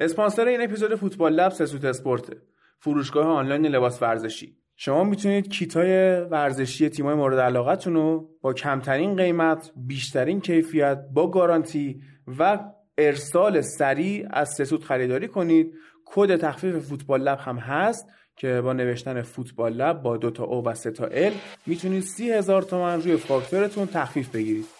اسپانسر این اپیزود Football Lab سسوت اسپورت فروشگاه آنلاین لباس ورزشی. شما می‌تونید کیتای ورزشی تیمای مورد علاقتون رو با کمترین قیمت بیشترین کیفیت با گارانتی و ارسال سریع از سسود خریداری کنید. کد تخفیف Football Lab هم هست که با نوشتن Football Lab با دو تا O و سه تا L می‌تونید سی هزار تومن روی فاکتورتون تخفیف بگیرید.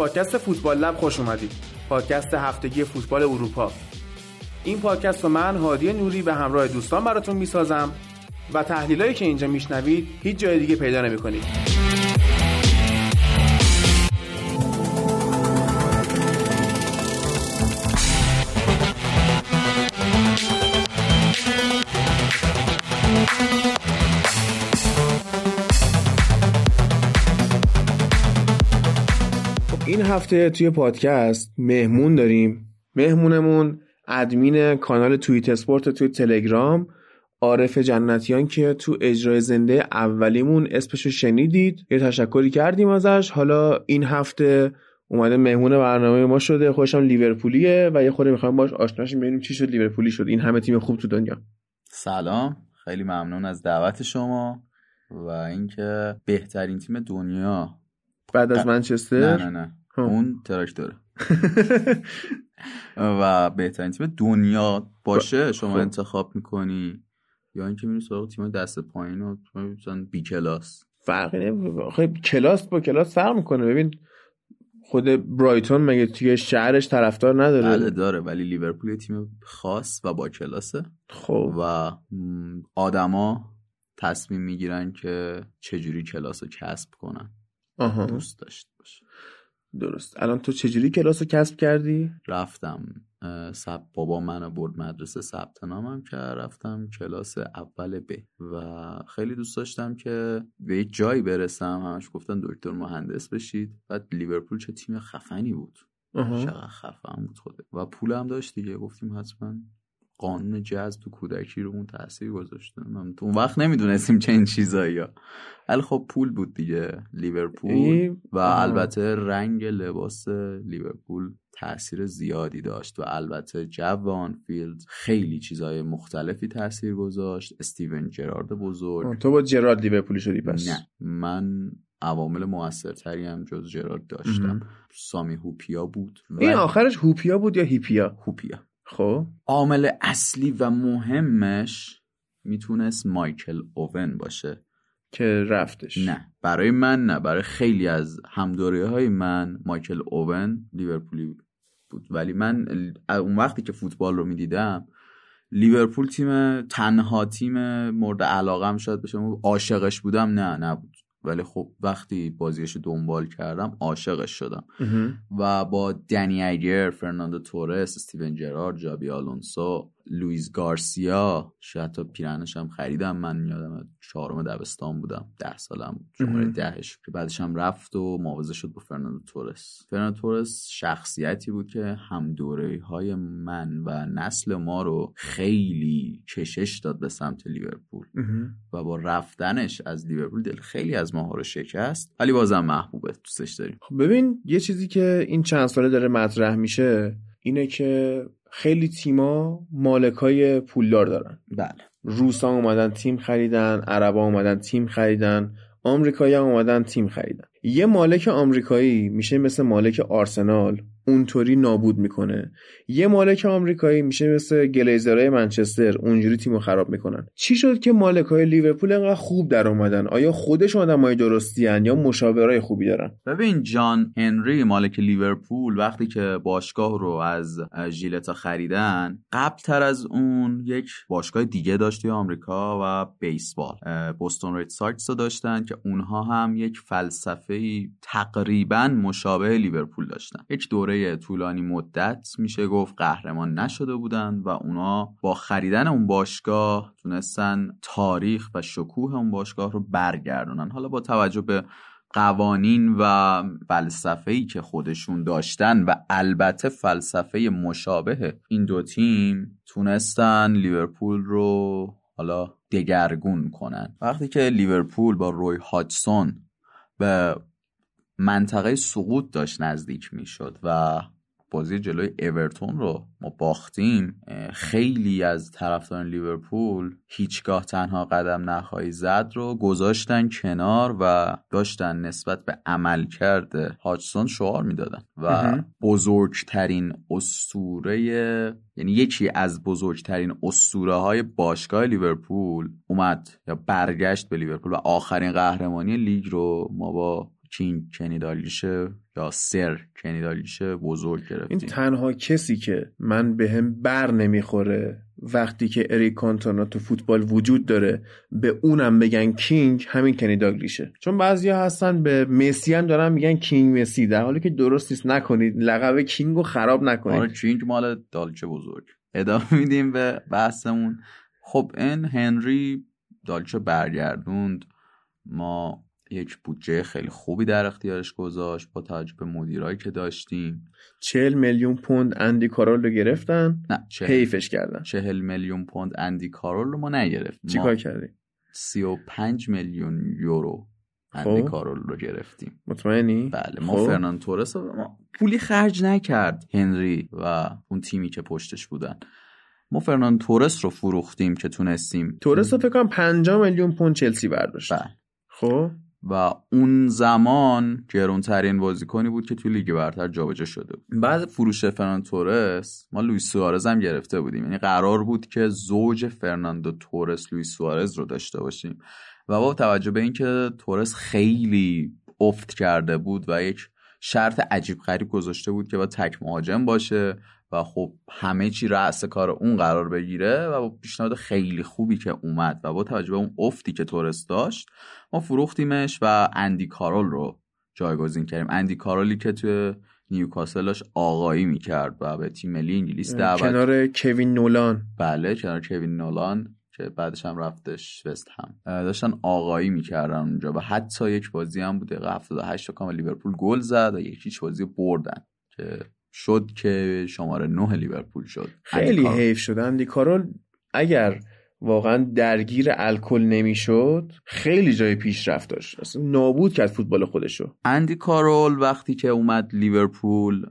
پادکست فوتبال لب خوش اومدید پادکست هفتگی فوتبال اروپا. این پادکست رو من هادی نوری به همراه دوستان براتون می‌سازم و تحلیلایی که اینجا میشنوید هیچ جای دیگه پیدا نمی‌کنید. هفته توی پادکست مهمون داریم. مهمونمون ادمین کانال توییت اسپورت توی تلگرام عارف جنتیان که تو اجرای زنده اولیمون اسمشو شنیدید. یه تشکری کردیم ازش. حالا این هفته اومده مهمون برنامه ما شده. خوشم لیورپولیه و یه خورده می‌خوایم باش آشناشیم ببینیم چی شد لیورپولی شد. این همه تیم خوب تو دنیا. سلام. خیلی ممنون از دعوت شما و اینکه بهترین تیم دنیا. بعد از منچستر؟ نه نه نه. اون تراکتوره و بهترین تیم دنیا باشه شما انتخاب می‌کنی یا اینکه میری سراغ تیم دست پایین و مثلا بی کلاس. فرقی خب کلاس با کلاس فرق می‌کنه. ببین خود برایتون مگه توی شهرش طرفدار نداره؟ بله داره. ولی لیورپول تیم خاص و با کلاسه. خب. و آدما تصمیم می‌گیرن که چجوری کلاس رو کسب کنن. آها. دوست داشت. درست. الان تو چجوری کلاس رو کسب کردی؟ رفتم سب بابا منو برد مدرسه ثبت نامم که رفتم کلاس اول ب و خیلی دوست داشتم که به یک جایی برسم. همش گفتن دکتر مهندس بشید. بعد لیورپول چه تیم خفنی بود. چقدر خفن بود خوده و پول هم داشت دیگه گفتیم حتما. قانون جذب تو کودکی رو اون تاثیر گذاشته. من تو اون وقت نمی‌دونستیم چه این چیزایی ها. ولی خب پول بود دیگه لیورپول. و البته رنگ لباس لیورپول تاثیر زیادی داشت و البته جو آنفیلد خیلی چیزای مختلفی تاثیر گذاشت. استیون جرارد بزرگ. تو با جرارد لیورپولی شدی پس. نه من عوامل موثرتری هم جز جرارد داشتم. سامی هوپیا بود این آخرش هوپیا بود یا هیپیا؟ هوپیا. خب؟ عامل اصلی و مهمش می‌تونست مایکل اوون باشه. که رفتش. نه برای من نه برای خیلی از همدوره های من مایکل اوون لیورپولی بود. ولی من اون وقتی که فوتبال رو می‌دیدم لیورپول تیم تنها تیم مورد علاقم شاید بشه عاشقش بودم. نه نبود. ولی خب وقتی بازیش دنبال کردم عاشقش شدم. و با دنی اگر، فرناندو تورس، استیون جرارد، جابی آلونسو، لوئیس گارسیا شاید تا پیرنش هم خریدم من یادم چهارم دبستان بودم ده سالم بود. شماره دهش که بعدش هم رفت و معاوضه شد با فرناندو تورس. فرناندو تورس شخصیتی بود که هم دوره های من و نسل ما رو خیلی کشش داد به سمت لیورپول. و با رفتنش از لیورپول دل خیلی از ماها رو شکست. ولی بازم محبوبه دوستش داریم. خب ببین یه چیزی که این چند ساله داره مطرح میشه اینه که خیلی تیما مالکای پولدار دارن. بله. روسا اومدن تیم خریدن عربا اومدن تیم خریدن آمریکایی هم اومدن تیم خریدن. یه مالک آمریکایی میشه مثل مالک آرسنال. اونطوری نابود می‌کنه. یه مالک آمریکایی میشه مثل گلیزرهای منچستر اونجوری تیمو خراب می‌کنن. چی شد که مالک های لیورپول انقدر خوب در اومدن آیا خودشون آدمای درستی هن یا مشاورای خوبی دارن؟ ببین جان هنری مالک لیورپول وقتی که باشگاه رو از ژیلتا خریدن قبل تر از اون یک باشگاه دیگه داشت توی آمریکا و بیسبال. بوستون رید ساکس رو داشتن که اونها هم یک فلسفه تقریبا مشابه لیورپول داشتن. یک دوره دوره طولانی مدت میشه گفت قهرمان نشده بودن و اونا با خریدن اون باشگاه تونستن تاریخ و شکوه اون باشگاه رو برگردونن. حالا با توجه به قوانین و فلسفه ای که خودشون داشتن و البته فلسفه مشابه این دو تیم تونستن لیورپول رو حالا دگرگون کنن. وقتی که لیورپول با روی هاجسون به منطقه سقوط داشت نزدیک می‌شد و بازی جلوی اورتون رو ما باختیم. خیلی از طرفداران لیورپول هیچگاه تنها قدم نخواهی زد رو گذاشتن کنار و داشتن نسبت به عمل کرده هاجسون شعار می‌دادن و بزرگترین اسطوره یعنی یکی از بزرگترین اسطوره های باشگاه لیورپول اومد یا برگشت به لیورپول و آخرین قهرمانی لیگ رو ما با King کنی دالگلیشه یا Sir کنی دالگلیشه بزرگ گرفتیم. این تنها کسی که من به هم بر نمی‌خوره وقتی که اریک کانتونا تو فوتبال وجود داره به اونم بگن King همین کنی دالگلیشه چون بعضیا هستن به مسی هم دارن میگن King مسی. در حالی که درست نیست نکنید. لقب King رو خراب نکنید. آره کینگ مال دالچه بزرگ. ادامه میدیم به بحثمون. خب این هنری دالچه برگردوند. ما یک بودجه خیلی خوبی در اختیارش گذاشت با توجه به مدیرایی که داشتیم. چهل میلیون پوند اندی کارول رو گرفتن نه چهل, حیفش کردن. چهل میلیون پوند اندی کارول رو ما نگرفتیم. چیکار کردی سی و پنج میلیون یورو اندی کارول رو گرفتیم. مطمئنی؟ بله ما فرنان تورس ما پولی خرج نکرد هنری و اون تیمی که پشتش بودن. ما فرنان تورس رو فروختیم که تونستیم. تورس رو فکر کنم 5 میلیون پوند چلسی برداشت. بله. خب. و اون زمان گرونترین بازیکنی بود که توی لیگ برتر جابجا شده بود. بعد فروش فرناندو تورس ما لوئیس سوارز هم گرفته بودیم. یعنی قرار بود که زوج فرناندو تورس لوئیس سوارز رو داشته باشیم. و با توجه به اینکه تورس خیلی افت کرده بود و یک شرط عجیب غریب گذاشته بود که با تک مهاجم باشه و خب همه چی رأس کار اون قرار بگیره و با پیشنهاد خیلی خوبی که اومد و با توجه به اون افتی که تورس داشت ما فروختیمش و اندی کارول رو جایگزین کردیم. اندی کارولی که توی نیوکاسلش آقایی می‌کرد و به تیم ملی انگلیس دعوت کنار کوین نولان. بله کنار کوین نولان که بعدش هم رفتش وست هم. داشتن آقایی می‌کردن اونجا و حتی یک بازی هم بوده 78 کام لیورپول گل زد و یک هیچ بازی بردن که شد که شماره نه لیورپول شد. خیلی حیف شد. اندی کارول اگر واقعا درگیر الکل نمی‌شد خیلی جای پیشرفت داشت. اصلا نابود کرد فوتبال خودشو. اندی کارول وقتی که اومد لیورپول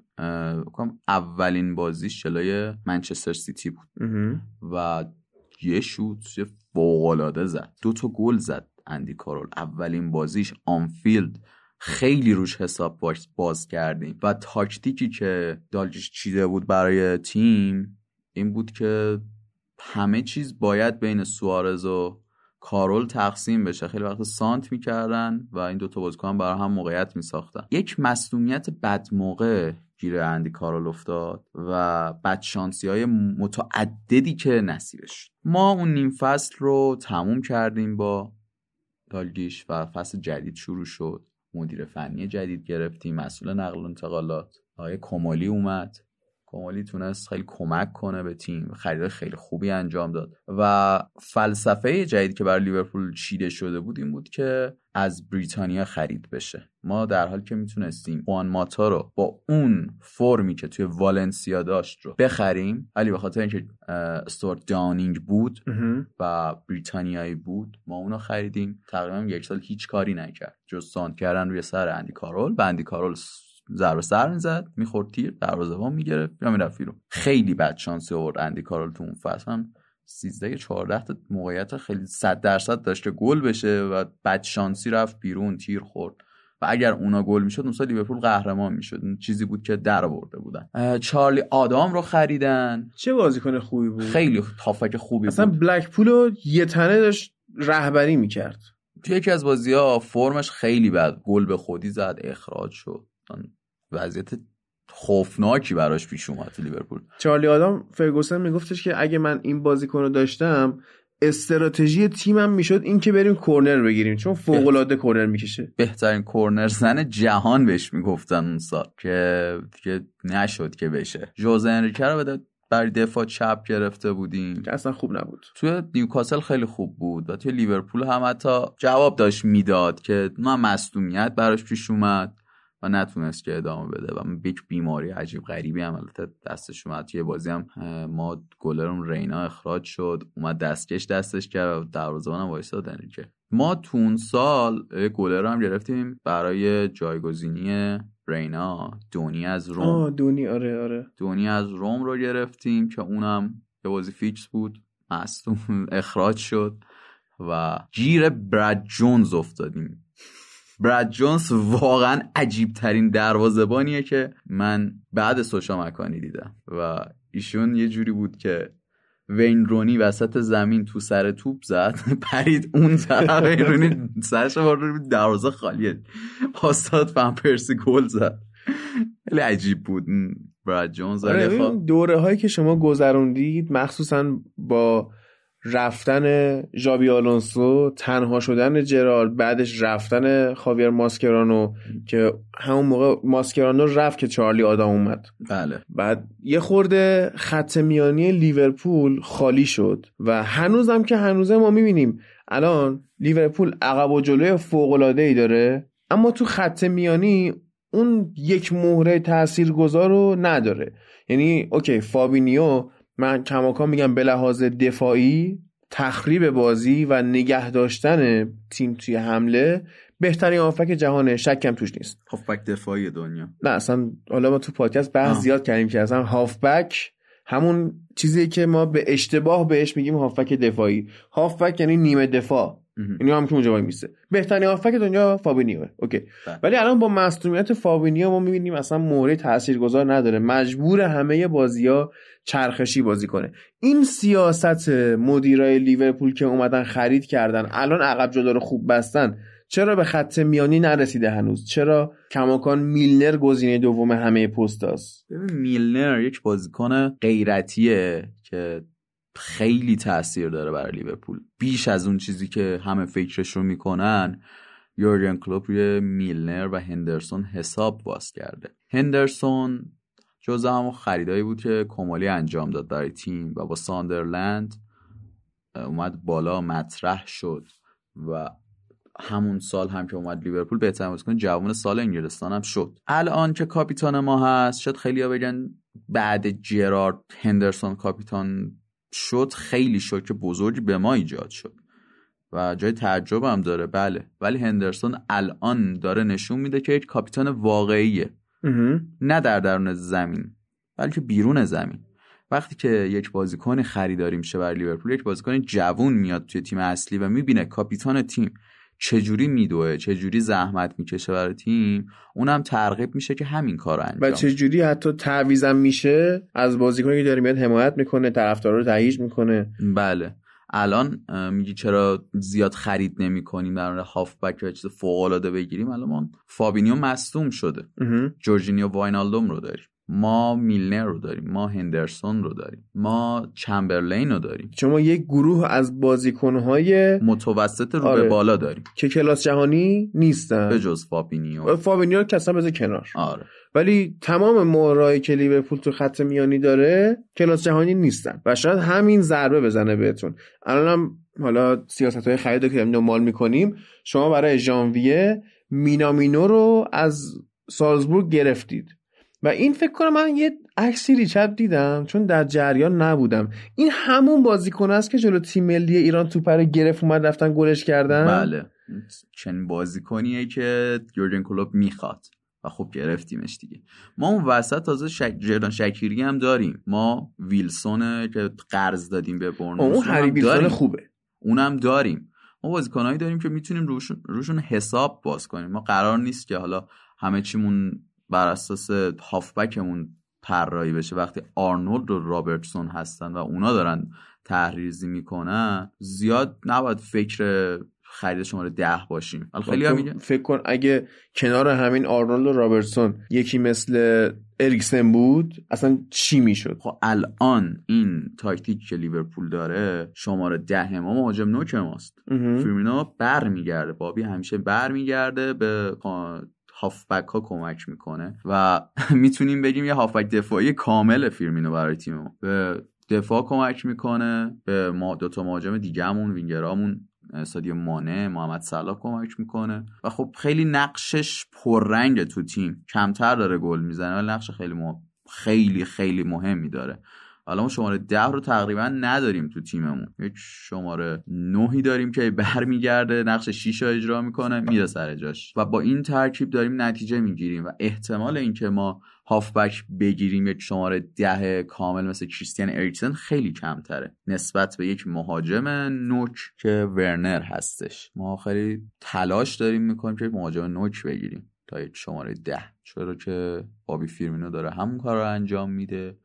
اولین بازیش جلوی منچستر سیتی بود. و یه شوت فوق زد. دو تا گل زد اندی کارول. اولین بازیش آنفیلد. خیلی روش حساب باز کردیم. و تاکتیکی که دالجیش چیده بود برای تیم این بود که همه چیز باید بین سوارز و کارول تقسیم بشه. خیلی وقت سانت می‌کردن و این دوتا بازیکن برای هم موقعیت میساختن. یک مسئولیت بد موقع گیر اندی کارول افتاد و بدشانسی های متعددی که نصیبش ما اون نیم فصل رو تموم کردیم با دالگیش و فصل جدید شروع شد. مدیر فنی جدید گرفتیم مسئول نقل و انتقالات. آقای کمالی اومد. کمالی تونست خیلی کمک کنه به تیم. خرید خیلی خوبی انجام داد. و فلسفه جدید که برای لیورپول چیده شده بود این بود که از بریتانیا خرید بشه. ما در حالی که می‌تونستیم خوان ماتا رو با اون فرمی که توی والنسیا داشت رو بخریم ولی به خاطر اینکه استوارت داونینگ بود و بریتانیایی بود ما اونو خریدیم. تقریبا یک سال هیچ کاری نکرد. جز ساند کردن روی سر اندی کارول. و اندی کارول ضربه سر می‌زد می‌خورد تیر دروازه‌بان می‌گرفت یا می‌رفت بیرون. خیلی بد شانسی آورد اندی کارول تو اون فصل. هم 13 14 تا موقعیت خیلی 100 درصد داشته گل بشه و بد شانسی رفت بیرون تیر خورد. و اگر اونا گل می‌شد اون سال لیورپول قهرمان می‌شد. چیزی بود که در آورده بودن. چارلی آدام رو خریدن. چه بازیکن خوبی بود؟ خیلی تافک خوبی اصلا بود. اصلا بلکپول رو یه تنه داشت رهبری می‌کرد. توی یکی از بازی ها فرمش خیلی بد. گل به خودی زد اخراج شد. وضعیت خوفناکی براش پیش اومد لیورپول. چارلی آدام فرگوسن میگفتش که اگه من این بازیکن رو داشتم استراتژی تیمم می‌شد این که بریم کورنر بگیریم چون فوق العاده کورنر می‌کشه. بهترین کورنر زن جهان بهش می‌گفتن اون سال که دیگه نشد که بشه. جوزه انریکه رو بده برای دفاع چپ گرفته بودیم. که اصلا خوب نبود. توی نیوکاسل خیلی خوب بود و توی لیورپول هم حتی جواب داشت می‌داد که نه مصدومیت براش پیش اومد. و نتونست که ادامه بده و یک بیماری عجیب غریبی هم البته دستش اومد. توی بازی هم ما گلرون رینا اخراج شد. اومد دستکش دستش کرد دروازه‌بان هم وایساد که ما تون سال گلر هم گرفتیم برای جایگزینی رینا. دونی از روم. آه دونی. آره آره. دونی از روم رو گرفتیم که اونم یه بازی فیکس بود. مصدوم اخراج شد و گیر براد جونز افتادیم. براد جونز واقعا عجیب ترین دروازبانیه که من بعد سوشا مکانی دیدم. و ایشون یه جوری بود که وین رونی وسط زمین تو سر توپ زد پرید اون طرف. وین رونی سرش وارد دروازه خالیه پاسات فهم پرسی گل زد. خیلی عجیب بود براد جونز. آره دوره هایی که شما گذروندید مخصوصا با رفتن ژابی آلونسو تنها شدن جرارد بعدش رفتن خاویر ماسکرانو که همون موقع ماسکرانو رفت که چارلی آدم اومد. بله. بعد یه خورده خط میانی لیورپول خالی شد و هنوزم که هنوزه ما می‌بینیم. الان لیورپول عقب و جلوی فوق ای داره اما تو خط میانی اون یک مهره تاثیرگذار رو نداره. یعنی okay فابینیو من کماکان میگم به لحاظ دفاعی تخریب بازی و نگه داشتن تیم توی حمله بهترین هافبک جهانه شکم توش نیست. هافبک دفاعی دنیا. نه اصلا حالا ما تو پادکست بحث زیاد کردیم که اصلا هافبک همون چیزی که ما به اشتباه بهش میگیم هافبک دفاعی. هافبک یعنی نیمه دفاع. اینو هم که اونجا وای میسته بهترین هافبک دنیا فابینیو. okay. بله. ولی الان با مصدومیت فابینیو ما می‌بینیم اصلا مهره تاثیرگذار نداره. مجبور همه بازی‌ها چرخشی بازی کنه. این سیاست مدیرای لیورپول که اومدن خرید کردن الان عقب جلو رو خوب بستن چرا به خط میانی نرسیده هنوز؟ چرا کماکان میلنر گزینه دوم همه پست است میلنر یک بازیکن غیرتیه که خیلی تاثیر داره برای لیورپول. بیش از اون چیزی که همه فکرش رو می‌کنن یورگن کلوپ روی میلنر و هندرسون حساب باز کرده. هندرسون جز همون خریدایی بود که کمالی انجام داد برای تیم و با ساندرلند اومد بالا مطرح شد و همون سال هم که اومد لیورپول بهترین بازیکن جوان سال انگلستان هم شد. الان که کاپیتان ما هست شاید خیلی بگن بعد جرارد هندرسون کاپیتان شد خیلی شوک بزرگی به ما ایجاد شد و جای تعجب هم داره. بله ولی هندرسون الان داره نشون میده که یک کاپیتان واقعیه. نه در درون زمین بلکه بیرون زمین. وقتی که یک بازیکن خریداری میشه برای لیورپول یک بازیکن جوون میاد توی تیم اصلی و می‌بینه کاپیتان تیم چجوری میدوه چجوری زحمت می‌کشه برای تیم اونم ترغیب میشه که همین کار انجام و چجوری حتی تعویضم میشه از بازیکنی که داره میاد حمایت می‌کنه طرفدارا رو تهییج می‌کنه. بله. الان میگی چرا زیاد خرید نمی کنیم در مورد هافبک و چیز فوق العاده بگیریم؟ الان فابینیو مصدوم شده. جورجینیو واینالدوم رو داریم. ما میلنر رو داریم ما هندرسون رو داریم ما چمبرلین رو داریم. شما یک گروه از بازیکنهای متوسط رو آره. به بالا داریم. که کلاس جهانی نیستن. به جز فابینیو. فابینیو که اصلا بذار کنار. آره. ولی تمام مهرایی که لیورپول تو خط میانی داره کلاس جهانی نیستن. و شاید همین ضربه بزنه بهتون. الانم حالا سیاست های خرید که دنبال می‌کنیم شما برای ژانویه مینامینو رو از سالزبورگ گرفتید. و این فکر کنم من یه عکسی ریچب دیدم چون در جریان نبودم. این همون بازیکن است که جلو تیم ملی ایران توپ رو گرفت اومد رفتن گلش کردن؟ بله. چنین بازیکنیه که یورگن کلوب می‌خواد. و خب گرفتیمش دیگه. ما اون وسط تازه شک... جردان شکیری هم داریم. ما ویلسون که قرض دادیم به برنوس اون هری ویلسون خوبه. اونم داریم. ما بازیکنایی داریم که می‌تونیم روشون... روشون حساب باز کنیم. ما قرار نیست که حالا همه چیمون بر اساس هافبکمون طراحی بشه. وقتی آرنولد و رابرتسون هستن و اونا دارن تحریزی می‌کنن زیاد نباید فکر خرید شماره ده باشیم. حالا خیلی میگن فکر کن اگه کنار همین آرنولد و رابرتسون یکی مثل اریکسن بود اصلا چی می‌شد؟ خب الان این تاکتیک که لیورپول داره شماره ده ما مهاجم نوک ماست. فیرمینو برمیگرده. بابی همیشه برمیگرده به هافبک ها کمک می‌کنه و می‌تونیم بگیم یه هافبک دفاعی کامل فیرمینو برای تیم به دفاع کمک می‌کنه به ما دوتا مهاجم دیگهمون وینگرامون سادیو مانه محمد صلاح کمک می‌کنه. و خب خیلی نقشش پررنگ تو تیم. کمتر داره گل می‌زنه ولی نقش خیلی خیلی خیلی مهمی داره. حالا ما شماره ده رو تقریبا نداریم تو تیممون. یک شماره نهی داریم که برمیگرده نقش 6 رو اجرا می‌کنه میره سر جاش. و با این ترکیب داریم نتیجه می‌گیریم و احتمال اینکه ما هافبک بگیریم یک شماره ده کامل مثل کریستیان اریکسن خیلی کمتره. نسبت به یک مهاجم نوک که ورنر هستش. ما خیلی تلاش داریم می‌کنیم که یک مهاجم نوک بگیریم تا یک شماره ده. چرا که بابی فیرمینو داره همون کار رو انجام میده.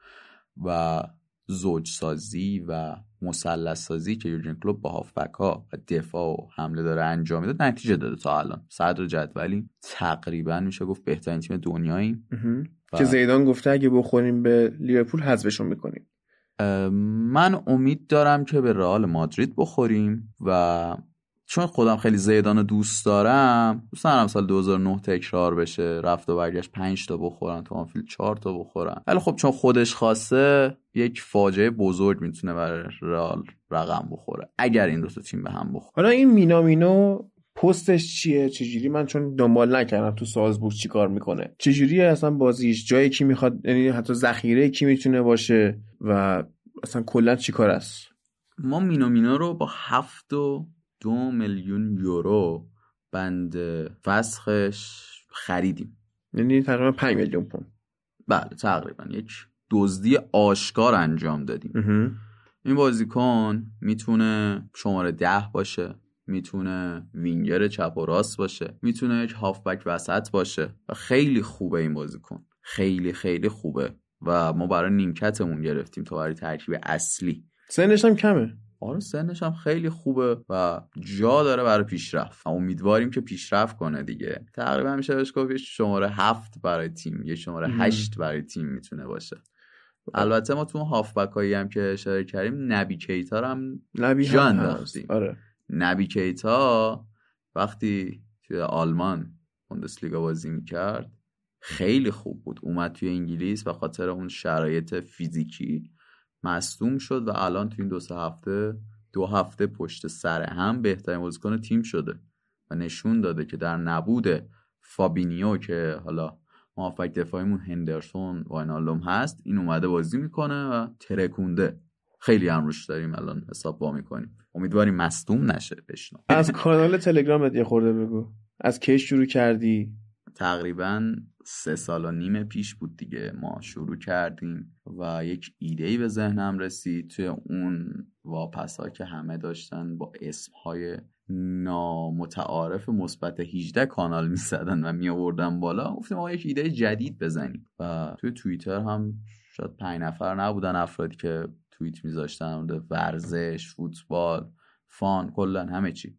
و زوج سازی و مثلث سازی که یورجن کلوب با هافبک ها و دفاع و حمله داره انجام میده نتیجه داده تا الان. صدر جدولی تقریبا میشه گفت بهترین تیم دنیاییم. که زیدان گفته اگه بخوریم به لیورپول حذفشون می‌کنیم. من امید دارم که به رئال مادرید بخوریم و چون خودم خیلی زیدان دوست دارم دوست دارم سال 2009 تکرار بشه رفت و برگشت 5 تا بخورن تو آنفیلد 4 تا بخورن. ولی خب چون خودش خواسته یک فاجعه بزرگ می‌تونه برای رئال رقم بخوره اگر این دو تا تیم به هم بخوره حالا این مینامینو پستش چیه؟ چجوری؟ من چون دنبال نکردم تو سازبورگ چی کار می‌کنه. چجوری اصلا بازیش جایی کی می‌خواد یعنی حتی ذخیره کی می‌تونه باشه و اصلا کلا چی کار است؟ ما مینامینو رو با هفت و دو میلیون یورو بند فسخش خریدیم. یعنی تقریبا 5 میلیون پوند. بله تقریبا. یک دزدی آشکار انجام دادیم. این بازیکن می‌تونه شماره ده باشه می‌تونه وینگر چپ و راست باشه می‌تونه یک هافبک وسط باشه و خیلی خوبه این بازیکن. خیلی خیلی خوبه و ما برای نیمکتمون گرفتیم تا برای ترکیب اصلی. سنش هم کمه. آره سنش هم خیلی خوبه و جا داره برای پیشرفت امیدواریم که پیشرفت کنه دیگه. تقریبا میشه بهش گفت شماره هفت برای تیم یه شماره هشت برای تیم می‌تونه باشه. البته ما تو هافبک هایی هم که اشاره کردیم نبی کیتا هم نبی جان آره. نبی کیتا وقتی توی آلمان بوندسلیگا بازی می‌کرد خیلی خوب بود. اومد توی انگلیس و خاطر اون شرایط فیزیکی. مصدوم شد و الان تو این دو سه هفته دو هفته پشت سر هم بهترین بازیکن تیم شده و نشون داده که در نبود فابینیو که حالا موافق دفاعیمون هندرسون واینالوم هست این اومده بازی می‌کنه و ترکونده. خیلی هم روش داریم الان حساب با می‌کنیم. امیدواریم مصدوم نشه بشنو. از کانال تلگرامت یه خورده بگو. از کی شروع کردی؟ تقریبا سه سال و نیم پیش بود دیگه ما شروع کردیم و یک ایده ای به ذهنم رسید توی اون واپس که همه داشتن با اسم های نامتعارف مثبت 18 کانال می‌زدن و می آوردن بالا گفتیم ما یک ایده جدید بزنیم. و توی توییتر هم شاید پنج نفر نبودن افرادی که توییت میذاشتن ورزش فوتبال فان کلا همه چی.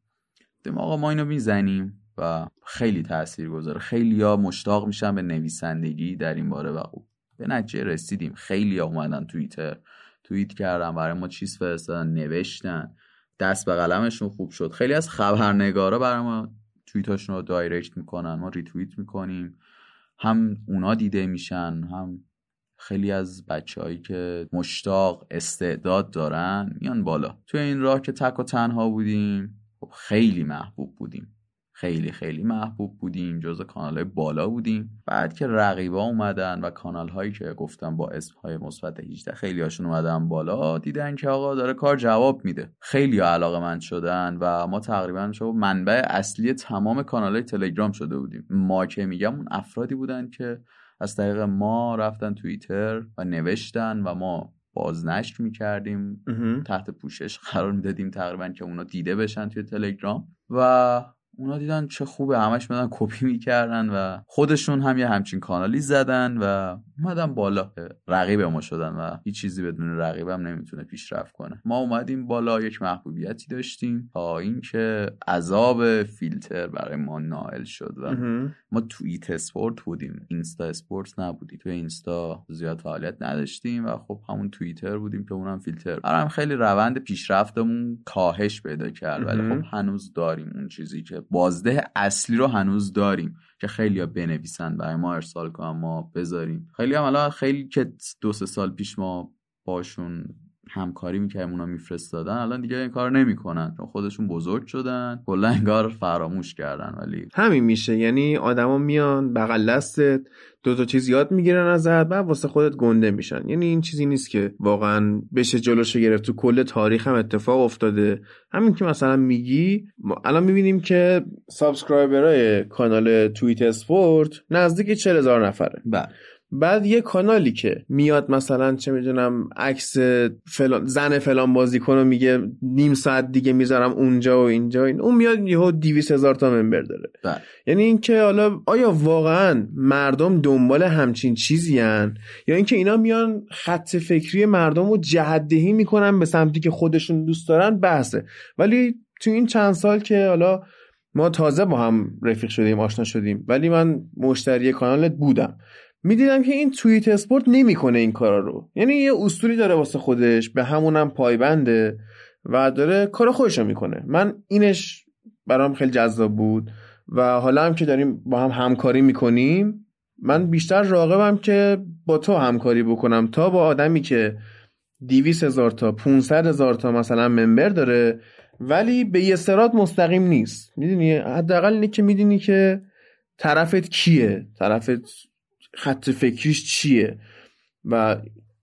گفتیم آقا ما اینو می‌زنیم. و خیلی تاثیر گذاره خیلی ها مشتاق میشن به نویسندگی در این باره و به نتیجه رسیدیم. خیلی ها اومدن توییتر توییت کردن برای ما چیز فرستادن نوشتن. دست به قلمشون خوب شد. خیلی از خبرنگارا برای ما توییتاشون رو دایرکت می‌کنن. ما ریتوییت می‌کنیم. هم اونا دیده میشن هم خیلی از بچههایی که مشتاق استعداد دارن میان بالا. توی این راه که تک و تنها بودیم خب خیلی محبوب بودیم. خیلی خیلی محبوب بودیم جز کانال های بالا بودیم. بعد که رقیبا اومدن و کانال هایی که گفتم با اسم های مثبت 18 خیلی هاشون اومدن بالا دیدن که آقا داره کار جواب میده. خیلی علاقه من شدن و ما تقریبا شو منبع اصلی تمام کانال های تلگرام شده بودیم. ما که میگم اون افرادی بودن که از طریق ما رفتن توییتر و نوشتن و ما بازنشر می‌کردیم. تحت پوشش قرار می‌دادیم تقریبا که اونا دیده بشن توی تلگرام. و اونا دیدن چه خوبه همش بدن کپی می‌کردن و خودشون هم یه همچین کانالی زدن و اومدن بالا. رقیب ما شدن و هیچ چیزی بدون رقیبم نمی‌تونه پیشرفت کنه. ما اومدیم بالا یک محبوبیتی داشتیم تا اینکه عذاب فیلتر برای ما نائل شد و ما توییت اسپورت بودیم. اینستا اسپورت نبودیم تو اینستا زیاد فعالیت نداشتیم و خب همون توییتر بودیم که اونم فیلتر. هم خیلی روند پیشرفتمون کاهش پیدا کرد. ولی خب هنوز داریم اون چیزی که بازده اصلی رو هنوز داریم. که خیلی ها بنویسن برای ما ارسال کنن ما بذاریم. خیلی هم خیلی که دو سه سال پیش ما باشون همکاری می‌کردیم اونا میفرستادن. الان دیگه این کار نمی‌کنن. چون خودشون بزرگ شدن. کلا انگار فراموش کردن ولی همین میشه. یعنی آدما میان بغل دستت دو تا چیز یاد می‌گیرن ازت بعد واسه خودت گنده میشن. یعنی این چیزی نیست که واقعا بشه جلوشو گرفت. تو کل تاریخ هم اتفاق افتاده. همین که مثلا میگی الان می‌بینیم که subscriber ای کانال توییت اسپورت نزدیک 40000 نفره. بله. بعد یه کانالی که میاد مثلا چه می‌دونم عکس فلان زن فلان بازیکن رو میگه نیم ساعت دیگه می‌ذارم اونجا و اینجا این اون میاد یهو 200 هزار تا ممبر داره. بله. یعنی اینکه حالا آیا واقعا مردم دنبال همچین چیزی هن؟ یا اینکه اینا میان خط فکری مردم رو جهدهی می‌کنن به سمتی که خودشون دوست دارن؟ بحثه. ولی تو این چند سال که حالا ما تازه با هم رفیق شدیم آشنا شدیم ولی من مشتری کانالت بودم. می‌دیدم که این توییت اسپورت نمی‌کنه این کارا رو. یعنی یه اصولی داره واسه خودش به همونم پایبنده و داره کار خودش رو می‌کنه. من اینش برام خیلی جذاب بود و حالا هم که داریم با هم همکاری می‌کنیم من بیشتر راقبم که با تو همکاری بکنم. تا با آدمی که دیویس هزار تا 500 هزار تا مثلا ممبر داره ولی به یه سرات مستقیم نیست. می‌دونی؟ حداقل اینه که می‌دونی که طرفت کیه؟ طرفت خط فکریش چیه؟ و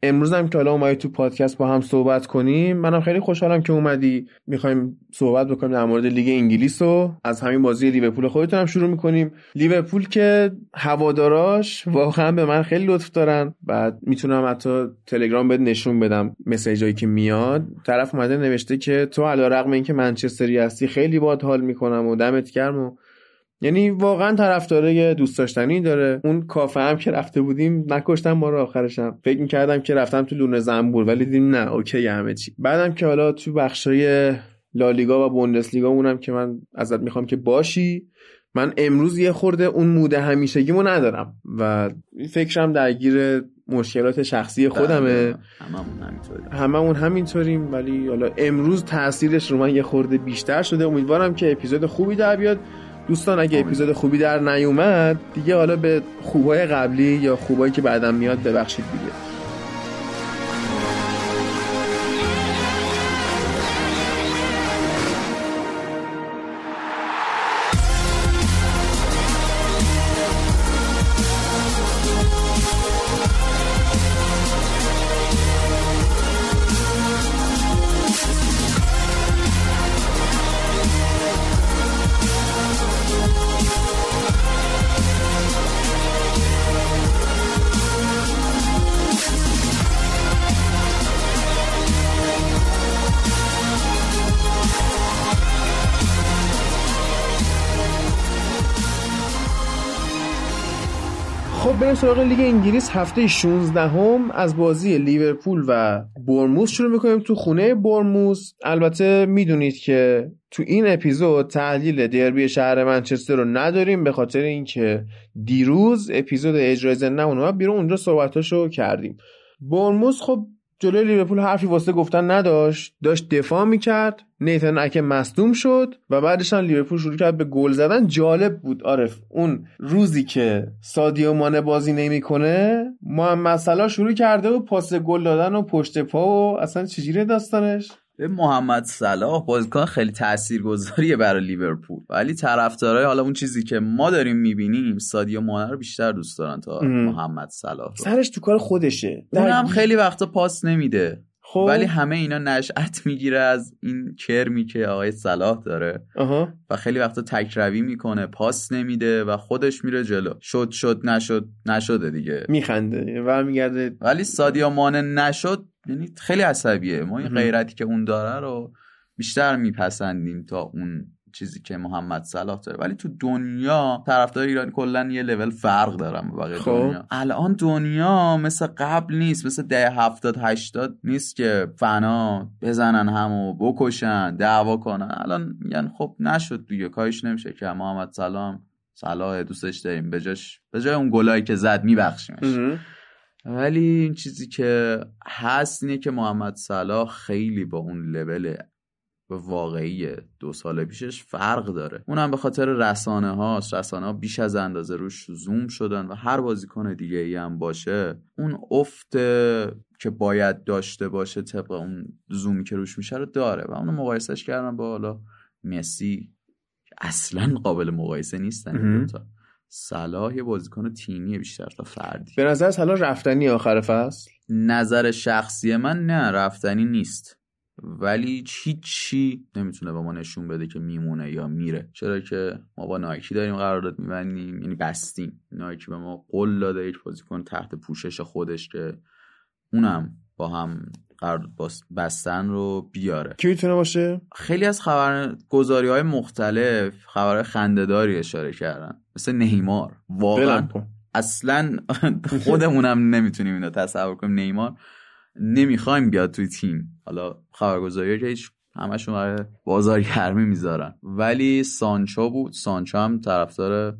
امروز هم که حالا اومدی تو پادکست با هم صحبت کنیم منم خیلی خوشحالم که اومدی. می‌خوایم صحبت بکنیم در مورد لیگ انگلیس و از همین بازی لیورپول. خودتون هم شروع می‌کنیم. لیورپول که هواداراش واقعا به من خیلی لطف دارن بعد می‌تونم حتی تلگرام بهت نشون بدم مسیجایی که میاد. طرف اومده نوشته که تو علیرغم اینکه منچستری هستی خیلی باد حال می‌کنم و دمت گرم و یعنی واقعا طرفدارای دوست داشتنی داره. اون کافه هم که رفته بودیم نکشتم ما رو آخرشم. فکر می‌کردم که رفتم تو لونه زنبور ولی دیدیم نه اوکی همه چی. بعدم که حالا تو بخشای لالیگا و بوندسلیگا اونم که من ازت می‌خوام که باشی من امروز یه خورده اون موده همیشگیمو ندارم و فکرم درگیر مشکلات شخصی خودمه. هممون همینطوریم ولی حالا امروز تاثیرش رو من یه خورده بیشتر شده. امیدوارم که اپیزود خوبی در بیاد. دوستان اگه اپیزود خوبی در نیومد دیگه حالا به خوبای قبلی یا خوبایی که بعدم میاد ببخشید دیگه. سراغ لیگ انگلیس هفته 16 هم از بازی لیورپول و برموس شروع می‌کنیم تو خونه برموس البته می‌دونید که تو این اپیزود تحلیل دربی شهر منچستر رو نداریم به خاطر اینکه دیروز اپیزود اجرای زنده اونها بیرون اونجا صحبتاشو کردیم. برموس خب جلوی لیورپول حرفی واسه گفتن نداشت. داشت دفاع می‌کرد نیتن اکه مصدوم شد و بعدش هم لیورپول شروع کرد به گل زدن. جالب بود عارف اون روزی که سادیو مانه بازی نمی‌کنه محمد صلاح شروع کرده و پاس گل دادن و پشت پا و اصلا چجوری داستانش؟ محمد صلاح بازیکن خیلی تاثیرگذاریه برای لیورپول. ولی طرفدارای حالا اون چیزی که ما داریم می‌بینیم سادیو مانه رو بیشتر دوست دارن تا محمد صلاح سرش تو کار خودشه. اونم خیلی وقتا پاس نمیده. خب. ولی همه اینا نشأت می‌گیره از این کرمی که آقای صلاح داره. و خیلی وقتا تکروی می‌کنه پاس نمیده و خودش میره جلو. شد شد نشد نشده دیگه. میخنده و میگرده. ولی سادیا مانه نشد یعنی خیلی عصبیه. ما این غیرتی که اون داره رو بیشتر میپسندیم تا اون چیزی که محمد صلاح داره. ولی تو دنیا طرفدار ایران کلا یه لول فرق دارم با بقیه خب. دنیا. الان دنیا مثل قبل نیست. مثل ده هفتاد هشتاد نیست که فنا بزنن همو بکشن دعوا کنن. الان میگن خب نشد دیگه. کاریش نمیشه که محمد سلام صلاح دوستش داریم. به جاش به جای اون گلایی که زد میبخشیمش. ولی این چیزی که هست اینه که محمد صلاح خیلی با اون لول واقعی دو سال پیشش فرق داره. اونم به خاطر رسانه هاست رسانه ها بیش از اندازه روش زوم شدن و هر بازیکن دیگه ای هم باشه اون افت که باید داشته باشه طبق اون زومی که روش میشه رو داره و اونو مقایسهش کردن با حالا مسی اصلا قابل مقایسه نیستن این دوتا. صلاح یه بازیکن تیمی بیشتر تا فردی. به نظر صلاح رفتنی آخر فصل؟ نظر شخصی من نه رفتنی نیست. ولی هیچی نمی‌تونه به ما نشون بده که میمونه یا میره. چرا که ما با نایکی داریم قرارداد میبندیم یعنی بستیم. نایکی به ما قول داده یک بازیکن تحت پوشش خودش که اونم با هم قرارداد بستن رو بیاره. کی می‌تونه باشه؟ خیلی از خبرگزاری های مختلف خبرهای خندهداری اشاره کردن. مثل نیمار. واقعا اصلا خودمونم نمی‌تونیم اینو تصور کنیم. نیمار نمی‌خوایم بیاد توی تیم. حالا خبرگزاری که هیچ همشون برای بازارگرمی می‌ذارن. ولی سانچو بود. سانچو هم طرفدار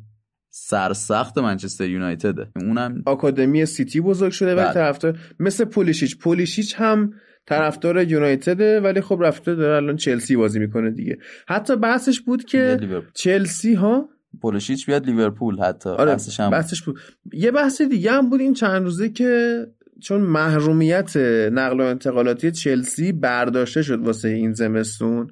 سرسخت منچستر یونایتده. اونم آکادمی سیتی بزرگ شده ولی طرفدار مثل پولیشیچ. پولیشیچ هم طرفدار یونایتده ولی خب رفته داره الان چلسی بازی می‌کنه دیگه. حتی بحثش بود که چلسی ها پولیشیچ بیاد لیورپول حتی. آره بحثش, هم بحثش بود. یه بحث دیگه هم بود این چند روزه که چون محرومیت نقل و انتقالاتی چلسی برداشته شد واسه این زمستون.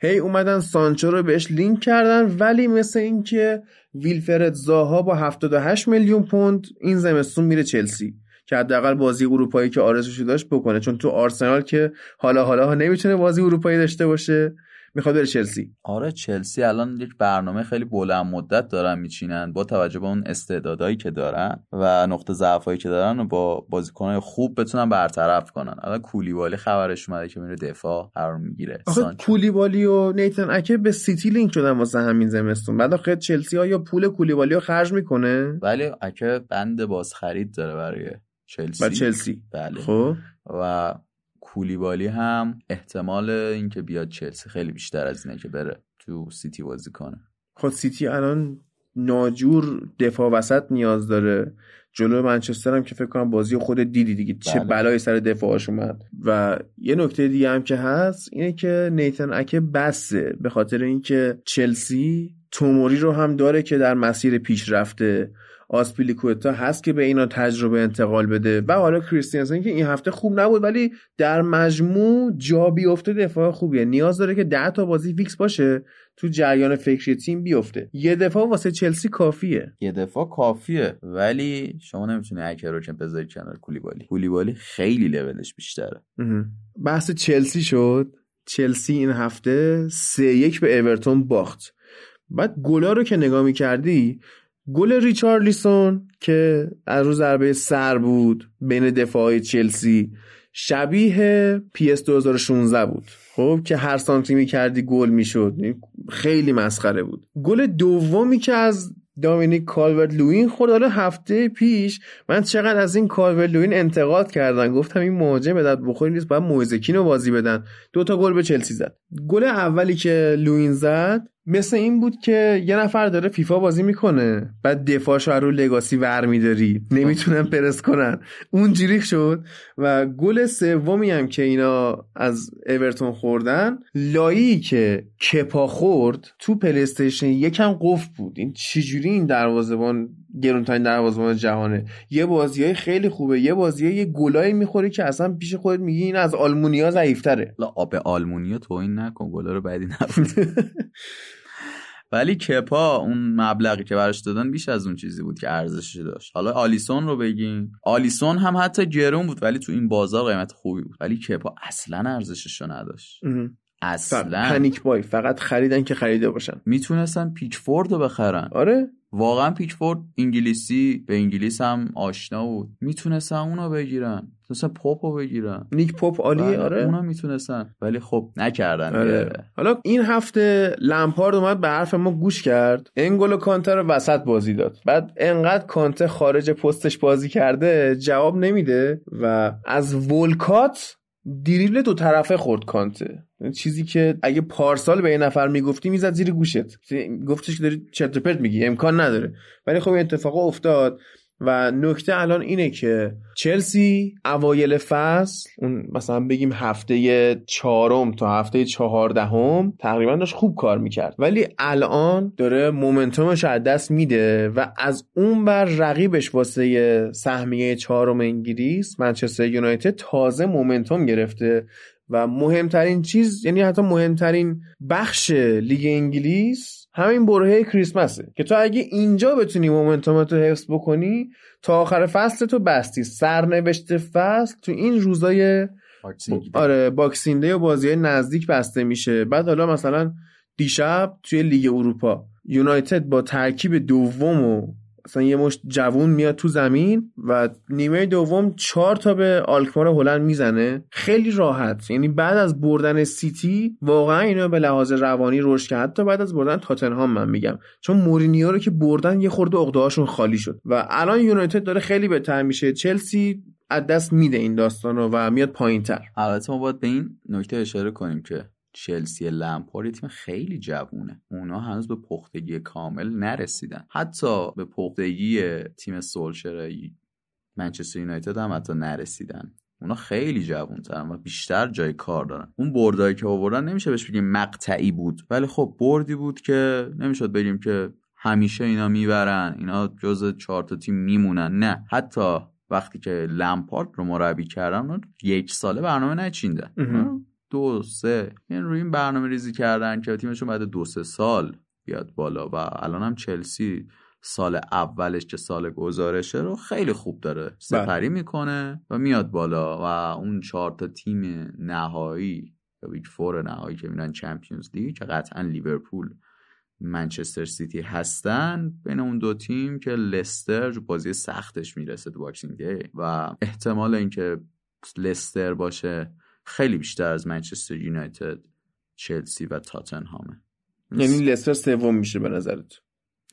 هی اومدن سانچو رو بهش لینک کردن ولی مثل اینکه ویلفرد زاها با 78 میلیون پوند این زمستون میره چلسی که حداقل بازی اروپایی که آرزوشو داشت بکنه. چون تو آرسنال که حالا حالا ها نمی‌تونه بازی اروپایی داشته باشه. می‌خواد بره چلسی. آره چلسی الان یک برنامه خیلی بلند مدت دارن میچینن با توجه به اون استعدادایی که دارن و نقطه ضعفایی که دارن و با بازیکنهای خوب بتونن برطرف کنن. الان کولیبالی خبرش اومده که میره دفاع قرار می‌گیره. کولیبالی و نیتن اکه به سیتی لینک شدن واسه همین زمستون. بعد آخه چلسی ها یا پول کولیبالی رو خرج می‌کنه؟ ولی اکه بند باز خرید داره برای چلسی. چلسی. بله. خب. و کولیبالی هم احتمال اینکه بیاد چلسی خیلی بیشتر از اینه که بره تو سیتی بازی کنه. خود سیتی الان ناجور دفاع وسط نیاز داره. جلو منچستر هم که فکر کنم بازی خود دیدی دیگه چه بله. بلایی سر دفاعش اومد. و یه نکته دیگه هم که هست اینه که نیتن اکه بسه به خاطر اینکه چلسی توموری رو هم داره که در مسیر پیش رفته آسپیلیکوتا هست که به اینا تجربه انتقال بده. و حالا کریستیانسن که این هفته خوب نبود ولی در مجموع جا بیفته دفاع خوبیه. نیاز داره که 10 تا بازی فیکس باشه تو جریان فکری تیم بیفته. یه دفاع واسه چلسی کافیه. یه دفاع کافیه ولی شما نمی‌تونی رو که بذاری کنار کولیبالی. کولیبالی خیلی لولش بیشتره. بحث چلسی شد. چلسی این هفته سه یک به اورتون باخت. بعد گلا رو که نگاه می‌کردی گل ریچارلیسون که از روز ضربه سر بود بین دفاعی چلسی شبیه PES 2016 بود. خب که هر سانتری می‌کردی گل می‌شد. خیلی مسخره بود. گل دومی که از دامینیک کالورت لوین خورد. حالا هفته پیش من چقدر از این کالورت لوین انتقاد کردن گفتم این مهاجم به درد بخوری نیست. باید مویز کین رو بازی بدن. دو تا گل به چلسی زد. گل اولی که لوین زد مثل این بود که یه نفر داره فیفا بازی می‌کنه بعد دفاعش رو لگاسی ور میداری. نمی‌تونن پرس کنن. اون جریخ شد و گل سومی هم که اینا از اورتون خوردن لایی که کپا خورد تو پلیستیشن یکم قفل بود. این چجوری این دروازه‌بان گرونترین دروازه‌بان جهانه. یه بازیای خیلی خوبه. یه بازی یه گلایی می‌خوری که اصلا پیش خودت میگی این از آلمونیا ضعیف‌تره. لا آب آلمونیا تو این نکن. گلا رو بعدی نبود ولی کپا اون مبلغی که براش دادن بیش از اون چیزی بود که ارزشش داشت. حالا آلیسون رو بگیم. آلیسون هم حتی گرون بود ولی تو این بازار قیمت خوبی بود. ولی کپا اصلا ارزشش رو نداشت. اصلا. panic buy فقط خریدن که خریده باشن. می‌تونستن پیکفورد رو بخرن. آره. واقعا پیکفورد انگلیسی به انگلیس هم آشنا بود. می‌تونستن اونو بگیرن. مثلا پاپ رو بگیرن. نیک پاپ عالیه بله، آره. اونا می‌تونستن. ولی خب نکردن آره. حالا این هفته لمپارد اومد به حرف ما گوش کرد. انگل و کانته رو وسط بازی داد. بعد انقدر کانته خارج پستش بازی کرده جواب نمیده و از ولکات دیریبل دو طرفه خورد کانته. چیزی که اگه پارسال به یه نفر می‌گفتی می‌زد زیر گوشت. گفتش که داری چرت پرت میگی امکان نداره. ولی خب این اتفاق افتاد و نکته الان اینه که چلسی اوایل فصل اون مثلا بگیم هفته چهارم تا هفته چهاردهم تقریبا داشت خوب کار می‌کرد. ولی الان داره مومنتومش از دست میده و از اون بر رقیبش واسه سهمیه چهارم انگلیس منچستر یونایتد تازه momentum گرفته. و مهمترین چیز یعنی حتی مهمترین بخش لیگ انگلیس همین برهه کریسمسه که تو اگه اینجا بتونی momentum ت رو حفظ بکنی تا آخر فصل تو بستی سرنوشت فصل تو این روزای Boxing. آره Boxing Day و بازی های نزدیک بسته میشه بعد حالا مثلا دیشب توی لیگ اروپا یونایتد با ترکیب دوم و مثلا یه مشت جوون میاد تو زمین و نیمه دوم چهار تا به آلکمار هلند می‌زنه. خیلی راحت. یعنی بعد از بردن سیتی واقعا اینا به لحاظ روانی رشد کرد. حتی بعد از بردن تاتنهام من میگم. چون مورینیو رو که بردن یه خورده عقده‌هاشون خالی شد. و الان یونایتد داره خیلی بهتر میشه. چلسی از دست میده این داستان رو و میاد پایین تر البته ما باید به این نکته اشاره کنیم که چلسی لمپارد تیم خیلی جوونه. اونا هنوز به پختگی کامل نرسیدن. حتی به پختگی تیم سولشر منچستر یونایتد هم حتی نرسیدن. اونا خیلی جوونترن و بیشتر جای کار دارن. اون بردایی که آوردن نمیشه بهش بگیم مقطعی بود. ولی خب بردی بود که نمی‌شد بگیم که همیشه اینا می‌برن اینا جز چهار تا تیم میمونن. نه. حتی وقتی که لمپارد رو مربی کردن یک ساله برنامه نچیندن. دو سه. یعنی روی این برنامه ریزی کردن که تیمشون بعد دو سه سال بیاد بالا و الان هم چلسی سال اولش که سال گزارشه رو خیلی خوب داره سپری می‌کنه و میاد بالا و اون چهار تا تیم نهایی یا big four نهایی که میرن Champions League که قطعا لیورپول منچستر سیتی هستن بین اون دو تیم که لستر بازی سختش می‌رسه تو Boxing Day و احتمال اینکه لستر باشه خیلی بیشتر از منچستر یونایتد چلسی و تاتنهامه یعنی لستر سوم میشه به نظرت؟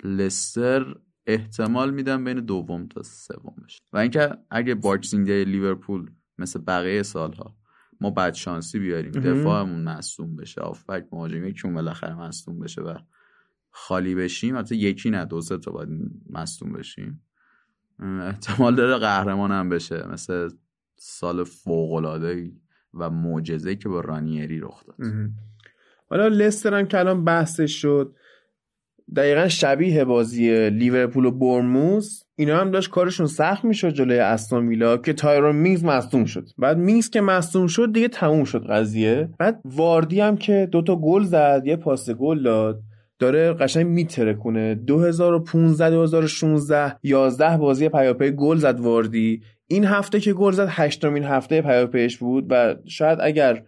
لستر احتمال میدم بین دوم تا سوم بشه. و اینکه اگه Boxing Day لیورپول مثل بقیه سالها ما بد شانسی بیاریم. دفاعمون مصدوم بشه هافبک مهاجم یکیمون بالاخره مصدوم بشه و خالی بشیم حتی یکی نه دو سه تا باید مصدوم بشیم. احتمال داره قهرمان هم بشه مثل سال فوق و معجزه‌ای که با رانیری رخ داد. حالا لستر هم که الان بحثش شد دقیقا شبیه بازی لیورپول و بورنموث اینا هم داشت کارشون سخت می‌شد جلوی استون ویلا که تایرون مینگز مصدوم شد. بعد مینگز که مصدوم شد دیگه تموم شد قضیه. بعد واردی هم که دوتا گل زد یه پاس گل داد داره قشنگ میترکونه. 2015 2016 11 بازی پیاپی گل زد واردی. این هفته که گل زد هشتمین هفته پیاپیش بود و شاید اگر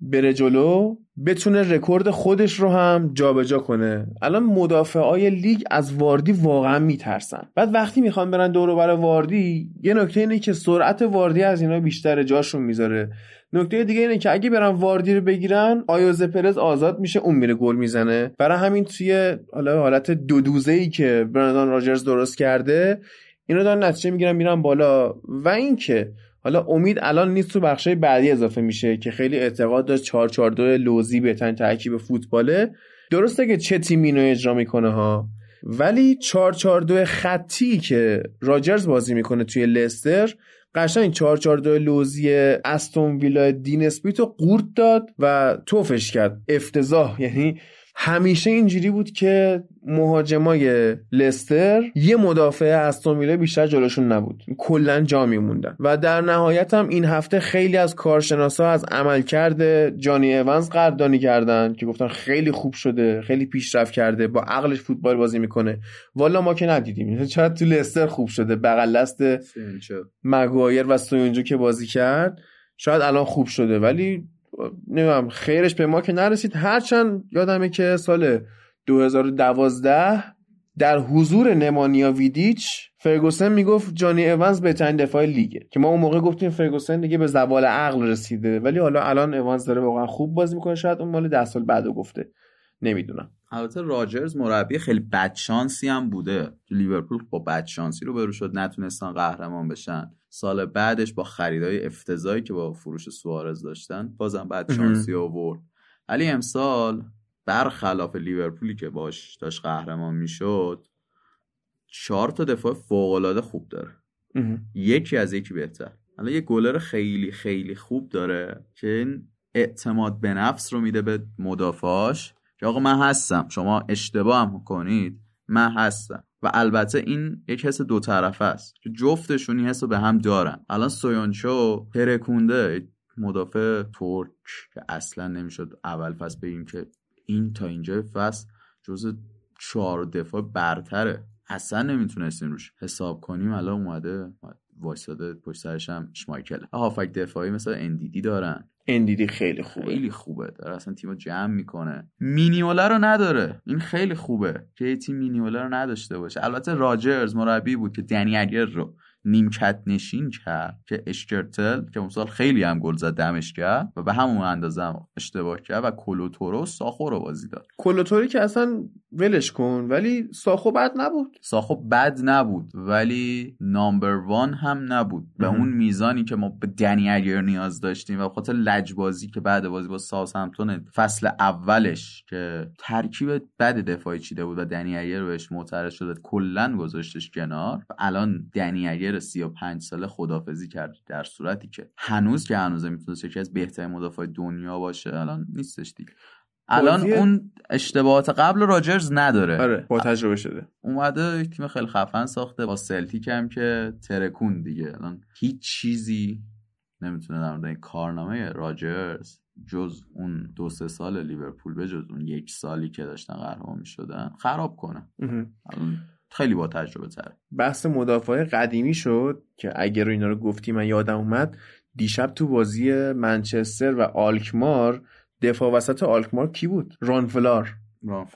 بره جلو بتونه رکورد خودش رو هم جابجا کنه. الان مدافعای لیگ از واردی واقعا میترسن. بعد وقتی می‌خوان برن دور برای واردی یه نکته اینه که سرعت واردی از اینا بیشتر جاشون می‌ذاره. نکته دیگه اینه که اگه برن واردی رو بگیرن آیوزه پرز آزاد میشه اون میره گل می‌زنه. برای همین توی حالا حالت دو دوزه ای که برندان راجرز درست کرده اینا دارن نتیجه می‌گیرن میرن بالا. و اینکه حالا امید الان نیست تو بخشای بعدی اضافه میشه که خیلی اعتقاد داشت 442 لوزی بهترین ترکیب فوتباله. درسته که چه تیمی اینو اجرا می‌کنه ها ولی 442 خطی که راجرز بازی می‌کنه توی لستر قشنگ 442 لوزی استون ویلا دین اسپیت رو قورت داد و توفش کرد. افتضاح یعنی همیشه اینجوری بود که مهاجمای لستر یه مدافع استون ویلا بیشتر جلوشون نبود. کلا جا میموندن. و در نهایت هم این هفته خیلی از کارشناسا از عملکرد جانی اونز قدردانی کردن که گفتن خیلی خوب شده خیلی پیشرفت کرده با عقلش فوتبال بازی می‌کنه. والا ما که ندیدیم. چقدر تو لستر خوب شده. بغل دست مگوایر و سویونجو که بازی کرد شاید الان خوب شده. ولی نمی‌دونم خیرش به ما که نرسید. هرچند یادمه که سال 2012 در حضور نمانیا ویدیچ فرگوسن می‌گفت جانی اونز بهترین دفاع لیگه. که ما اون موقع گفتیم فرگوسن دیگه به زوال عقل رسیده. ولی حالا الان اونز داره واقعا خوب بازی می‌کنه. شاید اون مال ده سال بعدو گفته. نمی‌دونم. البته راجرز مربی خیلی بدشانسی هم بوده. لیورپول با بدشانسی رو برو شد. نتونستن قهرمان بشن. سال بعدش با خریدای افتضاحی که با فروش سوارز داشتن بازم بدشانسی آورد. ولی امسال برخلاف لیورپولی که باش داشت قهرمان می‌شد چهار تا دفاع فوق خوب داره. یکی از یکی بهتر. حالا یه گلر خیلی خیلی خوب داره که این اعتماد به نفس رو میده به مدافعاش. که آقا من هستم شما اشتباه هم کنید. من هستم. و البته این یک حس دو طرفه است. که جفتشون این حس رو به هم دارن. الان سویانچو ترکونده. مدافع ترک که اصلا نمی‌شد اول فصل بگیم که این تا اینجا فصل جز چهار دفاع برتره. اصلا نمی‌تونستیم روش حساب کنیم. الان اومده وایساده پشت سرش هم شمایکل. هافک دفاعی مثل اندیدی دارن. اندیدی خیلی خوبه. خیلی خوبه. داره اصلا تیمو جمع می‌کنه. مینیوله رو نداره. این خیلی خوبه که تیم مینیوله رو نداشته باشه. البته راجرز مربی بود که دنی اگر رو نیمکت نشین کرد که اشکرتل که اون سال خیلی هم گل زد دمش کرد و به همون اندازه هم اشتباه کرد و کلوتورو ساخو رو بازی داد. کلوتوری که اصلا ولش کن ولی ساخو بد نبود. ساخو بد نبود ولی نامبر وان هم نبود. به اون میزانی که ما به دنی اگر نیاز داشتیم و خاطر لجبازی که بعد بازی با ساوث همتون فصل اولش که ترکیب بد دفاعی چیده بود و دنی اگر بهش معترض شده کلا گذاشتش کنار. و الان دنی اگر پلیر 35 ساله خدافزی کرد در صورتی که هنوز که هنوز می‌تونست یکی از بهترین مدافع دنیا باشه الان نیستش دیگه. الان اون اشتباهات قبل راجرز نداره. آره با تجربه شده. اومده یک تیم خیلی خفن ساخته با سلتیک هم که ترکون دیگه. الان هیچ چیزی نمی‌تونه در مورد کارنامه راجرز جز اون دو سه سال لیورپول به جز اون یک سالی که داشتن قهرمان می‌شدن خراب کنه. خیلی با تجربه تر. بحث مدافع قدیمی شد که اگر اینا رو گفتی من یادم اومد دیشب تو بازی منچستر و آلکمار دفاع وسط آلکمار کی بود؟ رانفلار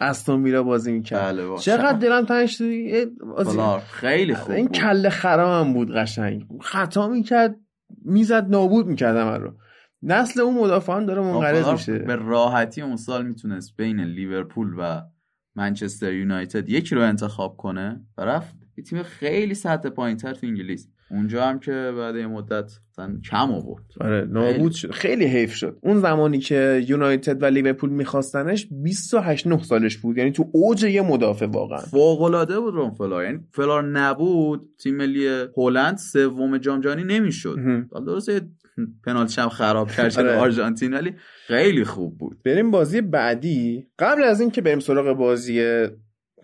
استون میرا بازی می‌کرد. بله چقدر دلم تنگ شد. خیلی خوب این کله خرام بود قشنگ. خطا می‌کرد می‌زد نابود می‌کرد من رو. نسل اون مدافعان داره منقرض میشه. به راحتی اون سال می‌تونست بین لیورپول و منچستر یونایتد یکی رو انتخاب کنه و رفت. یه تیم خیلی سطح پایینتر تو انگلیس. اونجا هم که بعد یه مدت کم آورد. آره نابود شد. خیلی حیف شد. اون زمانی که یونایتد و لیورپول میخواستنش 28 9 سالش بود. یعنی تو اوج یه مدافع واقعا. فوق العاده بود رون فلار. یعنی فلار نبود. تیم ملی هلند سوم جام جهانی نمی‌شد. درسته پنالتی هم خراب کرد آره. آرژانتین ولی خیلی خوب بود. بریم بازی بعدی. قبل از اینکه بریم سراغ بازی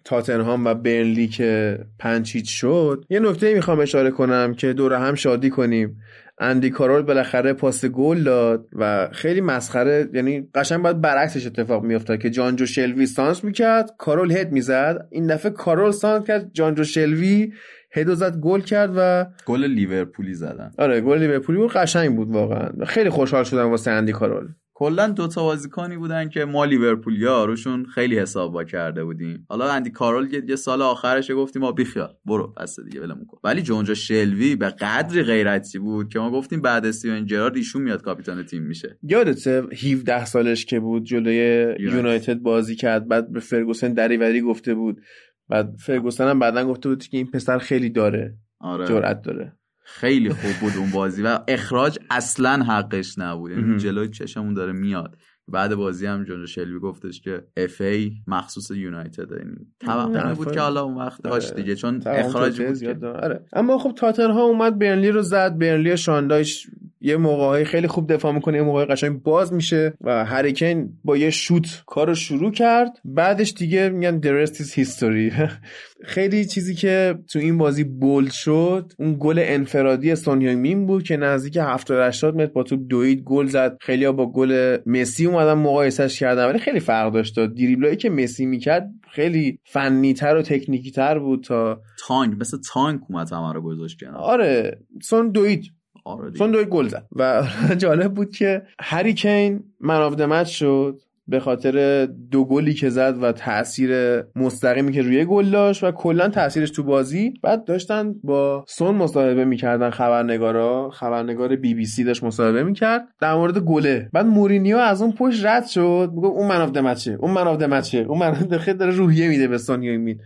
تاتنهام و برنلی که پنچیت شد یه نکته می‌خوام اشاره کنم که دور هم شادی کنیم. اندی کارول بالاخره پاس گل داد و خیلی مسخره یعنی قشنگ باید برعکسش اتفاق میافتاد که جانجو شلوی سانتر می‌کرد کارول هد می‌زد. این دفعه کارول سانتر کرد جانجو شلوی هدو زد گل کرد و گل لیورپولی زدن. آره گل لیورپولی بود قشنگ بود واقعا. خیلی خوشحال شدم واسه اندی کارول کلا دو تا بازیکنی بودن که ما لیورپولیا روشون خیلی حساب باز کرده بودیم. حالا اندی کارول یه سال آخرش گفتیم ما بیخیال برو پس دیگه ولمون کن. ولی جونجو شلوی به قدری غیرتی بود که ما گفتیم بعد استیون جرارد ایشون میاد کاپیتان تیم میشه. یادته 17 سالش که بود جلوی یونایتد. بازی کرد بعد به فرگوسن دریوری گفته بود بعد فرگوسن هم بعدا گفته بود که این پسر خیلی داره. آره. جرأت داره. خیلی خوب بود اون بازی و اخراج اصلا حقش نبود. یعنی جلوی چشمون داره میاد. بعد بازی هم جون شلوی گفتش که اف ای مخصوص یونایتد. یعنی توقع بود که حالا اون وقت داشت آره. دیگه چون اخراج بود آره. اما خب تاتنهام اومد برنلی رو زد. برنلی شاندایش یه موقعی خیلی خوب دفاع می‌کنه یه موقعی قشنگ باز میشه و هریکن با یه شوت کارو شروع کرد. بعدش دیگه میگن the rest is history. خیلی چیزی که تو این بازی بولد شد اون گل انفرادی سون مین بود که نزدیک 70 80 متر با تو دوید گل زد. خیلی با گل مسی اومدن مقایسش کردن ولی خیلی فرق داشت. دریبلایی که مسی می‌کرد خیلی فنی تر و تکنیکی تر بود تا تانک مثل تانک اومد همه رو گذاشت آره سون دوید. آره سون دوید گل زد. و جالب بود که هری کین man of شد به خاطر دو گلی که زد و تاثیر مستقیمی که روی گل داشت و کلا تاثیرش تو بازی. بعد داشتن با سون مصاحبه می‌کردن خبرنگارا. خبرنگار بی بی سی داشت مصاحبه می‌کرد در مورد گله. بعد مورینیو از اون پشت رد شد. میگه اون man match ه اون man match ه اون man داره روحیه میده به سون هیونگ مین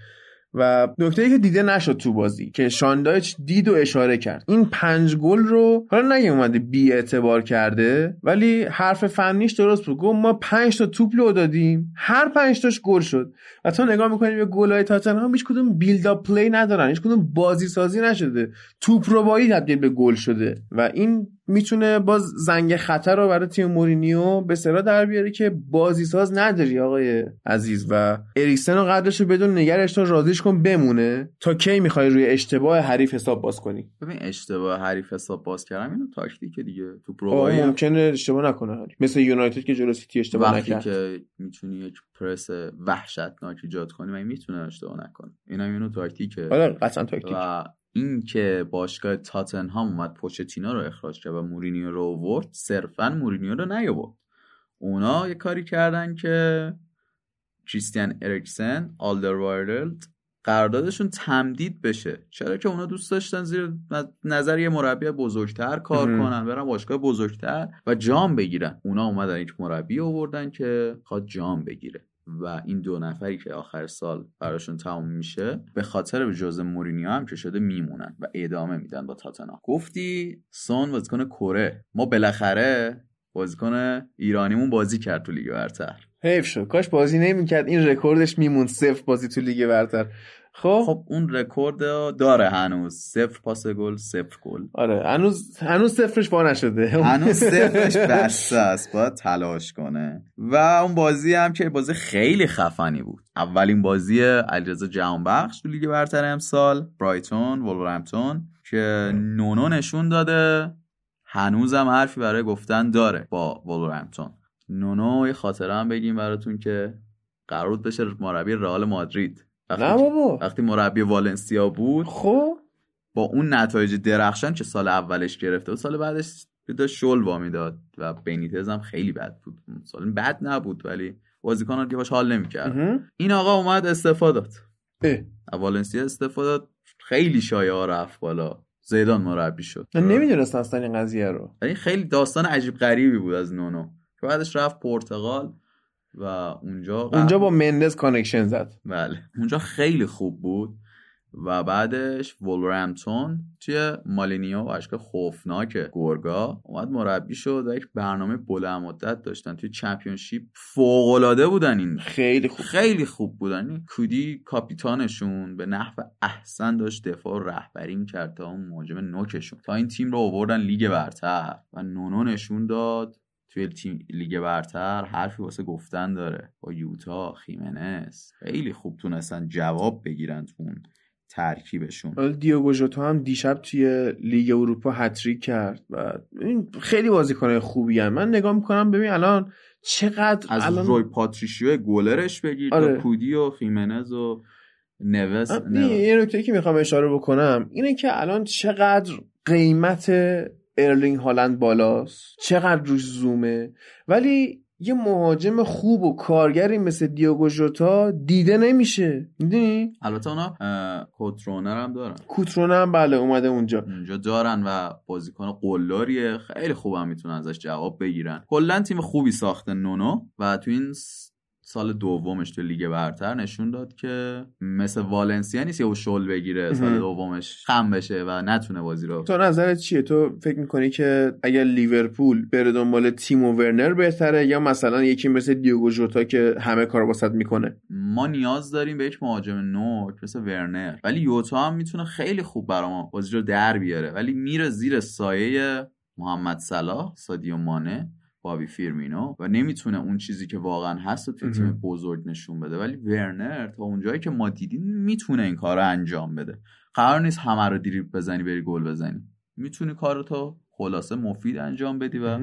و نکته که دیده نشد تو بازی که شان دایچ دید و اشاره کرد. این پنج گل رو حالا نگه اومده بی اعتبار کرده ولی حرف فنیش درست بود. گفت ما پنج تا توپ لو دادیم. هر پنج تاش گل شد. و تو نگاه می‌کنی به گلای تاتنهام هیچ کدوم build play ندارن. هیچ کدوم بازی سازی نشده. توپ ربایی تبدیل به گل شده. و این می‌تونه باز زنگ خطر رو برای تیم مورینیو به صدا در بیاره که بازی ساز نداری آقای عزیز و اریکسن رو قدرش رو بدون نگهش دار راضیش کن بمونه. تا کی می‌خوای روی اشتباه حریف حساب باز کنی؟ ببین اشتباه حریف حساب باز کردن اینو تاکتیک دیگه. تو پرس ممکنه اشتباه نکنه مثل یونایتد که جلو سیتی اشتباه وقتی نکرد. که می‌تونی یک پرس وحشتناک ایجاد کنی من می‌تونه اشتباه نکنه اینا اینو تاکتیکه. آره قطعا تاکتیک. و این که باشگاه تاتنهام اومد پوچتینو رو اخراج کرد و مورینیو رو آورد صرفا مورینیو رو نیاورد. اونا یه کاری کردن که کریستیان اریکسن آلدروایرلد قراردادشون تمدید بشه. چرا که اونا دوست داشتن زیر نظر یه مربی بزرگتر کار کنن برن باشگاه بزرگتر و جام بگیرن. اونا اومدن یک مربی آوردن که خواد جام بگیره. و این دو نفری که آخر سال براشون تموم میشه به خاطر به جز مورینیو هم که شده میمونن و ادامه میدن با تاتنهام گفتی سون بازیکن کره. ما بالاخره بازیکن ایرانیمون بازی کرد تو لیگ برتر. حیف شد. کاش بازی نمی‌کرد. این رکوردش میمون صفر بازی تو لیگ برتر. خب؟ خب اون رکورد داره هنوز. صفر پاس گل صفر گل. آره هنوز هنوز صفرش باز نشده. هنوز صفرش بسته است. باید تلاش کنه. و اون بازی هم که بازی خیلی خفنی بود. اولین بازی علیرضا جهانبخش تو لیگ برتر امسال برایتون ولورهمپتون که نونو نشون داده. هنوزم حرفی برای گفتن داره با ولورهمپتون نونو یه خاطره هم بگیم براتون که قرار بشه مربی رئال مادرید. وقتی نه بابا. وقتی مربی والنسیا بود خب. با اون نتایج درخشان که سال اولش گرفته و سال بعدش داشت شل وامی داد و بینیتز هم خیلی بد بود. سال بد نبود ولی بازیکن که باش حال نمی‌کرد این آقا اومد استفاده داد. والنسیا استفاده داد. خیلی شایعه رفت بالا. زیدان مربی شد. من نمی‌دونستم اصلا این قضیه رو. این خیلی داستان عجیب غریبی بود از نونو. که بعدش رفت پرتغال. و اونجا اونجا با مندز connection زد. بله. اونجا خیلی خوب بود و بعدش وولورهمپتون توی مالینیو و لشکر خوفناک گرگا اومد مربی شد و یک برنامه بلند مدت داشتن. توی Championship فوق العاده بودن این. خیلی خوب. خیلی خوب بودن. کودی کاپیتانشون به نحو احسن داشت دفاع و رهبری می‌کرد تا اون مهاجم نوکشون. تا این تیم رو آوردن لیگ برتر و نونو نشون داد. توی تیم لیگ برتر حرفی واسه گفتن داره با یوتا خیمنس خیلی خوب تونستن جواب بگیرن تو اون ترکیبشون دیوگو ژوتا هم دیشب توی لیگ اروپا هتریک کرد و این خیلی بازیکن خوبی هم. من نگاه می‌کنم ببین الان چقدر از الان... روی پاتریشیو گلرش بگیر آره. تا کودی و خیمنز و نوس یه نکته که می‌خوام اشاره بکنم اینه که الان چقدر قیمت ارلینگ هالند بالاست. چقدر روش زومه. ولی یه مهاجم خوب و کارگری مثل دیوگو ژوتا دیده نمیشه. می‌دونی؟ البته اونا کوترونر هم دارن. کوترونر هم بله اومده اونجا. اونجا دارن و بازیکن قلدریه. خیلی خوبم می‌تونن ازش جواب بگیرن. کلا تیم خوبی ساخته نونو و تو این سال دومش تو لیگ برتر نشون داد که مثل والنسیا نیست یه شل بگیره سال دومش خم بشه و نتونه بازی رو تو نظرت چیه؟ تو فکر می‌کنی که اگر لیورپول بره دنبال تیم و ورنر بهتره یا مثلا یکی مثل دیوگو ژوتا که همه کار واسط می‌کنه؟ ما نیاز داریم به یک مهاجم نوک مثل ورنر ولی یوتا هم می‌تونه خیلی خوب برا ما بازی رو در بیاره ولی میره زیر سایه محمد صلاح سادیو مانه. بابی فیرمینو و نمی‌تونه اون چیزی که واقعا هست توی تیم بزرگ نشون بده. ولی ورنر تا اونجایی که ما دیدیم می‌تونه این کار رو انجام بده. قرار نیست همه رو دیریب بزنی بری گل بزنی. می‌تونی کار تو خلاصه مفید انجام بدی و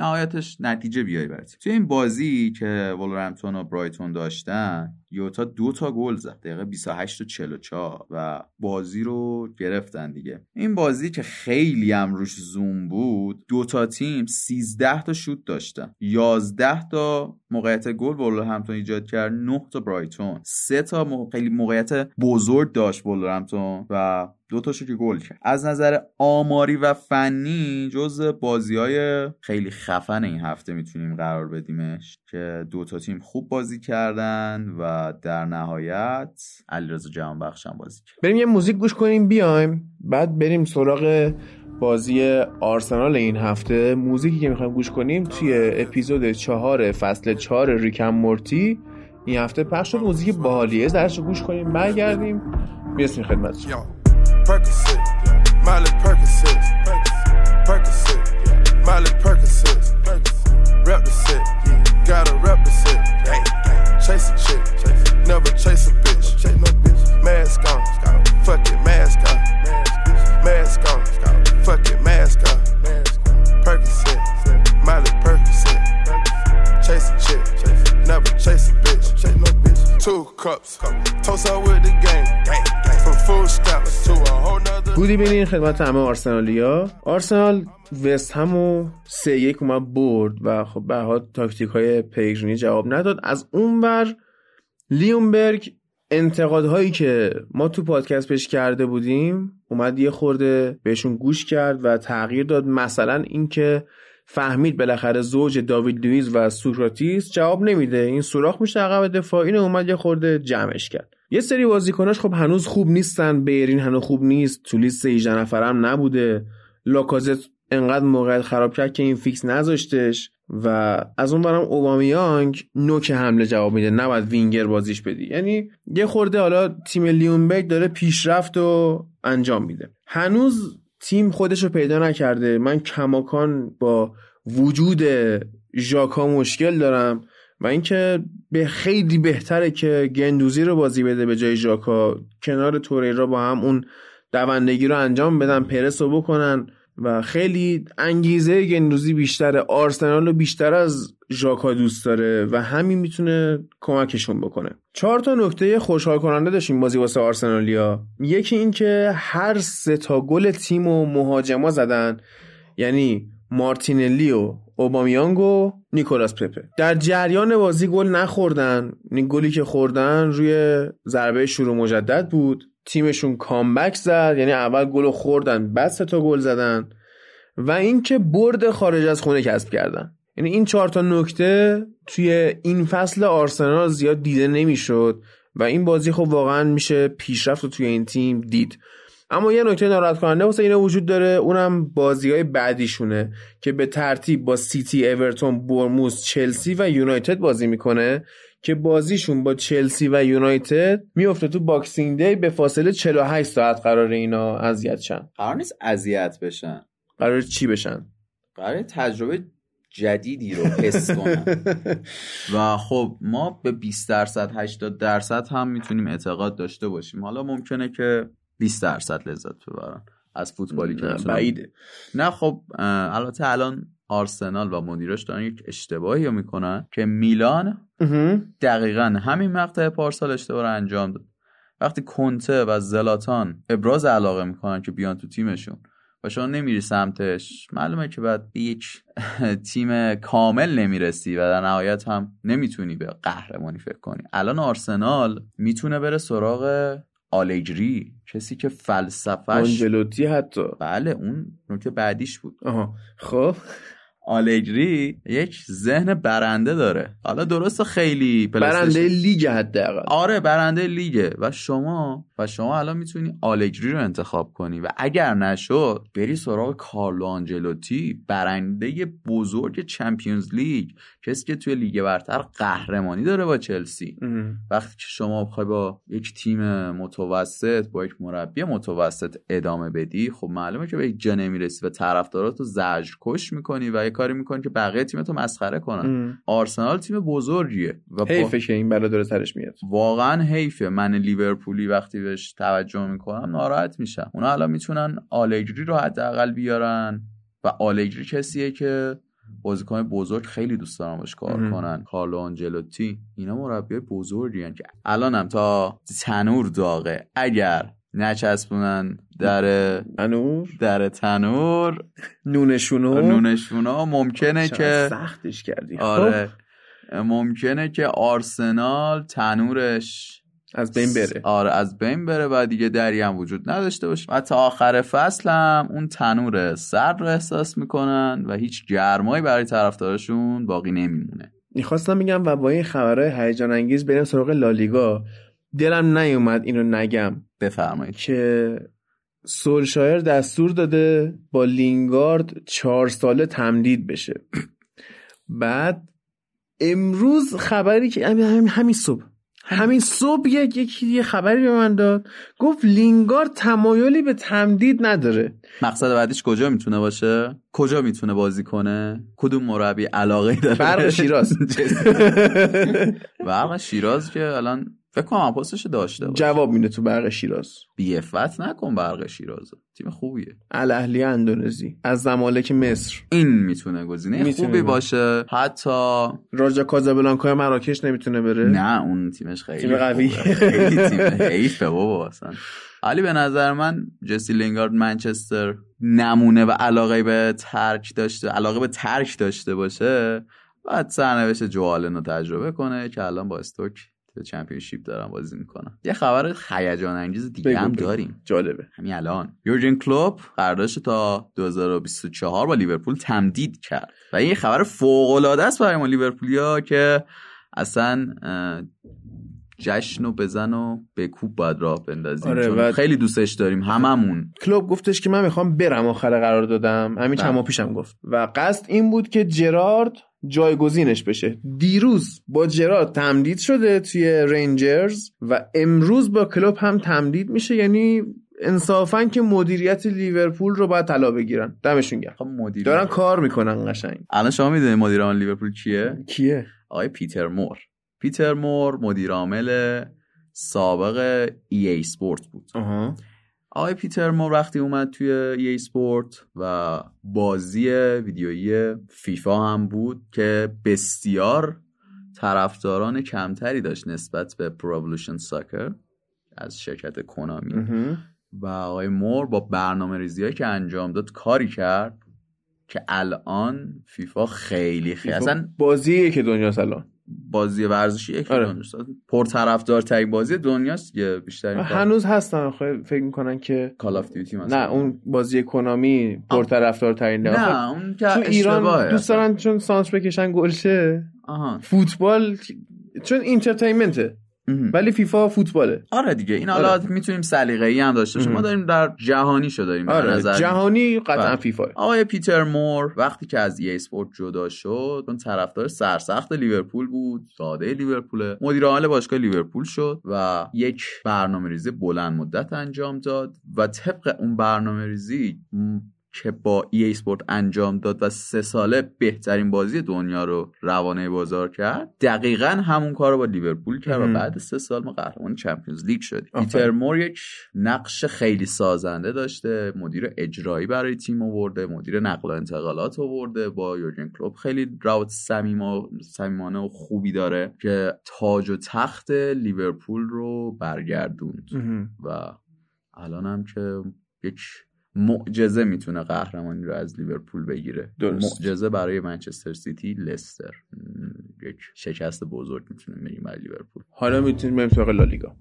نهایتش نتیجه بیای برای توی این بازی که ولورهمپتون و برایتون داشتن یوتا دو تا گل زد. دقیقه 28 و 44 و بازی رو گرفتن دیگه. این بازی که خیلی هم روش زوم بود دو تا تیم 13 تا شوت داشتن. 11 تا موقعیت گل همتون ایجاد کرد 9 تا برایتون. سه تا خیلی موقعیت بزرگ داشت همتون و دو تاشو که گل کرد. از نظر آماری و فنی جز بازی های خیلی خفن این هفته می‌تونیم قرار بدیمش که دو تا تیم خوب بازی کردن و در نهایت علیرضا جهان بخشم بازی کرد. بریم یه موزیک گوش کنیم بیایم. بعد بریم سراغ بازی آرسنال این هفته. موزیکی که می‌خوایم گوش کنیم توی اپیزود چهار فصل چهار ریکم مورتی. این هفته پخش شد موزیک باحالیه. درش گوش کنیم برگردیم. می‌رسیم خدمتتون Percocet, Miley Percocet, Percocet, Miley Percocet, rep the set, gotta rep the set, chase a chick, never chase a bitch, mask on, fuck it, mask on, mask on, fuck it, mask on, Percocet, Miley Percocet, chase a chick, never chase a bitch, two cups, toast up with the game, بودی بینین خدمت همه آرسنالیا آرسنال وست هم و سه یک اومد برد و خب به تاکتیک های پیگرینی جواب نداد از اون ور لیونبرگ انتقادهایی که ما تو پادکست پیش کرده بودیم اومد یه خورده بهشون گوش کرد و تغییر داد. مثلا اینکه فهمید بالاخره زوج داوید لویز و سوکراتیس جواب نمیده. این سوراخ میشه عقب دفاع. اینو اومد یه خورده جمعش کرد. یه سری بازیکناش خب هنوز خوب نیستن. بیرین هنوز خوب نیست. تو لیست 18 نفرم نبوده. لاکازت انقدر موقعیت خراب کرد که این فیکس نذاشتش. و از اون برم اوبامیانگ نوک حمله جواب میده. نباید وینگر بازیش بدی. یعنی یه خورده حالا تیم لیونبرگ داره پیشرفت و انجام میده. هنوز تیم خودش رو پیدا نکرده. من کماکان با وجود ژاکا مشکل دارم و اینکه به خیلی بهتره که گندوزی رو بازی بده به جای ژاکا. کنار توریرا با هم اون دوندگی رو انجام بدن پرس رو بکنن. و خیلی انگیزه گندوزی بیشتره. آرسنال رو بیشتر از ژاکا دوست داره و همین می‌تونه کمکشون بکنه. چهار تا نکته خوشحال کننده داشتیم بازی واسه آرسنالیا. یکی این که هر سه تا گل تیم و مهاجما زدن یعنی مارتینلی و اوبامیانگ و نیکولاس پپه. در جریان بازی گل نخوردن. این گلی که خوردن روی ضربه شروع مجدد بود. تیمشون کامبک زد یعنی اول گل خوردن بعد سه تا گل زدن و اینکه برد خارج از خونه کسب کردن. یعنی این چهار تا نکته توی این فصل آرسنال زیاد دیده نمی‌شد و این بازی خب واقعا میشه پیشرفت رو توی این تیم دید. اما یه نکته ناراحت کننده واسه اینا وجود داره اونم بازی های بعدیشونه که به ترتیب با سیتی اورتون برموس چلسی و یونایتد بازی می‌کنه. که بازیشون با چلسی و یونایتد میفته تو Boxing Day به فاصله 48 ساعت قرار اینا اذیت شن. قرار نیست اذیت بشن. قرار چی بشن؟ قرار تجربه جدیدی رو حس کنن. و خب ما به 20 درصد 80 درصد هم می‌تونیم اعتقاد داشته باشیم. حالا ممکنه که 20 درصد لذت ببرن. از فوتبالی که بعیده. نه خب البته الان آرسنال و مدیرش دارن یک اشتباهی رو می‌کنن که میلان دقیقا همین مقطع پارسال اشتباه رو انجام داد. وقتی کنته و زلاتان ابراز علاقه می‌کنن که بیان تو تیمشون و شما نمیری سمتش معلومه که بعد به یک تیم کامل نمی‌رسی و در نهایت هم نمی‌تونی به قهرمانی فکر کنی. الان آرسنال می‌تونه بره سراغ آلگری کسی که فلسفهش آنجلوتی حتی. بله اون نکته بعدیش بود. آها. خب. آلگری یک ذهن برنده داره. حالا درست خیلی برنده لیگ حداقل. آره برنده لیگه. و شما و شما الان می‌تونی آلگری رو انتخاب کنی. و اگر نشد بری سراغ کارلو آنجلوتی برنده بزرگ چمپیونز لیگ. کسی که توی لیگ برتر قهرمانی داره با چلسی. وقتی که شما بخوای با یک تیم متوسط با یک مربی متوسط ادامه بدی خب معلومه که به یک جا نمی‌رسی و طرفداراتو زجر کش می‌کنی و کاری می‌کنه که بقیه تیمتو مسخره کنن. آرسنال تیم بزرگیه و حیفه که این بلا داره سرش میاد. واقعا حیفه. من لیورپولی وقتی بهش توجه می‌کنم ناراحت میشم. اونا الان می‌تونن آلگری رو حداقل بیارن و آلگری کسیه که بازیکن بزرگ خیلی دوست دارم باش کار کنن. کارلو آنجلوتی اینا مربی بزرگی که الانم تا تنور داغه. اگر نچسبونن در تنور؟ در تنور نونشونو؟ نونشونا ممکنه که سختش کردی. آره. ممکنه که آرسنال تنورش از بین بره. آره از بین بره و دیگه دری هم وجود نداشته باشه. و تا آخر فصل هم اون تنور سرد رو احساس می‌کنن و هیچ گرمایی برای طرفدارشون باقی نمیمونه. می‌خواستم میگم و با این خبرهای هیجان انگیز بریم سراغ لالیگا. دلم نیومد اینو نگم. بفرمایید. که سولشایر دستور داده با لینگارد چهار ساله تمدید بشه. بعد امروز خبری که همین صبح. همین صبح یک یکی یه خبری به من داد. گفت لینگارد تمایلی به تمدید نداره. مقصد بعدیش کجا می‌تونه باشه؟ کجا می‌تونه بازی کنه؟ کدوم مربی علاقه داره؟ برق شیراز. برق شیراز که الان فکر کنم پستش داشته باشه. جواب میده تو برق شیراز. بیفت نکن برق شیراز. تیم خوبیه. الاهلی اندونزی. از زمالک مصر. این می‌تونه گزینه می‌تونه خوبی. باشه. حتی راجا کازابلانکا مراکش نمی‌تونه بره. نه اون تیمش خیلی تیم قوی. خیلی تیم حیفه بابا اصلا. علی به نظر من جسی لینگارد منچستر نمونه و علاقه به ترک داشته علاقه به ترک داشته باشه. بعد سرنوشت جوالن رو تجربه کنه که الان با استوک تو چمپیونشیپ دارن بازی می‌کنن. یه خبر هیجان انگیز دیگه بگو، هم. داریم. جالبه. همین الان. یورگن کلوپ قراردادش تا 2024 با لیورپول تمدید کرد. و این خبر فوق العاده است برای ما لیورپولیا که اصلا جشن و بزن و به کوب باید راه بندازیم. آره، چون خیلی دوستش داریم هممون. کلوب گفتش که من می‌خوام برم آخر قرار دادم همین چند بله. پیشم گفت. و قصد این بود که جرارد جایگزینش بشه. دیروز با جرارد تمدید شده توی رنجرز و امروز با کلوب هم تمدید میشه. یعنی انصافا که مدیریت لیورپول رو باید طلا بگیرن. دمشون گرم. خب مدیر دارن کار می‌کنن قشنگ. الان شما می‌دونید مدیر عامل لیورپول کیه؟ کیه؟ آقای پیتر مور. پیتر مور مدیر عامل سابق EA Sport بود. آها. آقای پیتر مور وقتی اومد توی EA Sport و بازی ویدیویی فیفا هم بود که بسیار طرفداران کمتری داشت نسبت به Pro Evolution Soccer از شرکت Konami و آقای مور با برنامه ریزی که انجام داد کاری کرد که الان فیفا خیلی خیلی اصلا بازیه که دنیا الان. بازی ورزشی یکی آره. پرطرفدارترین بازی دنیاست یه بیشترین هنوز هستن آخه فکر می‌کنن که Call of Duty نه اون بازی Konami پرطرفدارترین نه اون که تو ایران دوست. دارن چون سانتر بکشن گل شه آها فوتبال چون entertainment ه. ولی فیفا فوتباله. آره دیگه. این حالا آره. می‌تونیم سلیقه‌ای هم داشته باشیم. ما. داریم در جهانی شو داریم آره نظر جهانی قطعا بله. فیفا آقای پیتر مور وقتی که از EA Sport جدا شد اون طرفدار سرسخت لیورپول بود زاده لیورپول مدیر عامل باشگاه لیورپول شد و یک برنامه ریزی بلند مدت انجام داد و طبق اون برنامه ریزی که با ای اسپورت انجام داد و سه ساله بهترین بازی دنیا رو روانه بازار کرد دقیقا همون کار رو با لیورپول کرد و. بعد سه سال ما قهرمان چمپیونز لیگ شدیم. پیتر مور یک نقش خیلی سازنده داشته مدیر اجرایی برای تیم آورده مدیر نقل و انتقالات آورده با یورگن کلوب خیلی روابط صمیمانه و خوبی داره که تاج و تخت لیورپول رو برگردوند و الان هم که یک معجزه می‌تونه قهرمانی رو از لیورپول بگیره. درست. معجزه برای منچستر سیتی لستر. یک شکست بزرگ می‌تونه بگیم برای لیورپول. حالا می‌تونیم بریم سراغ لالیگا.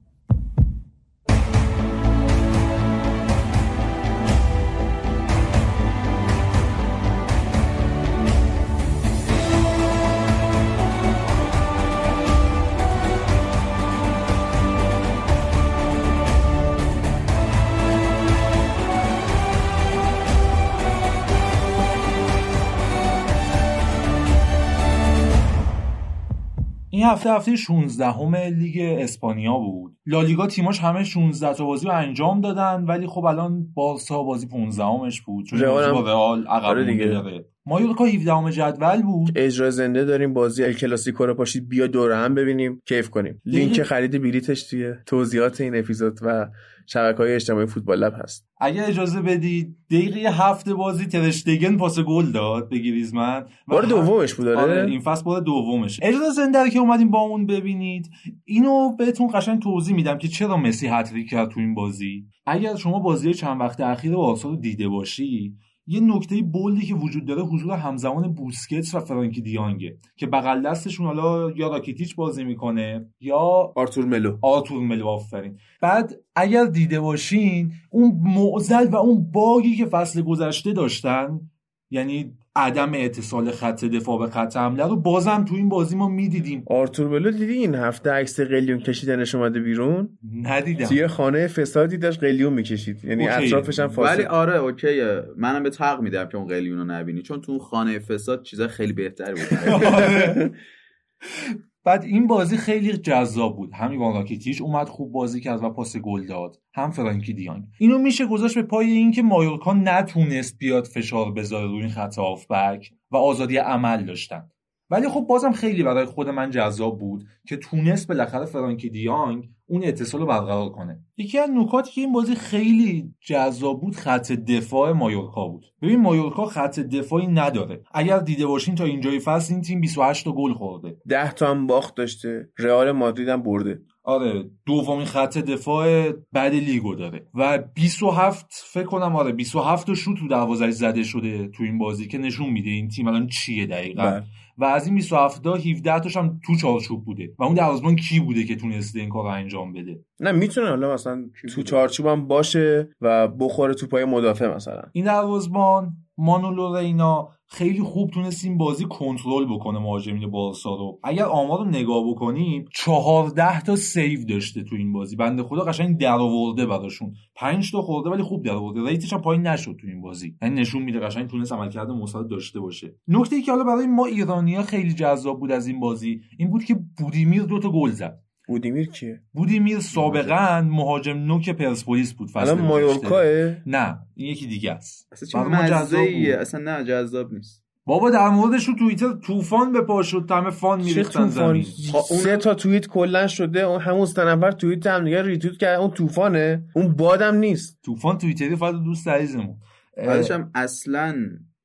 این هفته هفته 16 همه لیگ اسپانیا بود لالیگا تیماش همه 16 تا بازی رو انجام دادن ولی خب الان بارسا بازی 15 همش بود چون رئال با رئال عقب آره دیگه. مایورکا 17 جدول بود. اجرا زنده داریم بازی ال کلاسیکو رو پاشید بیا دور هم ببینیم کیف کنیم. لینک خرید بلیتش توی توضیحات این اپیزود و شبکه های اجتماعی فوتبال لب هست. اگر اجازه بدید دقیقه هفته بازی ترشتگن پاس گل داد به گریزمن. بار دومش بود آره؟ این فصل بار دومش اجازه زنده که اومدیم با اون ببینید. اینو بهتون قشنگ توضیح میدم که چرا مسی هتریک کرد تو این بازی. اگر شما بازی چند وقت اخیر رو دیده باشی یه نکته bold ی که وجود داره حضور همزمان بوسکتس و فرانکی دی یونگه که بغل دستشون حالا یا راکیتیچ بازی می‌کنه یا آرتور ملو. آرتور ملو آفرین. بعد اگر دیده باشین اون معضل و اون bug ی که فصل گذشته داشتن یعنی عدم اتصال خط دفاع به خط حمله رو بازم تو این بازی ما می‌دیدیم. آرتور بلو دیدی این هفته عکس قلیون کشیدنش اومده بیرون؟ ندیدم. توی خانه فسادی داشت قلیون می‌کشید. یعنی اطرافش هم فاصله ولی آره اوکیه. منم به حق میدم که اون قلیون رو نبینی چون تو اون خانه فساد چیزا خیلی بهتری بود. بعد این بازی خیلی جذاب بود. هم ایوان راکیتیش اومد خوب بازی کرد و پاس گل داد. هم فرانکی دیانگ. اینو میشه گذاشت به پای اینکه مایورکا نتونست بیاد فشار بذاره روی این خط آفبک و آزادی عمل داشتن. ولی خب بازم خیلی برای خود من جذاب بود که تونست بالاخره فرانکی دیانگ اون اتصال رو برقرار کنه. یکی از نکاتی که این بازی خیلی جذاب بود خط دفاع مایورکا بود. ببین مایورکا خط دفاعی نداره. اگر دیده باشین تا اینجای فصل این تیم 28 تا گل خورده. 10 تا هم باخت داشته. رئال مادرید هم برده. آره دومین خط دفاع بعد لیگو داره. و 27 فکر کنم آره 27 تا شوت تو دروازه زده شده تو این بازی که نشون میده این تیم الان چیه دقیقا. بله. و از این 27 تا 17 تاش هم تو چارچوب بوده و اون دروازه‌بان کی بوده که تونسته این کار انجام بده؟ نه می‌تونه حالا مثلا تو چارچوب هم باشه و بخوره تو پای مدافع مثلا. این دروازه‌بان مانولو رینا خیلی خوب تونست این بازی کنترل بکنه مهاجمین بارسا رو. اگر آمار رو نگاه بکنیم چهارده تا save داشته تو این بازی. بنده خدا قشنگ درآورده براشون. 5 تا خورده ولی خوب درآورده. rate ش هم پایین نشد تو این بازی. یعنی نشون میده قشنگ تونست عملکرد مثبت داشته باشه. نکته ای که حالا برای ما ایرانیا خیلی جذاب بود از این بازی این بود که بودیمیر دو تا گل زد. بودیمیر کیه؟ بودیمیر سابقا مهاجم نوک پرسپولیس بود فصل الان مایورکاه نه این یکی دیگه است. اصلا اصلا نه جذاب نیست. بابا در موردش رو توییتر طوفان به پا شد همه فان میریختن زمین. سه تا توییت کلا شده اون همون سه نفر توییت هم دیگه ریتوییت کرد اون طوفانه اون بادم نیست. طوفان توییتری فقط دوست عزیزمون. بعدش هم اصلا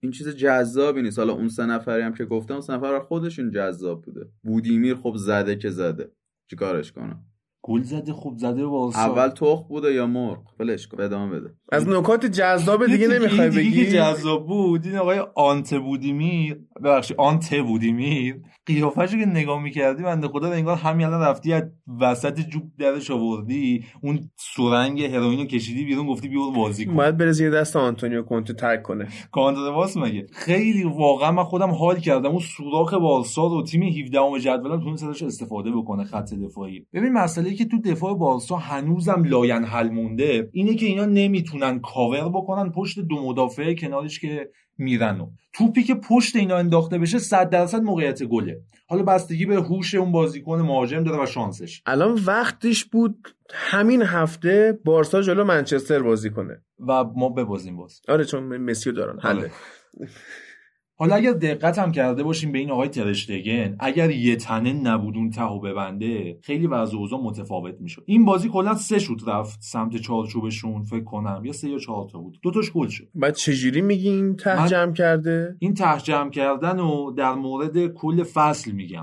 این چیز جذابی نیست. حالا اون سه نفری هم که گفتم اون سه نفر خودشون جذاب بوده. بودیمیر خب زده که زده. چیکارش کنم؟ گل زده خوب زده بابا اول تخم بوده یا مرغ؟ ولش کن ادامه بده. از نکات جذاب دیگه نمی‌خوای بگی؟ جذاب بود این آقای آنت بودیمیر. ببخشید آنته بودیمیر. قیافش که نگاه می‌کردی بنده خدا انگار همین الان رفتی از وسط جوب درش آوردی. اون سرنگ هروئین رو کشیدی بیرون گفتی بیا برو بازی کن. باید بره زیر دست آنتونیو کونته ترک کنه. کانتر واس مگه؟ خیلی واقعا من خودم حال کردم. اون سوراخ بارسا رو تیم 17 ام جدول تونست ازش استفاده بکنه خط دفاعی. ببین مسئله که تو دفاع بارسا هنوزم لاینحل مونده. اینه که اینا نمی‌تونن کاور بکنن پشت دو مدافع کنارش که میرن و توپی که پشت اینا انداخته بشه 100 درصد موقعیت گله. حالا بستگی به هوش اون بازیکن مهاجم داره و شانسش. الان وقتش بود همین هفته بارسا جلو منچستر بازی کنه. و ما ببازیم باز. آره چون مسیو دارن. حله. آره. حالا اگر دقت هم کرده باشیم به این آقای ترشتگن اگر یه تنه نبود اون تهو ببنده خیلی وضع اوضاع متفاوت می‌شد. این بازی کلا سه شوت رفت سمت چارچوبشون فکر کنم یا سه یا چهار تا بود. دو تاش گل شد. بعد چجوری میگین ته جمع کرده؟ این ته جمع کردن و در مورد کل فصل میگم.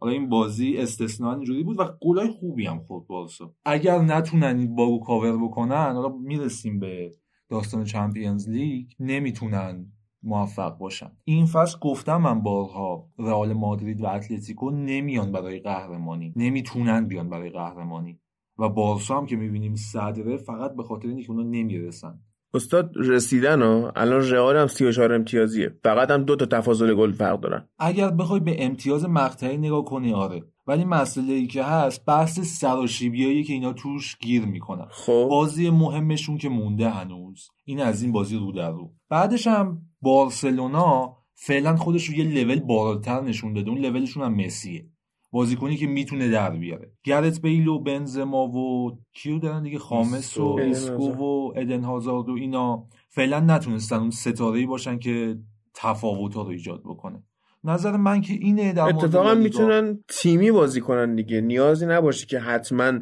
حالا این بازی استثنا اینجوری بود و گلای خوبی هم خورد بارسا. اگر نتونن این باگو کاور بکنن حالا می‌رسیم به داستان چمپیونز لیگ نمی‌تونن موفق باشن این فصل گفتم من بارها رئال مادرید و اتلتیکو نمیان برای قهرمانی. نمی‌تونن بیان برای قهرمانی. و بارسا هم که می‌بینیم صدره فقط به خاطر اینکه اونا نمی‌رسن. استاد رسیدن ها الان رئال هم 34 امتیازیه. فقط هم دو تا تفاضل گل فرق دارن. اگر بخوای به امتیاز مقطعی نگاه کنی آره. ولی مسئله ای که هست بحث سراشیبیایی که اینا توش گیر می‌کنن. خب. بازی مهمشون که مونده هنوز. این از این بازی رو در رو. بعدش هم بارسلونا فعلا خودش رو یه لول بالاتر نشون داده. اون لولشون هم مسیه. بازیکنی که می‌تونه در بیاره. گرت بیل و بنزما و کیو دارن دیگه؟ خامس و اسکو و ادن هازارد و اینا. فعلا نتونستن اون ستاره باشن که تفاوت رو ایجاد بکنه. نظر من که اینه در اتفاقا می‌تونن تیمی بازی کنن دیگه. نیازی نباشه که حتما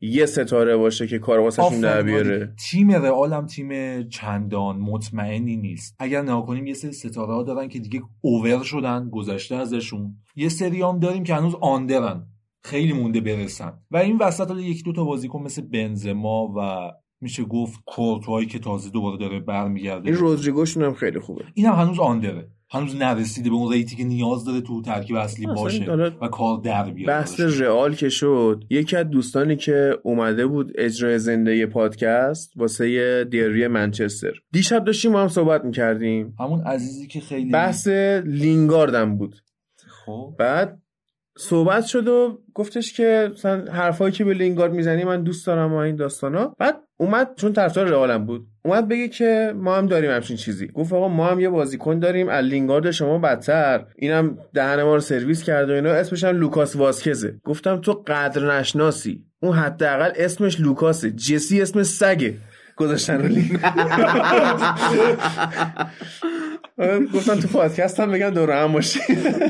یه ستاره باشه که کار واسهشون در بیاره. تیم رئال هم تیم چندان مطمئنی نیست. اگر نگاه کنیم یه سری ستاره ها دارن که دیگه اوور شدن گذشته ازشون. یه سری هم داریم که هنوز آندرن. خیلی مونده برسن. و این وسط حالا یک دو تا بازیکن مثل بنزما و میشه گفت کورتوایی که تازه دوباره داره برمیگرده. این رودریگوشون هم خیلی خوبه. این هم هنوز آندره. هنوز نرسیده به اون rate ی که نیاز داره تو ترکیب اصلی باشه و کار در بیاره بحث رئال که شد یکی از دوستانی که اومده بود اجرای زنده پادکست واسه دربی منچستر. دیشب داشتیم ما هم صحبت می‌کردیم. همون عزیزی که خیلی بحث لینگاردم بود. خب. بعد صحبت شد و گفتش که مثلا حرفایی که به لینگارد می‌زنی من دوست دارم و این داستانا. بعد اومد چون طرفدار رئالم بود اومد بگه که ما هم داریم همچین چیزی. گفت آقا ما هم یه بازیکن داریم از لینگارد شما بدتر. اینم دهن ما رو سرویس کرده و اینا. اسمش هم لوکاس واسکزه. گفتم تو قدر نشناسی اون حداقل اسمش لوکاسه. جسی اسم سگه. گذاشتن رو گفتم تو پادکست هم بگم دور هم باشی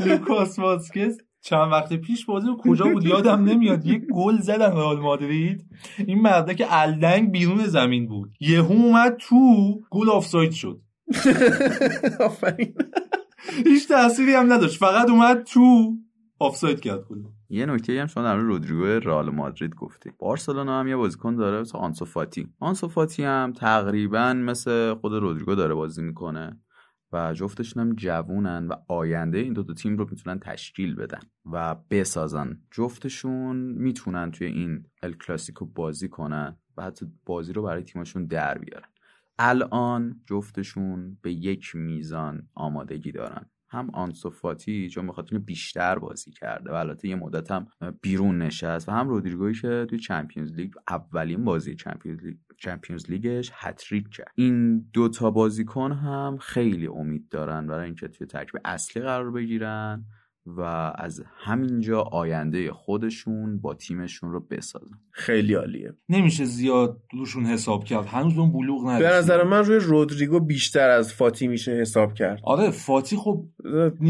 لوکاس واسکز. چند وقت پیش بازی کجا بود؟ یادم نمیاد. یک گل زدن رئال مادرید. این مرده که الدنگ بیرون زمین بود. یهو اومد تو گل آفساید شد. آفرین. هیچ تأثیری هم نداشت. فقط اومد تو آفساید کرد گل. یه نکته هم شما در رودریگو رئال مادرید گفتی. بارسلونا هم یه بازیکن داره مثل آنسوفاتی آنسوفاتی هم تقریبا مثل خود رودریگو داره بازی می‌کنه. و جفتشون هم جوونن و آینده این دوتا تیم رو می‌تونن تشکیل بدن و بسازن. جفتشون می‌تونن توی این ال کلاسیکو بازی کنن و حتی بازی رو برای تیمشون در بیارن. الان جفتشون به یک میزان آمادگی دارن. هم آنسوفاتی چون بخاطر بیشتر بازی کرده و البته یه مدت هم بیرون نشست و هم رودریگویی که توی چمپیونز لیگ اولین بازی چمپیونز لیگ چمپیونز لیگش هتریک کرد. این دوتا بازیکن هم خیلی امید دارن برای اینکه توی ترکیب اصلی قرار بگیرن. و از همینجا آینده خودشون با تیمشون رو بسازن. خیلی عالیه. نمیشه زیاد روشون حساب کرد. هنوز اون بلوغ نداشت. به نظر من روی رودریگو بیشتر از فاتی میشه حساب کرد. آره فاتی خب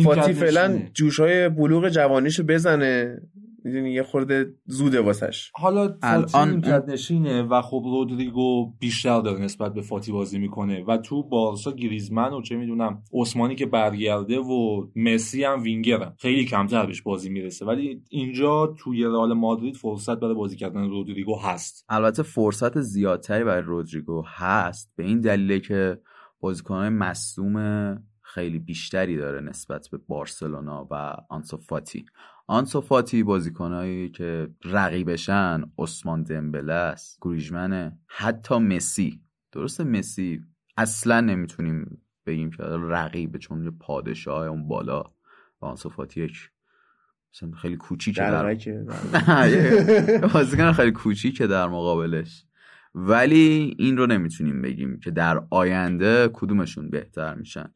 فاتی فعلا جوشهای بلوغ جوانیشو بزنه. می‌دونی یه خورده زوده واسش. حالا الان نشینه و خب رودریگو بیشتر داره نسبت به فاتی بازی می‌کنه و تو بارسا گریزمن و چه می‌دونم عثمانی که برگرده و مسی هم وینگرن. خیلی کمتر بهش بازی می‌رسه. ولی اینجا توی رئال مادرید فرصت برای بازی کردن رودریگو هست. البته فرصت زیادتری برای رودریگو هست. به این دلیله که بازیکنهای مصدوم خیلی بیشتری داره نسبت به بارسلونا و آنسوفاتی آنسوفاتی بازیکنایی که رقیبشن عثمان دمبله است گریجمنه حتی مسی. درسته مسی اصلا نمی‌تونیم بگیم که رقیبه چون یه پادشاه اون بالا و آنسوفاتی یک خیلی کوچیکه در بازیکن خیلی کوچیکه در مقابلش. ولی این رو نمی‌تونیم بگیم که در آینده کدومشون بهتر میشن.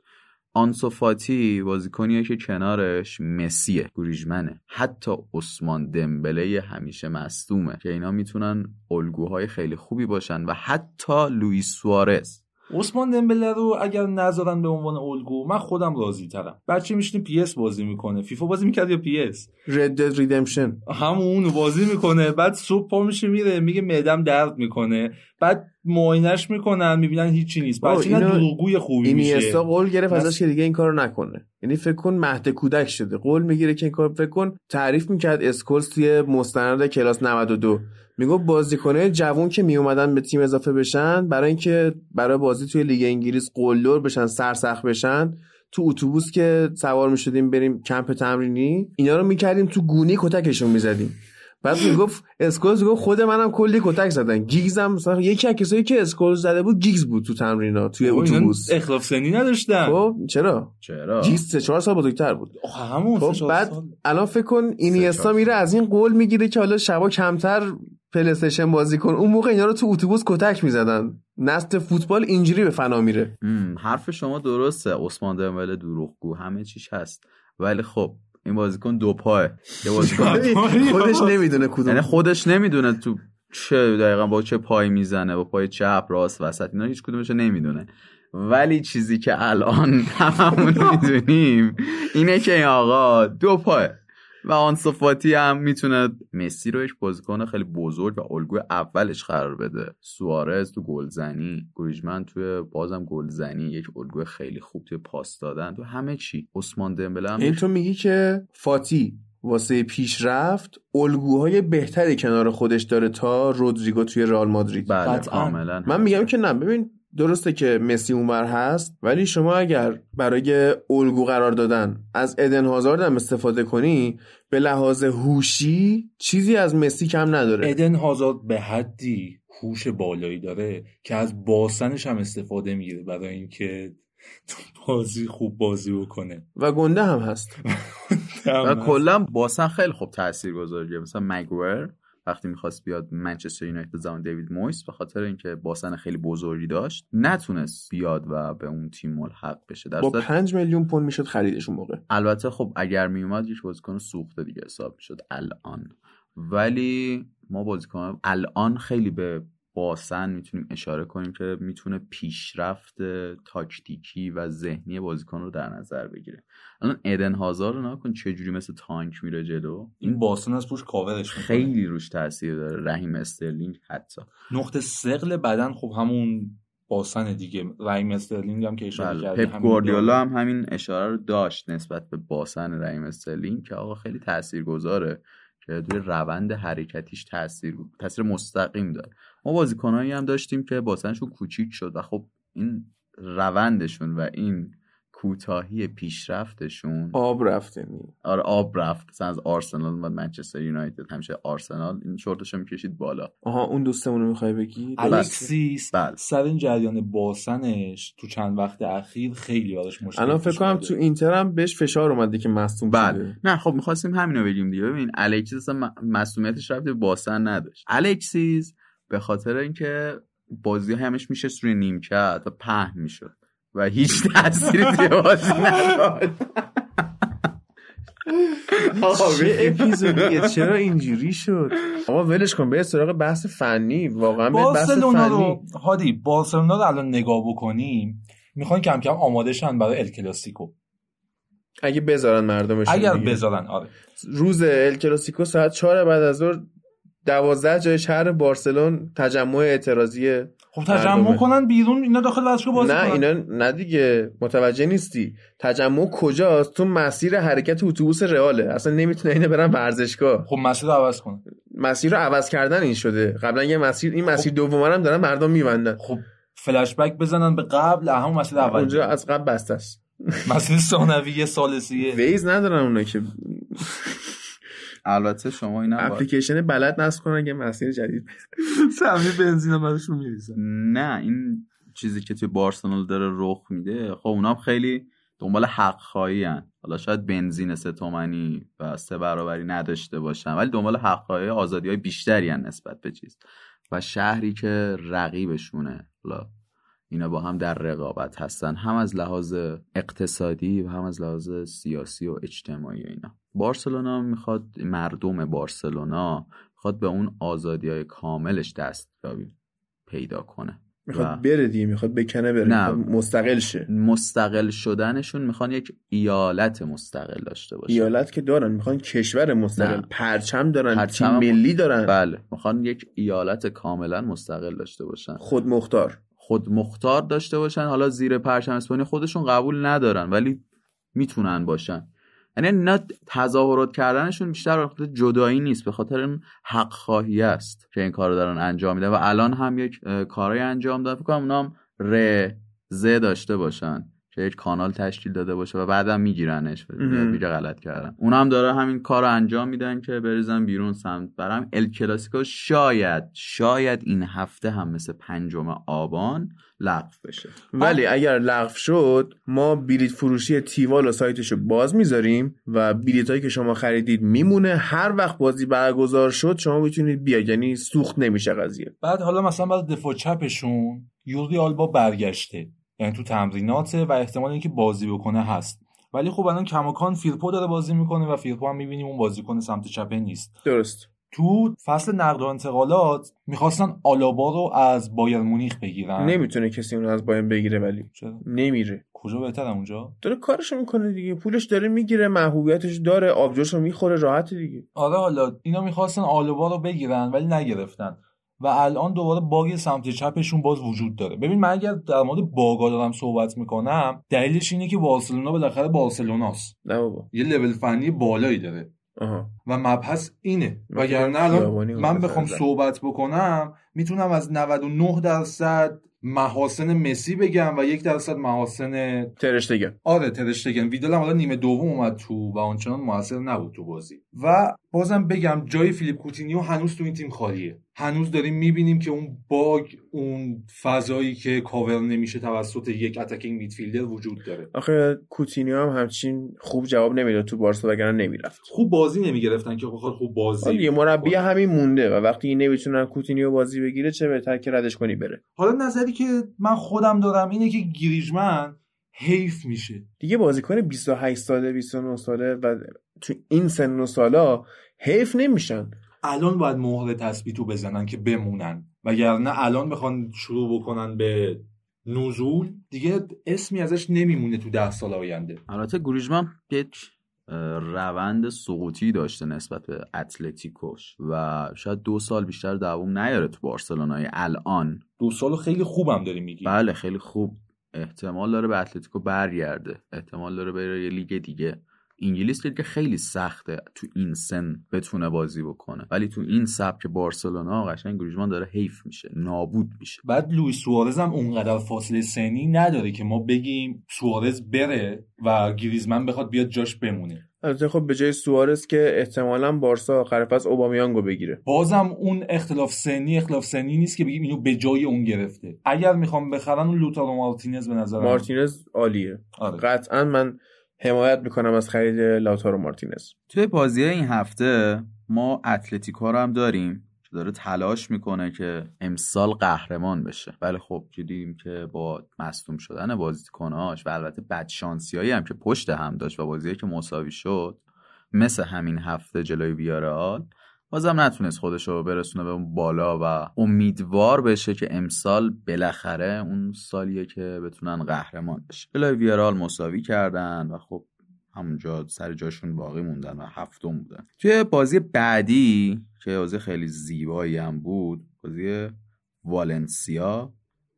آنسوفاتی بازیکنیه که کنارش مسیه گریزمنه حتی عثمان دمبله همیشه مصدومه که اینا می‌تونن الگوهای خیلی خوبی باشن و حتی لوئیس سوارز عثمان دمبله رو اگر نذارن به عنوان الگو من خودم راضی ترم بچه میشینه PS بازی می‌کنه. فیفا بازی می‌کرد یا PS؟ Red Dead Redemption همون بازی می‌کنه. بعد صبح پا میشه میره میگه معدم درد می‌کنه. بعد معاینش می‌کنن می‌بینن هیچی نیست. بعد اینا دروغگوی خوبی میشه. اینیستا قول گرفت ازش که دیگه این کارو نکنه. یعنی فکر کن مهد کودک شده. قول می‌گیره که این کار فکر کن تعریف می‌کرد اسکولز توی مستند کلاس 92 میگه بازیکنه جوون که میومدن به تیم اضافه بشن برای اینکه برای بازی توی لیگ انگلیس قلدر بشن سرسخت بشن تو اتوبوس که سوار می‌شدیم بریم کمپ تمرینی اینا رو می‌کردیم تو گونی کتکشون می‌زدیم. بعد می‌گفت اسکولز گفت خود منم کلی کتک زدن. گیگزم مثلا یکی از کسایی که اسکولز زده بود گیگز بود تو تمرینا توی اتوبوس. اختلاف سنی نداشتن. خب چرا؟ چرا؟ گیگز 3 4 سال بزرگتر بود. همون خب بعد الان فکر کن اینیستا میره از این قول می‌گیره که حالا شبا کمتر PlayStation بازی کن. اون موقع اینا رو تو اتوبوس کتک می‌زدن. نسل فوتبال اینجوری به فنا میره. حرف شما درسته. عثمان دمبله دروغگو. همه چیش هست. ولی خب این بازیکن دو پاه. یه بازیکن خودش نمی‌دونه کدوم. یعنی خودش نمی‌دونه تو چه دقیقا با چه پای می‌زنه با پای چپ راست وسط. اینا هیچ کدومش نمی‌دونه. ولی چیزی که الان هممون می‌دونیم اینه که این آقا دو پاه. و آنسوفاتی هم می‌تونه مسی رو یک بازیکن خیلی بزرگ و الگوی اولش قرار بده. سوارز تو گلزنی گریجمن توی بازم گلزنی یک الگوی خیلی خوب توی پاس دادن. تو همه چی. عثمان دمبله هم این تو میگی که فاتی واسه پیشرفت الگوهای بهتری کنار خودش داره تا رودریگو توی رئال مادرید. بله. کاملا من میگم که نه. ببین درسته که مسی اونور هست ولی شما اگر برای الگو قرار دادن از ادن هازارد هم استفاده کنی به لحاظ هوشی چیزی از مسی کم نداره. ادن هازارد به حدی هوش بالایی داره که از باسنش هم استفاده می‌گیره برای اینکه تو بازی خوب بازی بکنه. و گنده هم هست. و کلا باسن خیلی خوب تاثیر گذاریه مثلا مگور وقتی می‌خواست بیاد منچستر یونایتد زمان دیوید مویس به خاطر اینکه باسن خیلی بزرگی داشت نتونست بیاد و به اون تیم ملحق بشه. در با صورت- پنج میلیون پوند می‌شد خریدش اون موقع. البته خب اگر میومد یک بازیکن سوخته دیگه حساب می‌شد الان. ولی ما بازیکن الان خیلی به باسن می‌تونیم اشاره کنیم که می‌تونه پیشرفت تاکتیکی و ذهنی بازیکن رو در نظر بگیره. الان ادن هازار رو نگا کن چه جوری مثل تانک میره جلو. این باسن از پوش کاورش می‌کنه. خیلی روش تاثیر داره. رحیم استرلینگ حتی. نقطه ثقل بدن خب همون باسن دیگه. رحیم استرلینگ هم که اشاره بله. کردی پپ گواردیولا داره. هم همین اشاره رو داشت نسبت به باسن رحیم استرلینگ که آقا خیلی تاثیرگذاره. که روی روند حرکتیش تاثیر تاثیر مستقیم داره. ما بازیکنایی هم داشتیم که باسنشون کوچیک شد و خب این روندشون و این کوتاهی پیشرفتشون. آب رفته می. آره آب رفت. مثلا از آرسنال اومد منچستر یونایتد همیشه آرسنال. این شورتشو می‌کشید بالا. آها اون دوستمون رو می‌خوای بگی؟ الکسیس بله. سر این جریان باسنش تو چند وقت اخیر خیلی براش مشکل الان فکر کنم. تو اینتر هم بهش فشار اومده که مصدوم بله. نه خب می‌خواستیم همینو بگیم دیگه. ببین الکسیس اصلا م- مسئولیتش رفته به باسن نداشت. الکسیس به خاطر اینکه بازی همش میشه روی نیمکت و پهن می‌شد. و هیچ تأثیری توی بازی نداشت چه اپیزودیه؟ چرا اینجوری شد؟ آقا ولش کن به سراغ بحث فنی. واقعا به بحث بارسلونا فنی. رو هادی بارسلونا رو الان نگاه بکنیم می‌خوان کم کم آماده شن برای ال کلاسیکو. اگه بذارن مردمش اگر بذارن آره. روز ال کلاسیکو ساعت 4 بعد از ظهر دوازده جای شهر بارسلون تجمع اعتراضی خب تجمع مردمه. کنن بیرون اینا داخل ورزشگاه بازی نه کنن. اینا نه دیگه متوجه نیستی. تجمع کجاست؟ تو مسیر حرکت اتوبوس رئاله. اصلا نمی‌تونه اینه برن ورزشگاه. خب مسیر رو عوض کنن. مسیر رو عوض کردن این شده. قبلا یه مسیر این مسیر دوم هم دارن مردم میبندن. خب فلش بک بزنن به قبل همون مسیر اول. اونجا. از قبل بسته است. مسیر ثانویه سالسیه ویز ندارن اونا که. البته شما اینا اپلیکیشن بلد نصب کنن که مسیر جدید سهمیه بنزین براشون میریزن نه این چیزی که توی بارسلون داره رخ میده خب اونا هم خیلی دنبال حق خواهی حالا شاید بنزین سه تومنی و سه برابری نداشته باشن ولی دنبال حق خواهی آزادی های بیشتری هن نسبت به چیز. و شهری که رقیبشونه. حالا اینا با هم در رقابت هستن هم از لحاظ اقتصادی و هم از لحاظ سیاسی و اجتماعی و اینا. بارسلونا می‌خواد مردم بارسلونا می‌خواد به اون آزادی های کاملش دستیابی پیدا کنه. می‌خواد و بره دیگه می‌خواد بکنه بره نه. مستقل شه. مستقل شدنشون می‌خوان یک ایالت مستقل داشته باشه. ایالت که دارن می‌خوان کشور مستقل. نه. پرچم دارن پرچم تیم ملی دارن. بله. می‌خوان یک ایالت کاملا مستقل داشته باشن. خود مختار خود مختار داشته باشن. حالا زیر پرچم اسپانیا خودشون قبول ندارن ولی می‌تونن باشن. یعنی نه تظاهرات کردنشون بیشتر به جدایی نیست به خاطر این حق خواهی است که این کار رو دارن انجام میدن. و الان هم یک اه، کارهای انجام دادن. فکر کنم اونا هم ر ز داشته باشن. که یک کانال تشکیل داده باشه و بعدم میگیرنش. میگه غلط کردن اونا هم داره همین کار رو انجام میدن که بریزن بیرون سمت. برم ال کلاسیکو شاید شاید این هفته هم مثل پنجم آبان لغو بشه. ولی اگر لغو شد ما بلیت فروشی تیوال و سایتشو باز می‌ذاریم و بلیت هایی که شما خریدید میمونه. هر وقت بازی برگزار شد شما می‌تونید بیاید. یعنی سوخت نمیشه قضیه. بعد حالا مثلا بعد دفاع چپشون یوردی آلبا برگشته. یعنی تو تمریناته و احتمال اینکه بازی بکنه هست. ولی خب الان کماکان فیرپو داره بازی می‌کنه و فیرپو هم می‌بینیم اون بازیکن سمت چپه نیست. درست. تو فصل نقل و انتقالات می‌خواستن آلابا رو از بایر مونیخ بگیرن. نمی‌تونه کسی اون از باین بگیره ولی چرا؟ نمیره. کجا بهتر اونجا؟ داره کارشو می‌کنه دیگه. پولش داره می‌گیره محبوبیتش داره آبجوشو می‌خوره راحت دیگه. آره حالا اینا می‌خواستن آلوبا رو بگیرن ولی نگرفتن. و الان دوباره باگ سمت چپشون باز وجود داره. ببین من اگر در مورد باگا دارم صحبت می‌کنم دلیلش اینه که بارسلونا بالاخره بارسلوناست. نه بابا. یه لول فنی بالایی داره. آها. و مبحث اینه. وگرنه الان من بخوام. صحبت بکنم می‌تونم از 99 درصد محاسن مسی بگم و یک درصد محاسن ترشتگن. آره ترشتگن. ویدال هم حالا نیمه دوم اومد تو و آنچنان موثر نبود تو بازی. و بازم بگم جای فیلیپ کوتینیو هنوز تو این تیم خالیه. هنوز داریم می‌بینیم که اون bug اون فضایی که کاور نمیشه توسط یک attacking midfielder وجود داره. آخه کوتینیو هم همچین خوب جواب نمی‌داد تو بارسا وگرنه نمی‌رفت. خوب بازی نمی‌گرفتن که بخواد خوب بازی یه مربی کنه. همین مونده و وقتی نمی‌تونن کوتینیو بازی بگیره چه بهتر که ردش کنی بره. حالا نظری که من خودم دارم اینه که گریزمن حیف میشه. دیگه بازیکن 28 ساله 29 ساله و تو این سن و سالا حیف نمیشن. الان باید مهر تثبیتو بزنن که بمونن. وگرنه الان بخوان شروع بکنن به نزول دیگه اسمی ازش نمیمونه تو ده سال آینده. البته گریزمان یک روند سقوطی داشته نسبت به اتلتیکوش و شاید دو سال بیشتر دوام نیاره تو بارسلونای الان. دو سال خیلی خوبم داری میگی. بله خیلی خوب. احتمال داره به اتلتیکو برگرده. احتمال داره بره یه لیگ دیگه. انگلیس لیگ خیلی سخته تو این سن بتونه بازی بکنه. ولی تو این سبک بارسلونا قشنگ گریزمان داره حیف میشه نابود میشه. بعد لوئیس سوارز هم اونقدر فاصله سنی نداره که ما بگیم سوارز بره و گریزمن بخواد بیاد جاش بمونه. البته خب به جای سوارز که احتمالا بارسا آخر فصل اوبامیانگو بگیره. بازم اون اختلاف سنی اختلاف سنی نیست که بگیم اینو به جای اون گرفته. اگر می‌خوام بخرن اون لوتارو مارتینز به نظرم. مارتینز عالیه. آره. قطعا من حمایت می‌کنم از خرید لاتارو مارتینز. توی بازی این هفته ما اتلتیکو رو هم داریم که داره تلاش می‌کنه که امسال قهرمان بشه. ولی خب دیدیم که با مصدوم شدن بازیکناش و البته بدشانسیایی هم که پشت هم داشت و بازی که مساوی شد مثل همین هفته جلوی ویارال بازم نتونست خودش رو برسونه به اون بالا و امیدوار بشه که امسال بالاخره اون سالیه که بتونن قهرمان بشه. جلوی ویارال مساوی کردن و خب همونجا سر جاشون باقی موندن و هفتم بودن. توی بازی بعدی که بازی خیلی زیبایی هم بود بازی والنسیا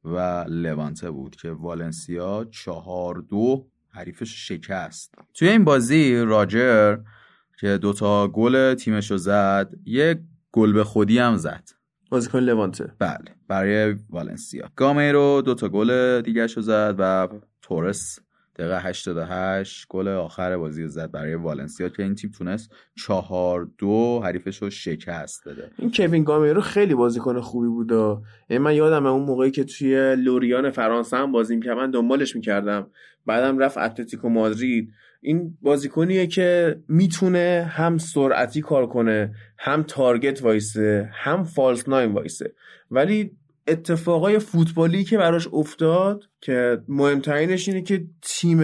و لوانته بود که والنسیا چهار دو حریفش شکست. توی این بازی راجر که دوتا گل تیمش رو زد یه گل به خودی هم زد. بازیکن لوانته. بله برای والنسیا. گامیرو دوتا گل دیگه رو زد و تورس دقیقه 88 گل آخر بازی زد برای والنسیا که این تیم تونست چهار دو حریفش رو شکست بده. این کوین گامیرو خیلی بازیکن خوبی بود و یعنی من یادم اون موقعی که توی لوریان فرانسه هم بازی می‌کرد من دنبالش می‌کردم. بعدم رفت اتلتیکو مادرید. این بازیکنیه که می‌تونه هم سرعتی کار کنه هم تارگت وایسه هم فالس ناین وایسه. ولی اتفاقای فوتبالی که براش افتاد که مهمترینش اینه که تیم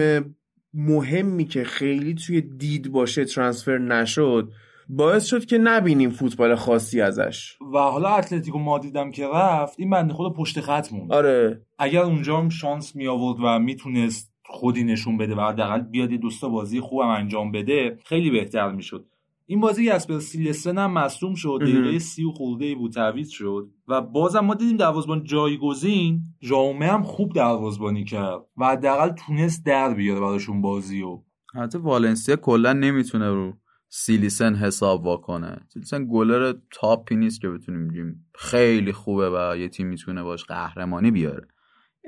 مهمی که خیلی توی دید باشه ترانسفر نشد باعث شد که نبینیم فوتبال خاصی ازش. و حالا اتلتیکو مادریدم که رفت این بنده خدا پشت خط موند. آره. اگر اونجا هم شانس می آورد و می‌تونست خودی نشون بده و حداقل بیاد یه دوستا بازی خوبم انجام بده خیلی بهتر می‌شد. این بازی اسپر سیلسن هم مصدوم شد دقیقه سی و خورده ای بود تعویض شد. و بازم ما دیدیم دروازبان جایگزین ژائومه هم خوب دروازبانی کرد و حداقل تونست در بیاره براشون بازی و البته والنسیا کلا نمی‌تونه رو سیلیسن حساب واکنه. سیلیسن گلر تاپی نیست که بتونیم بگیم خیلی خوبه و یه تیم می‌تونه باش قهرمانی بیاره.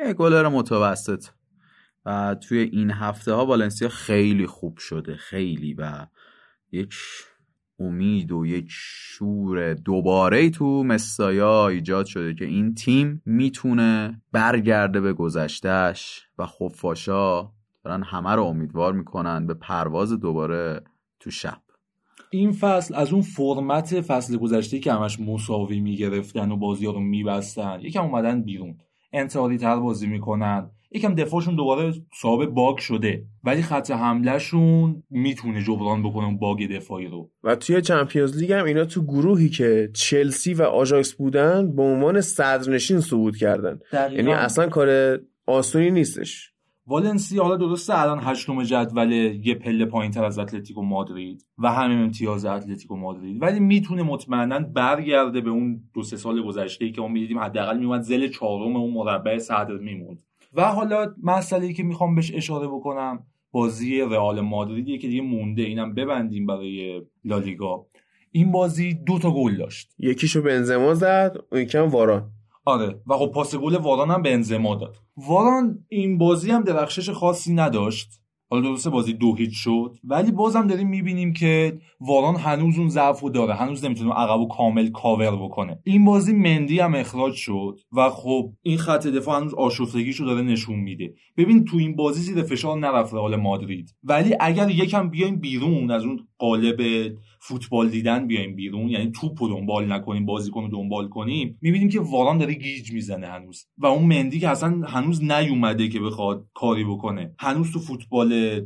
یه گلر متوسط. و توی این هفته ها والنسیا خیلی خوب شده خیلی. و یک امید و یک شور دوباره تو مسایا ایجاد شده که این تیم می‌تونه برگرده به گذشتهش و خفاشا دارن همه رو امیدوار می‌کنن به پرواز دوباره تو شب. این فصل از اون فرمت فصل گذشته که همش مساوی می‌گرفتن و بازی ها رو میبستن یکم اومدن بیرون. انتحاری تر بازی می‌کنن. یکم دفاعشون دوباره صاحب bug شده ولی خط حملهشون می‌تونه جبران بکنه اون bug دفاعی رو. و توی Champions League هم اینا تو گروهی که چلسی و آژاکس بودن به عنوان صدرنشین صعود کردن. یعنی اصلا کار آسونی نیستش. والنسیا حالا درسته الان هشتم جدول یه پله پایین تر از اتلتیکو مادرید و همین امتیاز اتلتیکو مادرید. ولی می‌تونه مطمئنا برگرده به اون دو سه سال گذشته که ما می‌دیدیم حداقل میومد ضلع چهارم اون مربع صدر میموند. و حالا مسئله که می‌خوام بهش اشاره بکنم بازی رئال مادریدیه که دیگه مونده اینم ببندیم برای لالیگا. این بازی دو تا گل داشت. یکیشو بنزما زد اون یکم واران. آره و خب پاس گل واران هم بنزما داد. واران این بازی هم درخشش خاصی نداشت. حالا درسته بازی دو هیچ شد. ولی بازم داریم می‌بینیم که واران هنوز اون ضعف داره. هنوز نمی‌تونه عقب و کامل کاور بکنه. این بازی مندی هم اخراج شد و خب این خط دفاع هنوز آشفتگیشو داره نشون میده. ببین تو این بازی زیر فشار نرفت حال مادرید. ولی اگر یکم بیایم بیرون از اون قالب فوتبال دیدن بیایم بیرون. یعنی توپ رو دنبال نکنیم بازیکن رو دنبال کنیم. می‌بینیم که واران داره گیج می‌زنه هنوز. و اون مندی که اصلا هنوز نیومده که بخواد کاری بکنه. هنوز تو فوتبال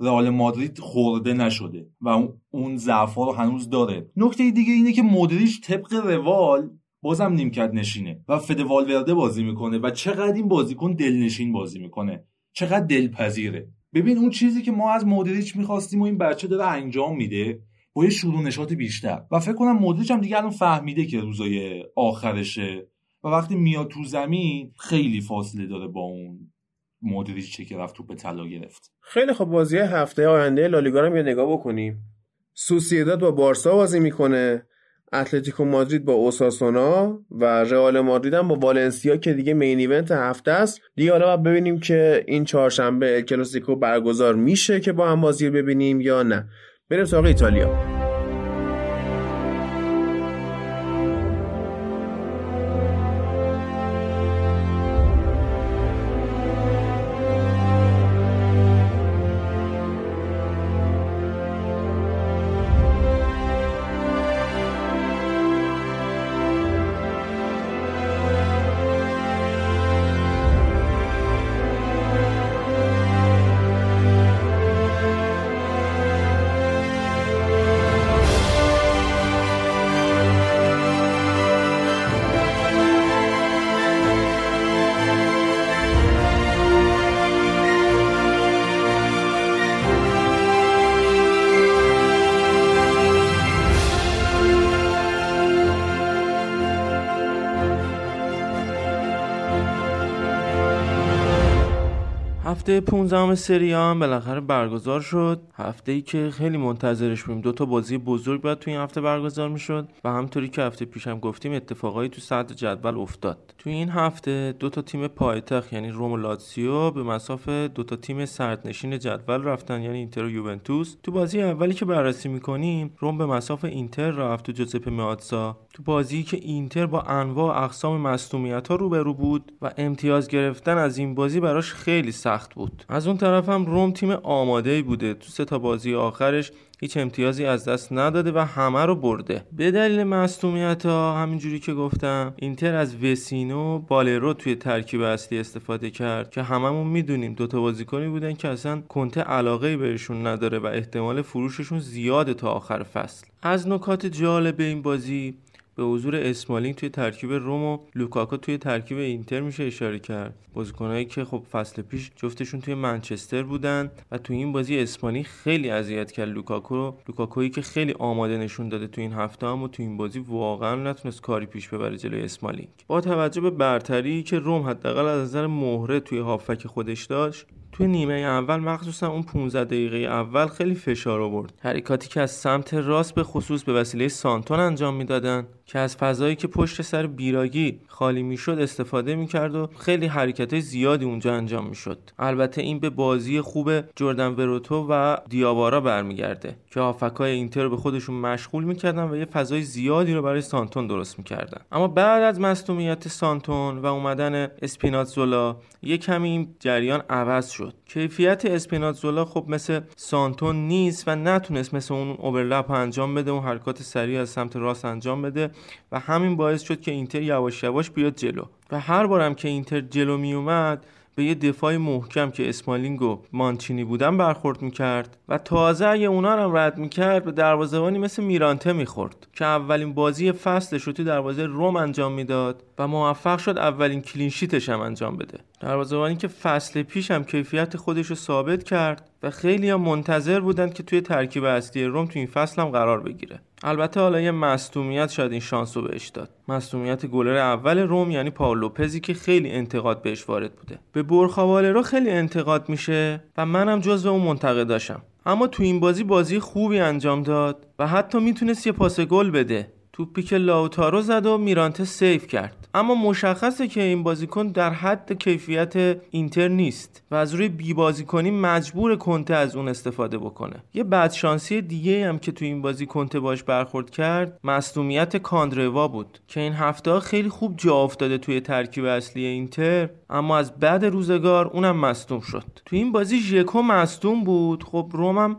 رئال مادرید خورده نشده. و اون ضعفا رو هنوز داره. نکته دیگه اینه که مدریش طبق روال بازم نیمکت نشینه. و فد والورده بازی می‌کنه. و چقدر این بازیکن دلنشین بازی می‌کنه. چقدر دلپذیره. ببین اون چیزی که ما از مدریچ می‌خواستیم و این بچه داره انجام میده با یه شروع نشاط بیشتر. و فکر کنم مدریچ هم دیگه الان فهمیده که روزای آخرشه. و وقتی میاد تو زمین خیلی فاصله داره با اون مدریچ که رفت توپ طلا گرفت. خیلی خب بازی هفته آینده لالیگا رو یه نگاه بکنیم. سوسیداد با بارسا بازی می‌کنه. اتلتیکو مادرید با اوساسونا و رئال مادرید هم با والنسیا که دیگه مین ایونت هفته است. دیگه حالا ببینیم که این چهارشنبه کلاسیکو برگزار میشه که با هم بازی ببینیم یا نه. بریم سراغ ایتالیا. هفته 15 سری هم بالاخره برگزار شد. هفته ای که خیلی منتظرش بودیم. دو تا بازی بزرگ بعد تو این هفته برگزار می‌شد. و همطوری که هفته پیشم گفتیم اتفاقایی تو صدر جدول افتاد. تو این هفته دو تا تیم پایتخت یعنی روم و لاتسیو به مسافه دو تا تیم سردنشین جدول رفتن یعنی اینتر و یوونتوس. تو بازی اولی که بررسی می‌کنیم روم به مسافه اینتر رفت تو جوزپه میاتسا تو بازی که اینتر با انواع اقسام مصونیت ها روبرو بود و امتیاز گرفتن از این بازی براش خیلی سخت بود. از اون طرف هم روم تیم آماده ای بوده. تو سه تا بازی آخرش هیچ امتیازی از دست نداده و همه رو برده. به دلیل مصدومیت ها همینجوری که گفتم اینتر از وسینو والرو توی ترکیب اصلی استفاده کرد که هممون می‌دونیم دوتا بازیکنی بودن که اصلا کنته علاقه بهشون نداره و احتمال فروششون زیاده تا آخر فصل. از نکات جالب این بازی به حضور اسمالینگ توی ترکیب روم و لوکاکو توی ترکیب اینتر میشه اشاره کرد. بازیکنایی که خب فصل پیش جفتشون توی منچستر بودن و توی این بازی اسمالینگ خیلی اذیت کرد لوکاکو لوکاکویی که خیلی آماده نشون داده توی این هفته هم و توی این بازی واقعا نتونست کاری پیش ببره جلوی اسمالینگ. با توجه به برتری که روم حداقل از نظر مهره توی هافبک خودش داشت توی نیمه اول مخصوصا اون 15 دقیقه اول خیلی فشار آورد. حرکاتی که از سمت راست به خصوص به وسیله سانتون انجام می‌دادن که از فضایی که پشت سر بیراگی خالی می‌شد استفاده می‌کرد و خیلی حرکت زیادی اونجا انجام می‌شد. البته این به بازی خوب جردن وروتو و دیابارا برمیگرده که آفکای اینتر رو به خودشون مشغول می‌کردن و یه فضای زیادی رو برای سانتون درست می‌کردن. اما بعد از مصونیت سانتون و اومدن اسپیناتزولا یه کمی این جریان عوض شد. کیفیت اسپیناتزولا خب مثل سانتون نیست و نتونست مثل اون overlap انجام بده اون حرکات سریع از سمت راست انجام بده و همین باعث شد که اینتر یواش یواش بیاد جلو. و هر بارم که اینتر جلو می اومد به یه دفاع محکم که اسمالینگ و مانچینی بودن برخورد می‌کرد و تازه اگه اونا رو رد می‌کرد به دروازه‌بانی مثل میرانته می‌خورد که اولین بازی فصلش رو تو دروازه روم انجام می‌داد و موفق شد اولین clean sheet ش هم انجام بده. دروازه‌بانی که فصل پیش هم کیفیت خودش رو ثابت کرد و خیلی هم منتظر بودند که توی ترکیب اصلی روم توی این فصل هم قرار بگیره. البته حالا یه مصدومیت شاید این شانس رو بهش داد. مصدومیت گلر اول روم یعنی پاول لوپزی که خیلی انتقاد بهش وارد بوده. به بورخا والرو خیلی انتقاد میشه و منم جزو اون منتقداشم. اما تو این بازی بازی خوبی انجام داد و حتی می‌تونست یه پاس گل بده. توپی که لاوتارو زد و میرانته save کرد. اما مشخصه که این بازیکن در حد کیفیت اینتر نیست و از روی بی بازیکنی مجبور کنته از اون استفاده بکنه. یه بدشانسی دیگه هم که تو این بازی کنته باش برخورد کرد مصدومیت کاندروا بود که این هفته خیلی خوب جا افتاده توی ترکیب اصلی اینتر اما از بد روزگار اونم مصدوم شد. تو این بازی ژکو مصدوم بود خب رومم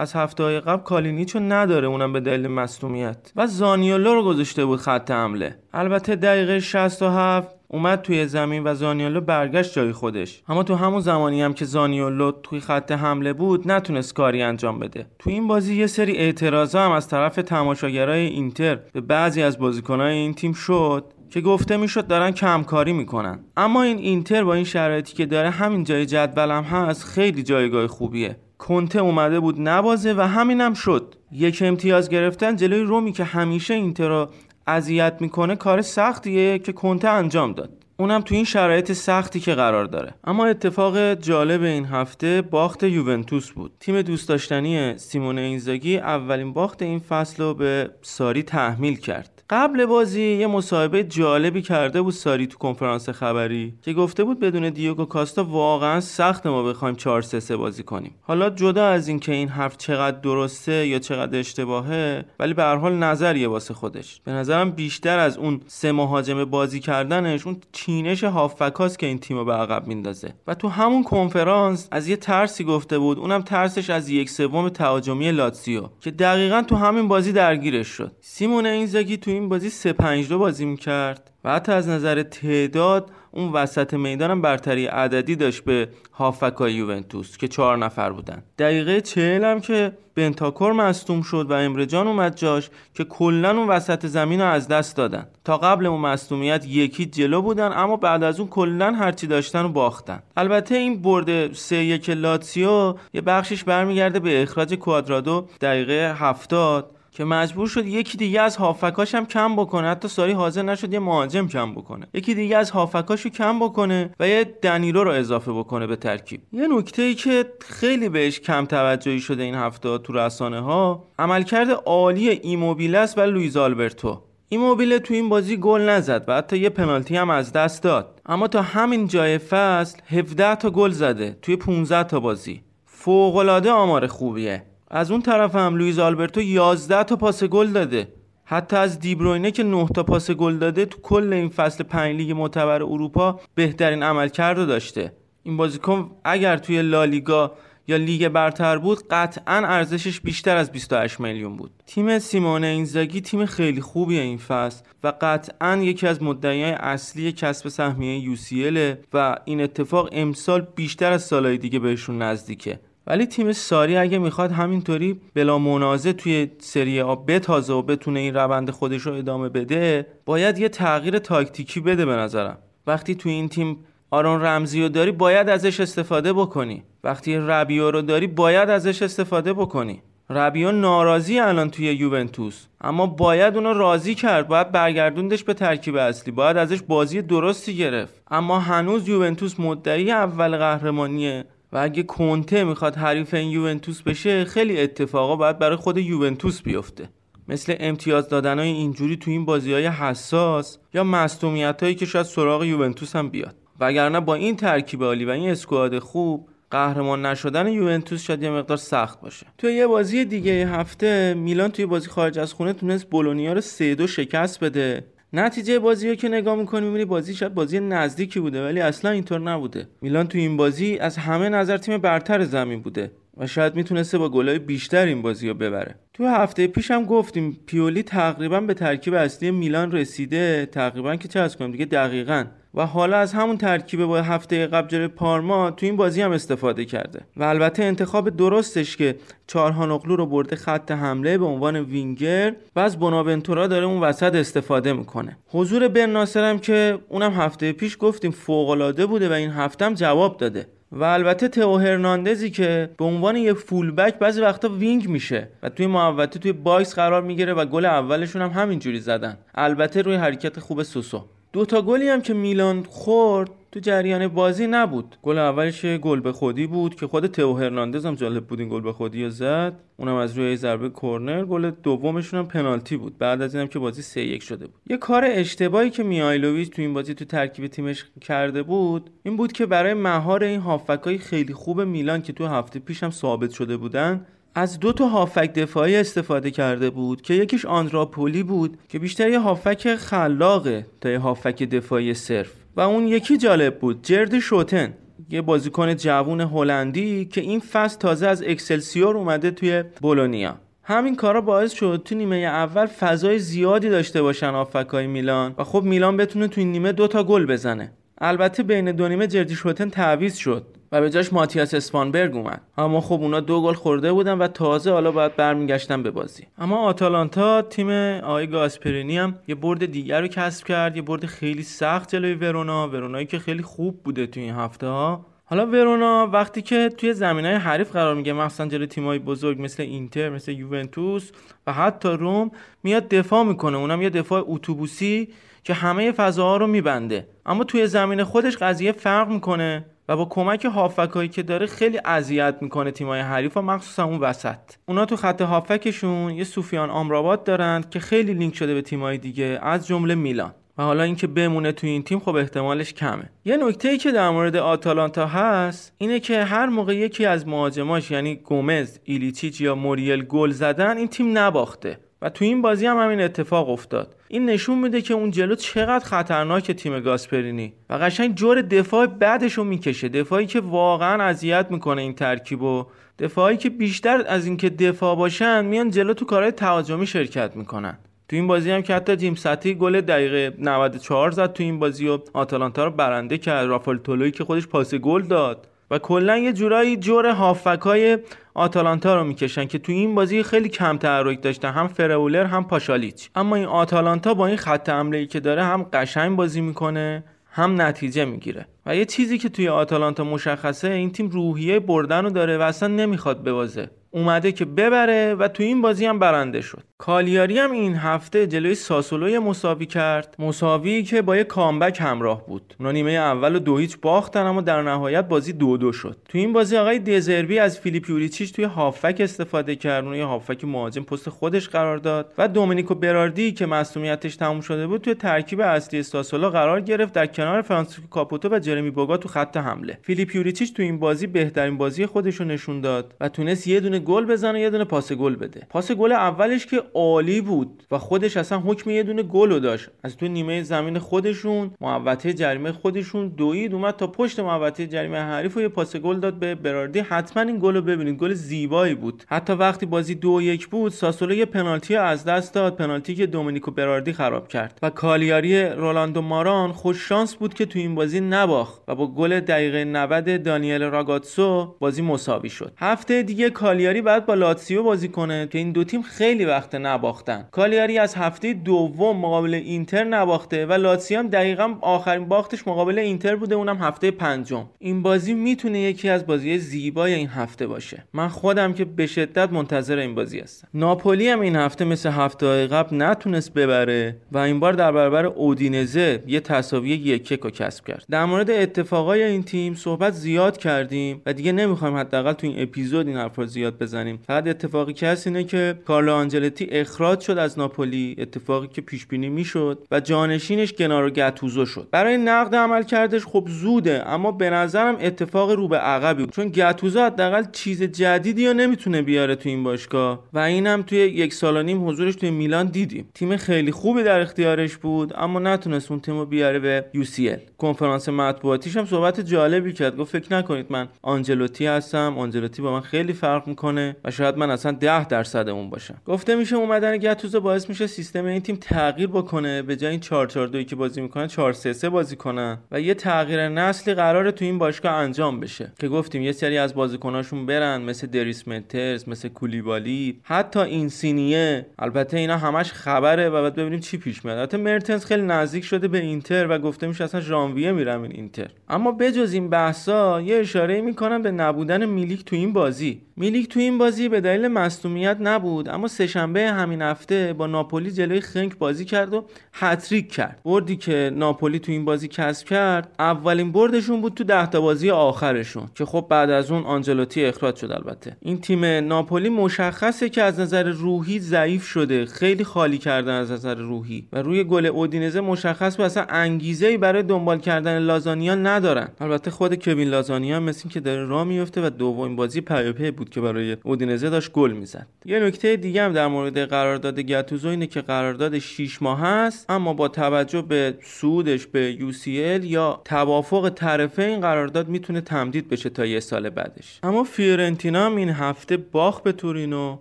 از هفته های قبل کالینیچو نداره اونم به دلیل مصونیت و زانیولو رو گذاشته بود خط حمله. البته دقیقه 67 اومد توی زمین و زانیولو برگشت جای خودش. اما تو همون زمانی هم که زانیولو توی خط حمله بود نتونست کاری انجام بده. تو این بازی یه سری اعتراضا هم از طرف تماشاگرای اینتر به بعضی از بازیکنهای این تیم شد که گفته می‌شد دارن کمکاری می‌کنن. اما این اینتر با این شرایطی که داره همین جای جدولم هست خیلی جایگاه خوبیه. کنته اومده بود نبازه و همینم شد. یک امتیاز گرفتن جلوی رومی که همیشه اینتر رو اذیت می‌کنه کار سختیه که کنته انجام داد. اونم تو این شرایط سختی که قرار داره. اما اتفاق جالب این هفته باخت یوونتوس بود. تیم دوست داشتنی سیمون اینزاگی اولین باخت این فصل رو به ساری تحمیل کرد. قبل بازی یه مصاحبه جالبی کرده بود ساری تو کنفرانس خبری که گفته بود بدون دیوگو کاستا واقعا سخت ما بخوایم 4 3 بازی کنیم. حالا جدا از اینکه این حرف چقدر درسته یا چقدر اشتباهه ولی به هر حال نظریه واسه خودش. به نظرم بیشتر از اون سه مهاجم بازی کردنش اون چینش هافکاست که این تیمو به عقب میندازه. و تو همون کنفرانس از یه ترسی گفته بود اونم ترسش از یک سوم تهاجمی لاتسیو که دقیقا تو همین بازی درگیرش شد. سیمون اینزاگی تو این بازی 3 5 2 بازی می‌کرد. و حتی از نظر تعداد اون وسط می‌دانم برتری عددی داشت به هافکای یوونتوس که چهار نفر بودن. دقیقه چهل هم که بنتاکور مصدوم شد و امرجان اومد جاش که کلا اون وسط زمین رو از دست دادن. تا قبل اون مصدومیت یکی جلو بودن اما بعد از اون کلا هرچی داشتن و باختن. البته این برد سه یک لاتسیو یه بخشش برمیگرده به اخراج کوادرادو دقیقه هفتاد. که مجبور شد یکی دیگه از هافبکاش هم کم بکنه. حتی ساری حاضر نشد یه مهاجم کم بکنه. یکی دیگه از هافبکاشو کم بکنه و یه دنیرو رو اضافه بکنه به ترکیب. یه نکته ای که خیلی بهش کم توجهی شده این هفته تو رسانه ها عملکرد عالی ایموبیله‌س و لویز آلبرتو. ایموبیله تو این بازی گل نزد و حتی یه پنالتی هم از دست داد. اما تا همین جای فصل 17 تا گل زده توی 15 تا بازی. فوق‌العاده آمار خوبیه. از اون طرف هم لویز آلبرتو 11 تا پاس گل داده. حتی از دیبروینه که 9 تا پاس گل داده تو کل این فصل 5 لیگ معتبر اروپا بهترین عملکرد رو داشته. این بازیکن اگر توی لالیگا یا لیگ برتر بود قطعا ارزشش بیشتر از 28 میلیون بود. تیم سیمون اینزاگی تیم خیلی خوبیه این فصل و قطعا یکی از مدعیای اصلی کسب سهمیه UCL و این اتفاق امسال بیشتر از سالهای دیگه بهشون نزدیکه. ولی تیم ساری اگه می‌خواد همینطوری بلا منازه توی سری آ بتازه و بتونه این روند خودش رو ادامه بده باید یه تغییر تاکتیکی بده به نظرم. وقتی توی این تیم آرون رمزی رو داری باید ازش استفاده بکنی. وقتی ربیو رو داری باید ازش استفاده بکنی. ربیو ناراضی الان توی یوونتوس اما باید اونو راضی کرد. باید برگردوندش به ترکیب اصلی. باید ازش بازی درستی گرفت. اما هنوز یوونتوس مدعی اول قهرمانیه و اگه کنته می‌خواد حریف این یوونتوس بشه خیلی اتفاقا باید برای خود یوونتوس بیفته. مثل امتیاز دادن های اینجوری تو این بازی های حساس یا مصومیت هایی که شاید سراغ یوونتوس هم بیاد. وگرنه با این ترکیب عالی و این اسکواد خوب قهرمان نشدن یوونتوس شاید یه مقدار سخت باشه. توی یه بازی دیگه هفته میلان توی بازی خارج از خونه تونست بولونیا رو 3 2 شکست بده. نتیجه بازی رو که نگاه می‌کنی می‌بینی بازی شاید بازی نزدیکی بوده ولی اصلا اینطور نبوده. میلان تو این بازی از همه نظر تیم برتر زمین بوده و شاید می‌تونسته با گلای بیشتر این بازی رو ببره. تو هفته پیش هم گفتیم پیولی تقریبا به ترکیب اصلی میلان رسیده تقریبا که چه کنیم دیگه دقیقا. و حالا از همون ترکیب با هفته قبل جلوی پارما تو این بازی هم استفاده کرده. و البته انتخاب درستش که چالهانوغلو رو برده خط حمله به عنوان وینگر و از بوناونتورا داره اون وسط استفاده می‌کنه. حضور بن ناصر هم که اونم هفته پیش گفتیم فوق بوده و این هفته هم جواب داده. و البته تئو هرناندزی که به عنوان یه fullback بعضی وقتا wing میشه و توی محوطه توی box قرار می‌گیره و گل اولشون هم همینجوری زدن. البته روی حرکت خوب سوسو. دو تا گلی هم که میلان خورد تو جریان بازی نبود. گل اولش گل به خودی بود که خود تئو هرناندز هم جالب بود این گل به خودی زد. اونم از روی ضربه کرنر گل دومشون هم پنالتی بود. بعد از اینم که بازی 3 1 شده بود. یه کار اشتباهی که میهایلوویچ تو این بازی تو ترکیب تیمش کرده بود این بود که برای مهار این هافکای خیلی خوب میلان که تو هفته پیش هم ثابت شده بودن از دو تا هافک دفاعی استفاده کرده بود که یکیش آندراپولی بود که بیشتر یه هافک خلاقه تا یه هافک دفاعی صرف. و اون یکی جالب بود جرد شوتن یه بازیکن جوون هلندی که این فصل تازه از اکسلسیور اومده توی بولونیا. همین کارا باعث شد تو نیمه اول فضای زیادی داشته باشن آفکای میلان و خب میلان بتونه تو این نیمه دوتا گل بزنه. البته بین دو نیمه جردی شوتن تعویض شد. و به جاش ماتیاس اسپانبرگ اومد. اما خب اونا دو گل خورده بودن و تازه حالا باید برمیگشتن به بازی. اما آتالانتا تیم آقای گاسپرینی هم یه برد دیگر رو کسب کرد یه برد خیلی سخت جلوی ورونا ورونایی که خیلی خوب بوده توی این هفته ها. حالا ورونا وقتی که توی زمین های حریف قرار میگه مخصوصا جلوی تیمای بزرگ مثل اینتر مثل یوونتوس و حتی روم میاد دفاع می‌کنه. اونم یه دفاع اتوبوسی که همه فضاها رو میبنده. اما توی زمین خودش قضیه فرق می‌کنه. و با کمک هافکایی که داره خیلی اذیت می‌کنه تیمای حریف و مخصوصا اون وسط. اونا تو خط هافکشون یه سوفیان آمرابات دارند که خیلی لینک شده به تیمای دیگه از جمله میلان. و حالا اینکه بمونه تو این تیم خب احتمالش کمه. یه نکته ای که در مورد آتالانتا هست اینه که هر موقع یکی از مهاجماش یعنی گومز ایلیچیچ یا موریل گل زدن این تیم نباخته. و تو این بازی هم همین اتفاق افتاد. این نشون میده که اون جلو چقدر خطرناک تیم گاسپرینی. و قشنگ جور دفاع بعدش رو می‌کشه. دفاعی که واقعا اذیت می‌کنه این ترکیب و دفاعی که بیشتر از اینکه دفاع باشن میان جلو تو کارهای تهاجمی شرکت می‌کنن. تو این بازی هم که حتی جیم ساتی گل دقیقه 94 زد تو این بازی و آتالانتا رو برنده کرد. رافال تولوی که خودش پاس گل داد. و کلا یه جورایی جور هافک های آتالانتا رو می‌کشن که تو این بازی خیلی کم تحرک داشتن هم فرولر هم پاشالیچ. اما این آتالانتا با این خط حمله ای که داره هم قشنگ بازی می‌کنه هم نتیجه می‌گیره. و یه چیزی که توی آتالانتا مشخصه این تیم روحیه بردن رو داره و اصلا نمی‌خواد ببازه. اومده که ببره و تو این بازی هم برنده شد. کالیاری هم این هفته جلوی ساسولو مساوی کرد. مساوی که با یه کامبک همراه بود. اونا نیمه اول و دو هیچ باختن اما در نهایت بازی دو دو شد. تو این بازی آقای دزربی از فیلیپ یوریچیچ توی هافبک استفاده کرد. اون یه هافبک مهاجم پست خودش قرار داد. و دومینیکو براردی که مصدومیتش تموم شده بود توی ترکیب اصلی ساسولو قرار گرفت در کنار فرانسیسکو کاپوتو و جرمی بوگا تو خط حمله. فیلیپ یوریچیچ تو این بازی بهترین بازی خودش رو نشون داد و تونست یه دونه گل بزنه یه دونه پاس گل بده. پاس گل اولش که عالی بود و خودش اصلا حکم یه دونه گل داشت. از تو نیمه زمین خودشون محوطه جریمه خودشون دوید اومد تا پشت محوطه جریمه حریف و یه پاس گل داد به براردی حتما این گل رو ببینید. گل زیبایی بود. حتی وقتی بازی دو یک بود ساسولو یه پنالتی از دست داد. پنالتی که دومینیکو براردی خراب کرد. و کالیاری رولاندو ماران خوش شانس بود که تو این بازی نباخت و با گل دقیقه 90 دانیل راگاتسو بازی مساوی شد. هفته دیگه کالیاری بعد با لاتسیو بازی کنه. که این دو تیم خیلی وقت نباختن. کالیاری از هفته دوم مقابل اینتر نباخته و لاتسیو هم دقیقا آخرین باختش مقابل اینتر بوده اونم هفته پنجم. این بازی می‌تونه یکی از بازی زیبای این هفته باشه. من خودم که به شدت منتظر این بازی هستم. ناپولی هم این هفته مثل هفته قبل نتونست ببره و این بار در برابر اودینزه یه تساوی یک یک کسب کرد. در مورد اتفاقای این تیم صحبت زیاد کردیم و دیگه نمی‌خوایم حداقل تو این اپیزود این حرفا زیاد بزنیم. فقط اتفاقی که هست اینه که کارلو آنجلتی اخراج شد از ناپولی اتفاقی که پیش بینی می‌شد و جانشینش گنارو گتوزو شد. برای نقد عمل کردش خب زوده اما به نظرم اتفاق رو به عقبی بود. چون گتوزو حداقل چیز جدیدی یا نمی‌تونه بیاره تو این باشگاه و اینم توی یک سال و نیم حضورش توی میلان دیدیم. تیم خیلی خوبی در اختیارش بود اما نتونست اون تیمو بیاره به UCL کنفرانس مطبوعاتیش هم صحبت جالبی کرد. گفت فکر نکنید من آنجلوتی هستم آنجلوتی با من خیلی فرق می‌کنه و شاید من اصلا ده درصد اون باشم. گفته میشه اومدن گتوزو باعث میشه سیستم این تیم تغییر بکنه. به جای این 4 4 2 که بازی می‌کنن 4 3 3 بازی کنن. و یه تغییر نسلی قراره تو این باشگاه انجام بشه. که گفتیم یه سری از بازیکناشون برن مثل دریس مترز مثل کولیبالی حتی این سینیه البته اینا همش خبره و بعد ببینیم چی پیش میاد. البته مرتنز خیلی نزدیک شده به اینتر و گفته میشه اصلا ژانویه میرم این اینتر. اما بجز این بحثا یه اشاره می‌کنم به نبودن میلیک تو این بازی. میلیک تو این بازی به دلیل مصونیت نبود اما سهشنبه همین هفته با ناپولی جلوی خنک بازی کرد و هتریک کرد. بردی که ناپولی تو این بازی کسب کرد اولین بردشون بود تو ده تا بازی آخرشون که خب بعد از اون آنجلوتی اخراج شد البته. این تیم ناپولی مشخصه که از نظر روحی ضعیف شده خیلی خالی کردن از نظر روحی. و روی گل اودینزه مشخص بود اصلا انگیزه ای برای دنبال کردن لازانیا ندارن. البته خود کوین لازانیا مثل که داره راه میفته و دومین بازی پیاپی بود که برای اودینزه داشت گل می‌زد. یه نکته دیگه هم در مورد قرارداد گاتوزو اینه که قرارداد 6 ماه است اما با توجه به سودش به UCL یا توافق طرفین قرارداد می‌تونه تمدید بشه تا یه سال بعدش. اما فیورنتینا هم این هفته باخت به تورینو.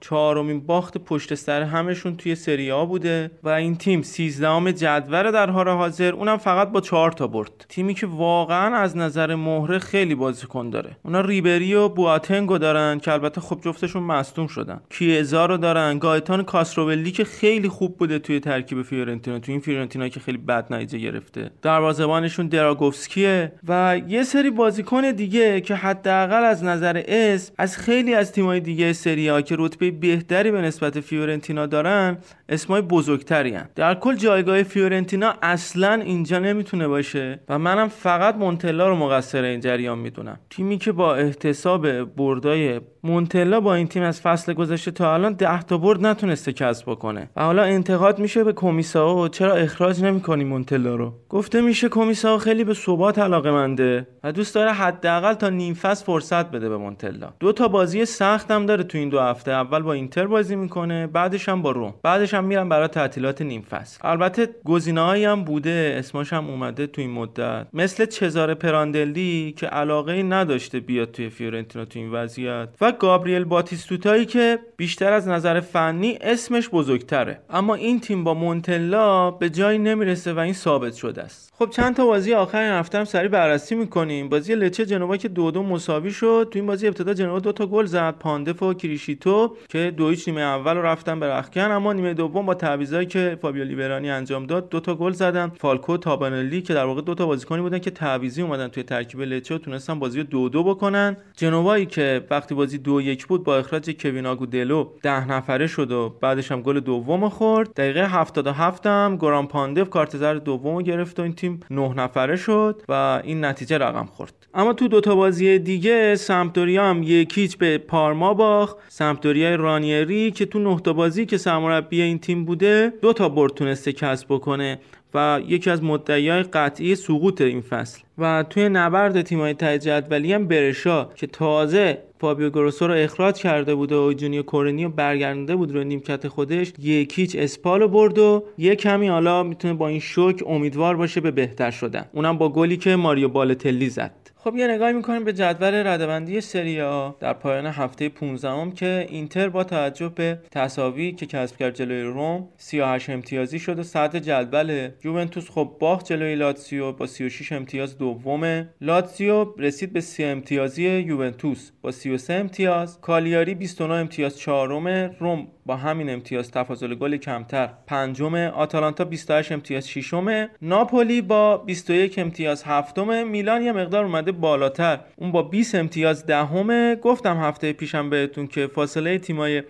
چهارمین باخت پشت سر همشون توی سری آ بوده و این تیم 13 جدول در حال حاضر اونم فقط با 4 تا برد. تیمی که واقعا از نظر مهره خیلی بازیکن داره. اونا ریبری و بواتنگو دارن که البته خب جفتشون مصدوم شدن. کیزا رو دارن گائتانو کاستروویلی که خیلی خوب بوده توی ترکیب فیورنتینا توی این فیورنتینا که خیلی بد نتیجه گرفته دروازه‌بانشون دراگوفسکیه و یه سری بازیکن دیگه که حداقل از نظر اسم از خیلی از تیم‌های دیگه سری آ که رتبه بهتری به نسبت فیورنتینا دارن اسمای بزرگتری هن. در کل جایگاه فیورنتینا اصلا اینجا نمی‌تونه باشه و منم فقط مونتلا رو مقصر این جریان می‌دونم تیمی که با احتساب بردای مونتلا با این تیم از فصل گذشته تا الان 10 تا برد نتونسته کسب بکنه. و حالا انتقاد میشه به کومیسو چرا اخراج نمی‌کنی مونتلا رو؟ گفته میشه کومیسو خیلی به ثبات علاقه منده و دوست داره حداقل تا نیم فصل فرصت بده به مونتلا. دو تا بازی سخت هم داره تو این دو هفته. اول با اینتر بازی می‌کنه بعدش هم با روم. بعدش هم میرن برای تعطیلات نیم فصل. البته گزینه‌هایی هم بوده. اسمش هم اومده تو این مدت. مثل چزاره پراندلی که علاقه نداشته بیاد توی فیورنتینا تو این وضعیت. و گابریل باتیستوتایی که بیشتر از نظر فنی اسمش بزرگتره. اما این تیم با مونتلا به جایی نمی‌رسه و این ثابت شده است. خب چند تا بازی آخر این هفته هم سریع بررسی می‌کنیم. بازی لچه جنوا که دو دو مساوی شد. تو این بازی ابتدا جنوا دو تا گل زد. پاندف و کریشیتو که دو هیچ نیمه اول رو رفتن به رختکن. اما نیمه دوم با تعویضایی که فابیو لیورانی انجام داد دو تا گل زدن. فالکو تابانلی که در واقع دو تا بازیکنی بودن که تعویضی اومدن توی ترکیب لچه و تونستن بازی دو دو بکنن. جنوایی که وقتی بازی دو یک بود با اخراج کوین آگودلو ده نفره شد و بعدش هم گل دوم خورد. دقیقه 77 هم گرام پاندف کارت زرد دومو گرفت و این تیم نه نفره شد و این نتیجه رقم خورد. اما تو دوتا بازی دیگه سمپدوریا هم یک هیچ به پارما باخت. سمپدوریا رانیری که تو نه تا بازی که سرمربی این تیم بوده دو تا برد تونسته کسب بکنه و یکی از مدعیای قطعی سقوط این فصل. و توی نبرد تیمای ته جدولی هم برشا که تازه فابیو گروسو رو اخراج کرده بود و یوجینیو کورینی رو برگردونده بود رو نیمکت خودش یک هیچ اسپالو برد و یه کمی حالا می‌تونه با این شوک امیدوار باشه به بهتر شدن. اونم با گلی که ماریو بالوتلی زد. خب یه نگاهی می‌کنیم به جدول رده‌بندی سری آ در پایان هفته 15 هم که اینتر با توجه به تساوی که کسب کرد جلوی رم 38 امتیازی شد و صدر جدول یوونتوس خب باخت جلوی لاتسیو با 36 امتیاز دومه لاتسیو رسید به 30 امتیازی یوونتوس با 33 امتیاز. کالیاری 29 امتیاز چهارم. روم با همین امتیاز تفاضل گل کمتر. پنجم آتالانتا 28 امتیاز ششم. ناپولی با 21 امتیاز هفتم. میلان یه مقدار اومده بالاتر. اون با 20 امتیاز دهمه گفتم هفته پیشم بهتون که فاصله تیمای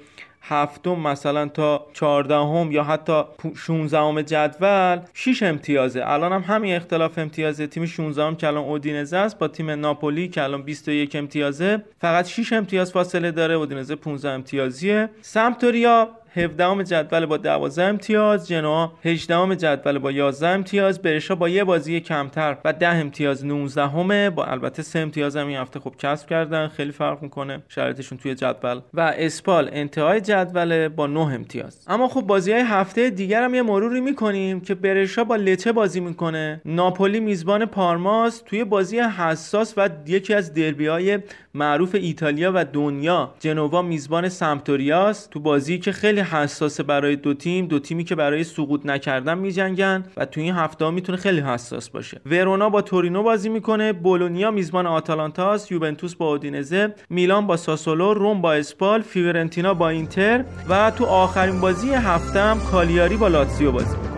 هفتم مثلا تا چهاردهم یا حتی 16 جدول 6 امتیازه. الان هم همین اختلاف امتیازه. تیم 16 که الان اودینزه است با تیم ناپولی که الان 21 امتیازه فقط 6 امتیاز فاصله داره. اودینزه 15 امتیازیه. سمپدوریا 17 جدول با 12 امتیاز جنوا 18 جدول با 11 امتیاز برشا با یه بازی کمتر و 10 امتیاز 19 همه با البته 3 امتیاز هم این هفته خوب کسب کردن خیلی فرق می‌کنه شرایطشون توی جدول. و اسپال انتهای جدول با 9 امتیاز. اما خب بازی های هفته دیگر هم یه مروری می‌کنیم که برشا با لچه بازی می‌کنه. ناپولی میزبان پارماس توی بازی حساس و یکی از دربی های معروف ایتالیا و دنیا. جنوا میزبان سمپدوریاست تو بازی که خیلی حساسه برای دو تیم دو تیمی که برای سقوط نکردن میجنگن و تو این هفته می‌تونه خیلی حساس باشه. ورونا با تورینو بازی می‌کنه بولونیا میزبان آتالانتاس یوونتوس با اودینزه میلان با ساسولو روم با اسپال فیورنتینا با اینتر و تو آخرین بازی هفته هم کالیاری با لاتزیو بازی می‌کنه.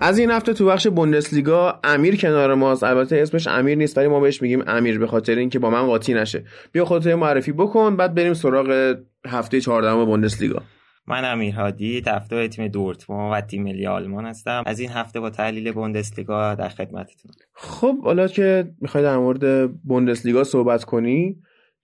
از این هفته تو بخش بوندسلیگا امیر کنار ماست. البته اسمش امیر نیست ولی ما بهش میگیم امیر به خاطر اینکه با من قاطی نشه. بیا خودت معرفی بکن بعد بریم سراغ هفته 14 بوندسلیگا. من امیر هادی طرفدار تیم دورتموند و تیم ملی آلمان هستم. از این هفته با تحلیل بوندسلیگا در خدمتتون. خب حالا که می‌خوای در مورد بوندسلیگا صحبت کنی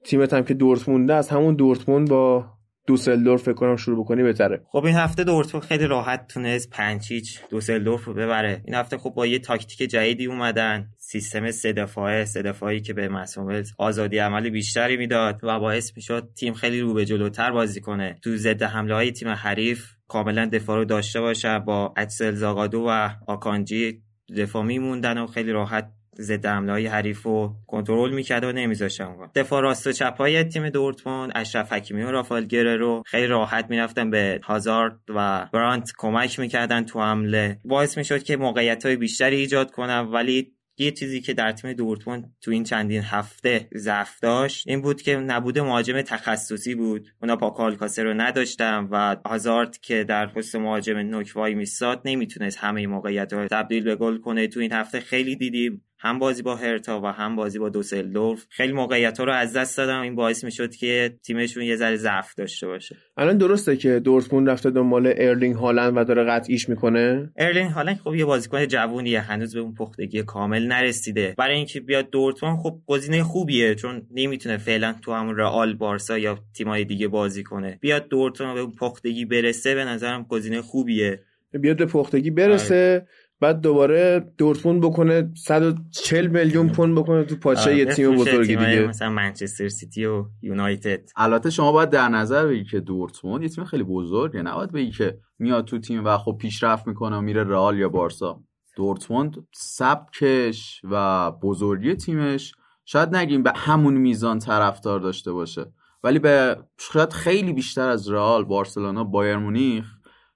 تیمت هم که دورتمونده از همون دورتموند با دوسلدورف فکر کنم شروع بکنی بهتره. خب این هفته دورتموند خیلی راحت تونست پنج هیچ دوسلدورف ببره. این هفته خب با یه تاکتیک جدیدی اومدن. سیستم سه دفاعه سه دفاعی که به مسئول آزادی عملی بیشتری می‌داد و باعث می‌شد تیم خیلی رو به جلوتر بازی کنه. تو ضد حمله های تیم حریف کاملا دفاع رو داشته باشه. با اکسل زاگادو و آکانجی دفاع میموندن و خیلی راحت ضد حمله حریف رو کنترل می‌کرد و نمیذاشتن دفاع راست و چپ های تیم دورتموند اشرف حکیمی و رافائل گررو خیلی راحت می‌رفتن به هازارد و برانت کمک می‌کردن تو حمله. باعث می‌شد که موقعیت های بیشتری ایجاد کنن. ولی یه چیزی که در تیم دورتموند تو این چندین هفته ضعف داشت این بود که نبوده مهاجم تخصصی بود. اونا پاکو آلکاسر رو نداشتن و هازارد که در پست مهاجم نوک میستاد نمی‌تونست همه موقعیت رو تبدیل به گل کنه. تو این هفته خیلی دیدیم هم بازی با هرتا و هم بازی با دوسلدورف. خیلی موقعیت ها رو از دست دادم. این باعث می‌شد که تیمشون یه ذره ضعف داشته باشه. الان درسته که دورتموند رفته دنبال ارلینگ هالند و داره قطعیش می‌کنه؟ ارلینگ هالند خب یه بازیکن جوونیه. هنوز به اون پختگی کامل نرسیده. برای اینکه بیاد دورتموند خب گزینه خوبیه چون نمی‌تونه فعلا تو همون رئال بارسا یا تیمای دیگه بازی کنه. بیاد دورتموند به اون پختگی برسه به نظرم گزینه خوبیه. بیاد به پختگی برسه. آره. بعد دوباره دورتموند بکنه 140 میلیون پوند بکنه تو پاچه یه تیم بزرگی دیگه. مثلا منچستر سیتی و یونایتد. البته شما باید در نظر بگیرید که دورتموند یه تیم خیلی بزرگه. نباید بگی که میاد تو تیم و خب پیشرفت می‌کنه و میره رئال یا بارسا. دورتموند سبکش و بزرگی تیمش شاید نگیم به همون میزان طرفدار داشته باشه ولی به شاید خیلی بیشتر از رئال بارسلونا بایر مونیخ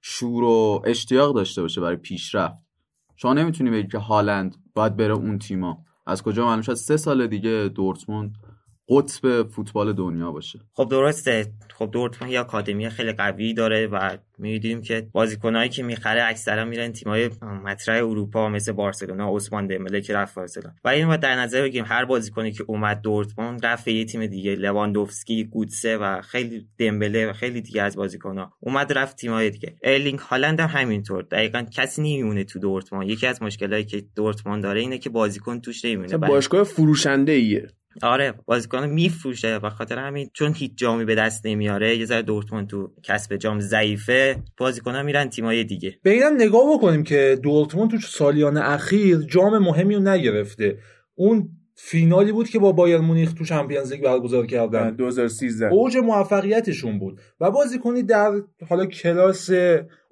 شور و اشتیاق داشته باشه برای پیشرفت. شما نمی‌تونی بگی که هالند باید بره اون تیما از کجا معلوم شد؟ سه سال دیگه دورتموند قطب فوتبال دنیا باشه. خب درسته. خب دورتموند یه آکادمی خیلی قوی داره و می‌دونیم که بازیکنایی که می‌خره اکثرا میرن تیمای مطرح اروپا مثل بارسلونا عثمان دمبله که رفت بارسلونا. و این در نظر بگیریم هر بازیکنی که اومد دورتموند رفت یه تیم دیگه لواندوفسکی گوتسه و خیلی دمبله و خیلی دیگه از بازیکن‌ها اومد رفت تیمای دیگه. ارلینگ هالند هم همینطور. دقیقا کسی نمیمونه تو دورتموند. یکی از مشکلایی که دورتموند داره اینه که بازیکن توش نمیمونه. باشگاه فروشنده ایه آره بازیکن میفروشه و خاطر همین چون هیچ جامی به دست نمیاره یه ذره دورتموند تو کسب جام ضعیفه بازیکن‌ها میرن تیمای دیگه. به اینم نگاه بکنیم که دورتموند تو سالیان اخیر جام مهمی رو نگرفته. اون فینالی بود که با بایرن مونیخ تو Champions League برگزار کردن. 2013 اوج موفقیتشون بود. و بازیکنی در حالا کلاس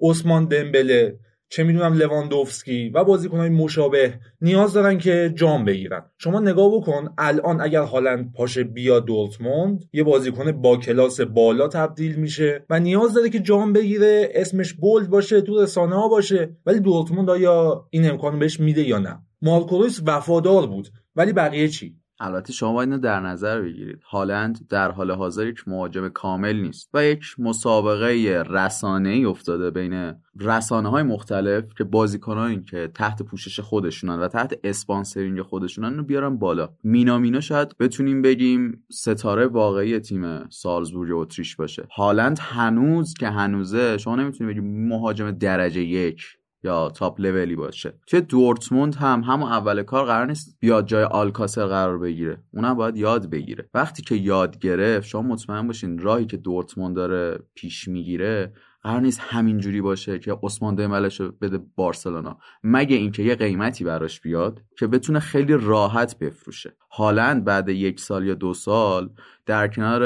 عثمان دمبله چه می‌دونم لواندوفسکی و بازیکنهای مشابه نیاز دارن که جام بگیرن. شما نگاه بکن الان اگر هالند پاشه بیا دورتموند یه بازیکن با کلاس بالا تبدیل میشه و نیاز داره که جام بگیره اسمش bold باشه تو رسانه ها باشه ولی دورتموند آیا این امکان بهش میده یا نه؟ مارکو رویس وفادار بود ولی بقیه چی؟ البته شما باید اینو در نظر بگیرید. هالند در حال حاضر یک مهاجم کامل نیست و یک مسابقه رسانه ای افتاده بین رسانه های مختلف که بازیکنان که تحت پوشش خودشونن و تحت اسپانسرینگ خودشونن رو بیارن بالا. مینا مینا شاید بتونیم بگیم ستاره واقعی تیم سالزبورگ اتریش باشه. هالند هنوز که هنوزه شما نمی‌تونید بگیم مهاجم درجه یک یا تاپ لولی باشه. توی دورتموند هم همون اول کار قرار نیست بیاد جای آلکاسر قرار بگیره. اونم باید یاد بگیره. وقتی که یاد گرفت شما مطمئن باشین راهی که دورتموند داره پیش می‌گیره قرار نیست همینجوری باشه که عثمان دمبلش رو بده بارسلونا. مگه اینکه یه قیمتی براش بیاد که بتونه خیلی راحت بفروشه. هالند بعد یک سال یا دو سال در کنار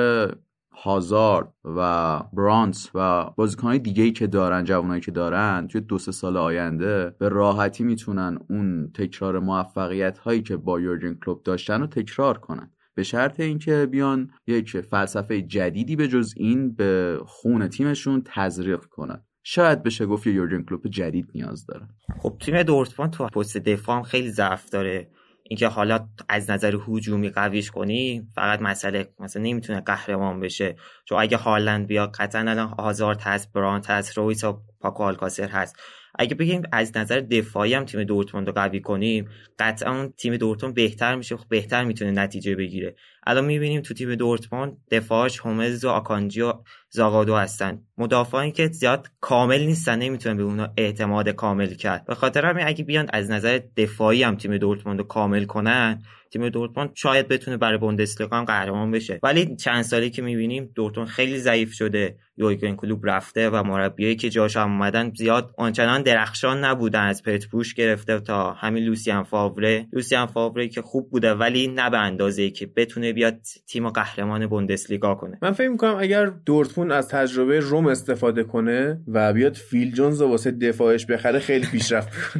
هازارد و برانس و بازیکنهای دیگه که دارن جوانایی که دارن توی دو سه سال آینده به راحتی می‌تونن اون تکرار موفقیت هایی که با یورگن کلوب داشتن رو تکرار کنن. به شرط اینکه بیان یک فلسفه جدیدی به جز این به خون تیمشون تزریق کنن. شاید بشه گفت یه یورگن کلوپ جدید نیاز داره. خب تیم دورتموند تو پست دفاع خیلی ضعف داره. اینکه حالا از نظر هجومی قویش کنی فقط مسئله مثلا نمی‌تونه قهرمان بشه. چون اگه هالند بیاد قطعا الان هازارد هست برانت هست رویس و پاکو آلکاسر هست. اگه بگیم از نظر دفاعی هم تیم دورتموند رو قوی کنیم قطعا تیم دورتموند بهتر میشه بهتر می‌تونه نتیجه بگیره. الان می‌بینیم تو تیم دورتموند دفاعش هومز و آکانجی و زاگادو هستن. مدافعانی که زیاد کامل نیستن نمی‌تونن به اونا اعتماد کامل کرد. به خاطر همین اگه بیان از نظر دفاعی هم تیم دورتموند رو کامل کنن تیم دورتموند شاید بتونه برای بوندسلیگا هم قهرمان بشه. ولی چند سالی که می‌بینیم دورتموند خیلی ضعیف شده. یورگن کلوب رفته و مربیایی که جاش هم اومدن زیاد آنچنان درخشان نبودن. از پتروش گرفته تا همین لوسیان فاوره. لوسیان فاوره که خوب بوده ولی نه به اندازه که بتونه بیاد تیم قهرمان بوندسلیگا کنه. من فکر می‌کنم اگر دورتموند از تجربه روم استفاده کنه و بیاد فیل جونز واسه دفاعش بخره خیلی پیشرفت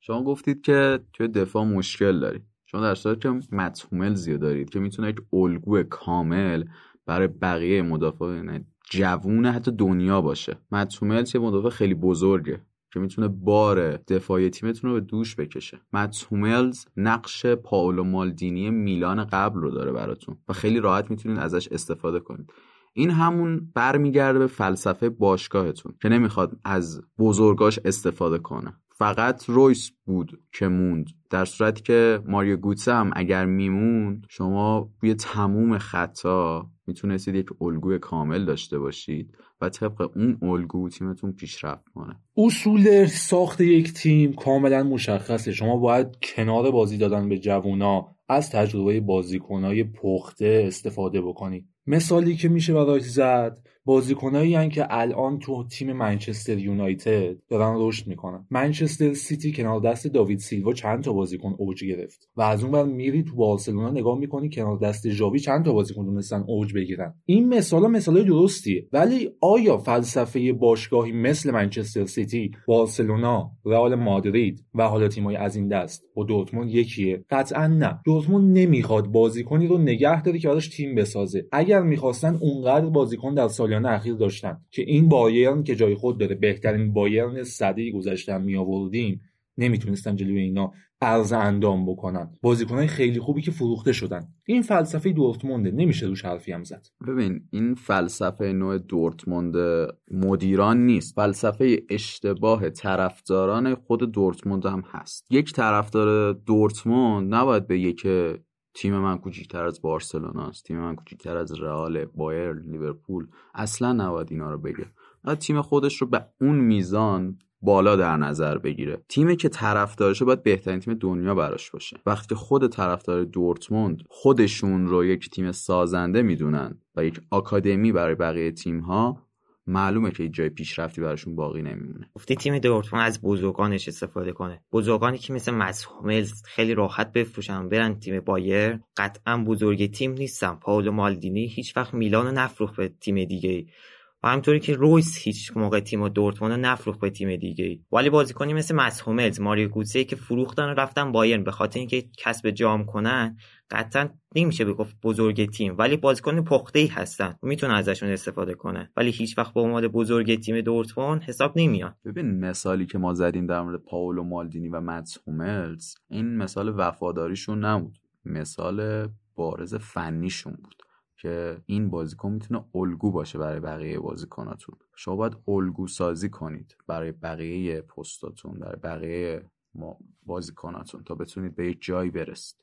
شما گفتید که توی دفاع مشکل دارید شما در صورت که متهوملزی دارید که می‌تونه یک الگو کامل برای بقیه مدافعین جوون حتی دنیا باشه. متهوملز یه مدافع خیلی بزرگه. که می‌تونه بار دفاعی تیمتون رو به دوش بکشه. مت هوملز نقش پاولو مالدینی میلان قبل رو داره براتون و خیلی راحت می‌تونید ازش استفاده کنید. این همون برمیگرده به فلسفه باشگاهتون که نمی‌خواد از بزرگاش استفاده کنه. فقط رویس بود که موند در صورتی که ماریو گوتسه هم اگر میموند شما روی تموم خطا می‌تونستید یک الگوی کامل داشته باشید و طبق اون الگو تیمتون پیشرفت کنه. اصول ساخت یک تیم کاملا مشخصه. شما باید کنار بازی دادن به جوونا از تجربه بازیکنهای پخته استفاده بکنید مثالی که میشه برایش زد بازیکنایی که الان تو تیم منچستر یونایتد دارن رشد می‌کنن. منچستر سیتی کنار دست داوید سیلوا چند تا بازیکن اوج گرفت و از اون بر میری تو بارسلونا نگاه می‌کنی کنار دست ژاوی چند تا بازیکن تونستن اوج بگیرن. این مثالا مثال درستیه. ولی آیا فلسفه باشگاهی مثل منچستر سیتی بارسلونا رئال مادرید و حالا تیمای از این دست با دورتموند یکیه؟ قطعا نه. دورتموند نمی‌خواد بازیکنی رو نگه داره که براش تیم بسازه. اگر می‌خواستن اونقدر بازیکن در سال سالیان اخیر داشتن که این بایرن که جای خود داره بهترین بایرن صده گذشته می آوردیم نمی‌تونستن جلوی اینا عرض اندام بکنن بازیکنهای خیلی خوبی که فروخته شدن. این فلسفه دورتمونده نمیشه روش حرفی هم زد. ببین این فلسفه نوع دورتموند مدیران نیست. فلسفه اشتباه طرفداران خود دورتموند هم هست. یک طرفدار دورتموند نباید به یک تیم من کوچیکتر از بارسلونا است. تیم من کوچیکتر از رئال بایر لیورپول. اصلا نباید اینا رو بگه. باید تیم خودش رو به اون میزان بالا در نظر بگیره. تیمی که طرفدارشه باید بهترین تیم دنیا براش باشه. وقتی خود طرفدار دورتموند خودشون رو یک تیم سازنده می‌دونن و یک آکادمی برای بقیه تیم ها معلومه که جای پیشرفتی براشون باقی نمیمونه. گفتی تیم دورتموند از بزرگانش استفاده کنه. بزرگانی که مثل مسهوملز خیلی راحت بفروشن برن تیم بایر قطعا بزرگ تیم نیستن. پاولو مالدینی هیچ وقت میلان نفروخت به تیم دیگه و همطوری که رویس هیچ موقع تیم دورتموند نفروخت به تیم دیگه ولی بازیکنی مثل مسهوملز ماریو گوتسه که فروختن و رفتن بایرن به خاطر اینکه کسب جام کنن قطعا نمیشه بگفت بزرگ تیم ولی بازیکن پخته ای هستن. می‌تونن ازشون استفاده کنن ولی هیچ وقت به عنوان بزرگ تیم دورتموند حساب نمیاد. ببین مثالی که ما زدیم در مورد پاولو مالدینی و متس هوملز این مثال وفاداریشون نبود. مثال بارز فنیشون بود که این بازیکن می‌تونه الگو باشه برای بقیه بازیکناتون. شما باید الگو سازی کنید برای بقیه پستاتون برای بقیه بازیکناتون تا بتونید به یک جایی برسید.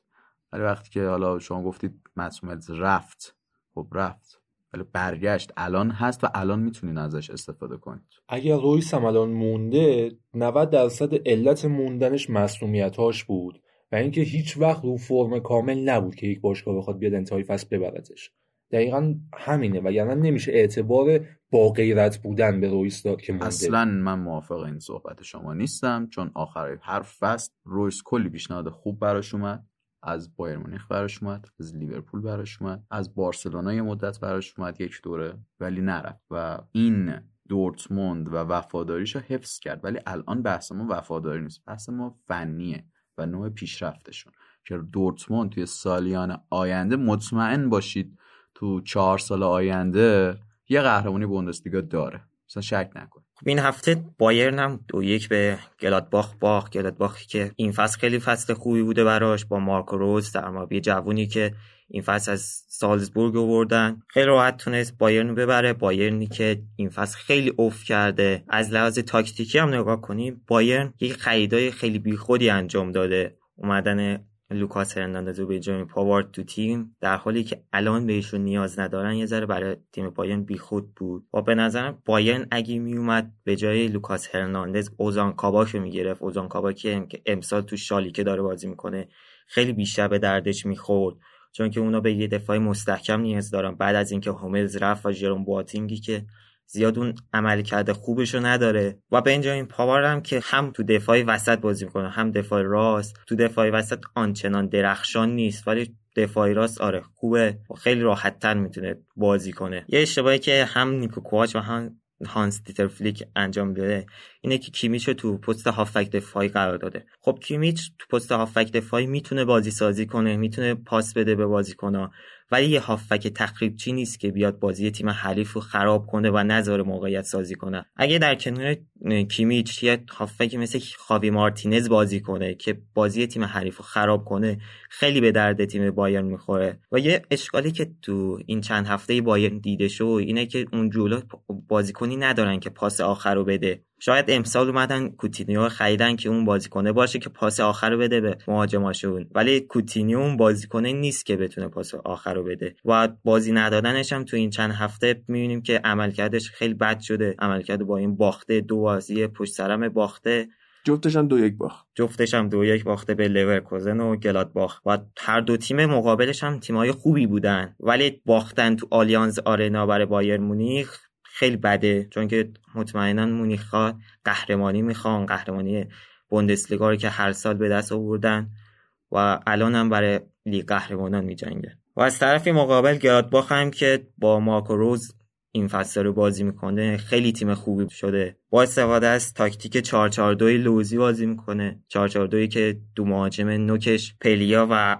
ولی وقتی که حالا شما گفتید مسئولیت رفت خب رفت. ولی برگشت. الان هست و الان می‌تونین ازش استفاده کنید. اگر رویس هم الان مونده 90 درصد علت موندنش مسئولیتاش بود و اینکه هیچ وقت رو فرم کامل نبود که یک باشگاه بخواد بیاد انتهای فصل ببردش. دقیقا همینه. و یعنی نمیشه اعتبار با غیرت بودن به رویس داد که مونده. اصلا من موافق این صحبت شما نیستم چون آخر هر فصل. رویس کلی پیشنهاد خوب براش اومد. از بایر مونیخ براش اومد از لیورپول براش اومد از بارسلونا یه مدت براش اومد یک دوره ولی نرفت و این دورتموند و وفاداریش رو حفظ کرد. ولی الان بحث ما وفاداری نیست بحث ما فنیه و نوع پیشرفتشون. که دورتموند توی سالیان آینده مطمئن باشید تو چهار سال آینده یه قهرمانی بوندسلیگا داره. مثلا شک نکن. این هفته بایرن هم دو یک به گلادباخ باخ گلادباخی که این فصل خیلی فصل خوبی بوده براش با مارکو روز در مربی جوونی که این فصل از سالزبورگ آوردن. خیلی راحت تونست بایرن ببره. بایرنی که این فصل خیلی اوف کرده. از لحاظ تاکتیکی هم نگاه کنیم بایرن یک خریدای خیلی بیخودی انجام داده. اومدن لوکاس هرناندز و بنجامین پاوارد تو تیم در حالی که الان بهشون نیاز ندارن یه ذره برای تیم بایرن بیخود بود. و به نظرم بایرن اگه میومد به جای لوکاس هرناندز اوزان کاباکو می‌گرفت. اوزان کاباکی که امسال تو شالیکه داره بازی می‌کنه خیلی بیشتر به دردش می‌خورد. چون که اونا به یه دفاع مستحکم نیاز دارن. بعد از اینکه هوملز رفت و ژرون بواتینگی که زیاد اون عملکرد خوبشو نداره. و بنجامین پاوارد هم که هم تو دفاعی وسط بازی می‌کنه هم دفاع راست. تو دفاعی وسط آنچنان درخشان نیست ولی دفاعی راست آره خوبه. و خیلی راحت تر می‌تونه بازی کنه. یه اشتباهی که هم نیکو کواچ و هم هانس دیتر فلیک انجام داده اینه که کیمیچ رو تو پست هافک دفاعی قرار داده. خب کیمیچ تو پست هافک دفاعی می‌تونه بازی سازی کنه می‌تونه پاس بده به بازیکن‌ها. ولی یه هافک تخریبچی نیست که بیاد بازی تیم حریف رو خراب کنه و نذاره موقعیت سازی کنه. اگه در کنار کیمیچ یه هافک مثل خاوی مارتینز بازی کنه که بازی تیم حریف رو خراب کنه خیلی به درد تیم بایرن می‌خوره. و یه اشکالی که تو این چند هفته بایرن دیده شو اینه که اون جلو بازیکنی ندارن که پاس آخر رو بده. شاید امسال اومدن کوتینیو خریدن که اون بازیکنه باشه که پاس آخر رو بده به مهاجماشون ولی کوتینیو اون بازیکنه نیست که بتونه پاس آخر رو بده. و بازی ندادنش هم تو این چند هفته می‌بینیم که عملکردش خیلی بد شده. عملکرد با این باخته دو بازی پشت سرم باخته. جفتش هم دو یک باخت. جفتش هم دو یک باخته به لورکوزن و گلادباخ. و هر دو تیم مقابلش هم تیمای خوبی بودن. ولی باختن تو آلیانز آرنا برای بایرن مونیخ خیلی بده چون که مطمئنا مونیخا قهرمانی می‌خوان قهرمانی بوندسلیگا رو که هر سال به دست آوردن و الان هم برای لیگ قهرمانان میجنگه و از طرفی مقابل گرادباخ هم که با مارکو روز این فصل رو بازی می‌کنه خیلی تیم خوبی شده. با استفاده از تاکتیک 442 لوزی بازی می‌کنه. 442 که دو مهاجم نوکش پلیا و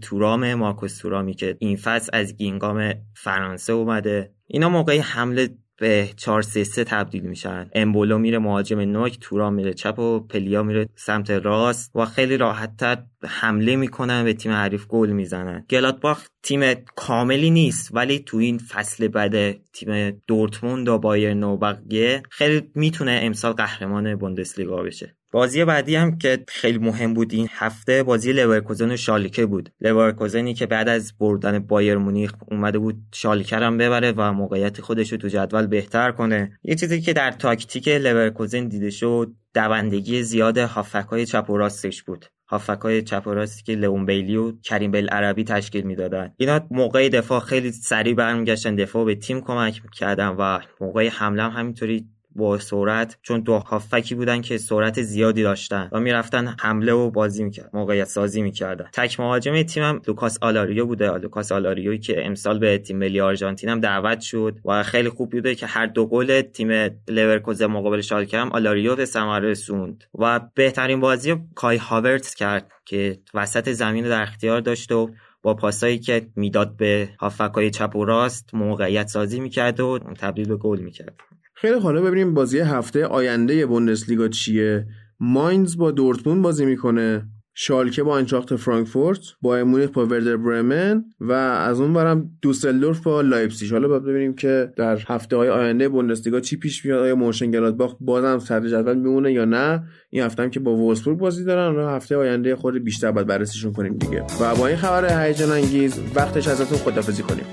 تورام مارکوس تورامی که این فصل از گینگام فرانسه اومده. اینا موقعی حمله به 4 3 3 تبدیل میشن. امبولو میره مهاجم نوک تورام میره چپ و پلیا میره سمت راست و خیلی راحتتر حمله می‌کنن به تیم حریف گل می‌زنن. گلادباخ تیم کاملی نیست ولی تو این فصل بعد تیم دورتموند و بایرن و بقیه خیلی می‌تونه امسال قهرمان بوندسلیگا بشه. بازی بعدی هم که خیلی مهم بود این هفته بازی لورکوزن و شالکه بود. لورکوزنی که بعد از بردن بایرن مونیخ اومده بود شالکه هم ببره و موقعیت خودش رو تو جدول بهتر کنه. یه چیزی که در تاکتیک لورکوزن دیده شد دوندگی زیاد هافبکای چپ و راستش بود. هافبکای چپ و راستی که لئون بیلی و کریم بل عربی تشکیل می‌دادن. اینا موقع دفاع خیلی سریع برمیگشتن دفاع به تیم کمک می‌کردن و موقع حمله هم همینطوری با سرعت چون دو هافبکی بودن که سرعت زیادی داشتن و می‌رفتن حمله و بازی می‌کرد موقعیت سازی می‌کردن. تک مهاجم تیمم لوکاس آلاریو بوده. لوکاس آلاریوی که امسال به تیم ملی آرژانتین هم دعوت شد و خیلی خوب بوده که هر دو گل تیم لورکوزن مقابل شالکه هم آلاریو به ثمر رسوند. و بهترین بازی کای هاورتس کرد که وسط زمین در اختیار داشت و با پاسایی که می‌داد به هافبکای چپ و راست موقعیت سازی می‌کرد و تبدیل به گل می‌کرد. خیلی حالا ببینیم بازی هفته آینده بوندسلیگا چیه؟ ماینز با دورتموند بازی می‌کنه شالکه با آینتراخت فرانکفورت با مونیخ با وردر برمن و از اون ورم دوسلدورف با لایپزیگ. حالا باید ببینیم که در هفته های آینده بوندسلیگا چی پیش میاد آیا مونشنگلادباخ بازم صدر جدول میمونه یا نه؟ این هفته هم که با وولسبورگ بازی دارن و هفته آینده خود بیشتر باید بررسیشون کنیم دیگه. و با این خبر هیجان انگیز وقتش ازتون خدافظی کنیم.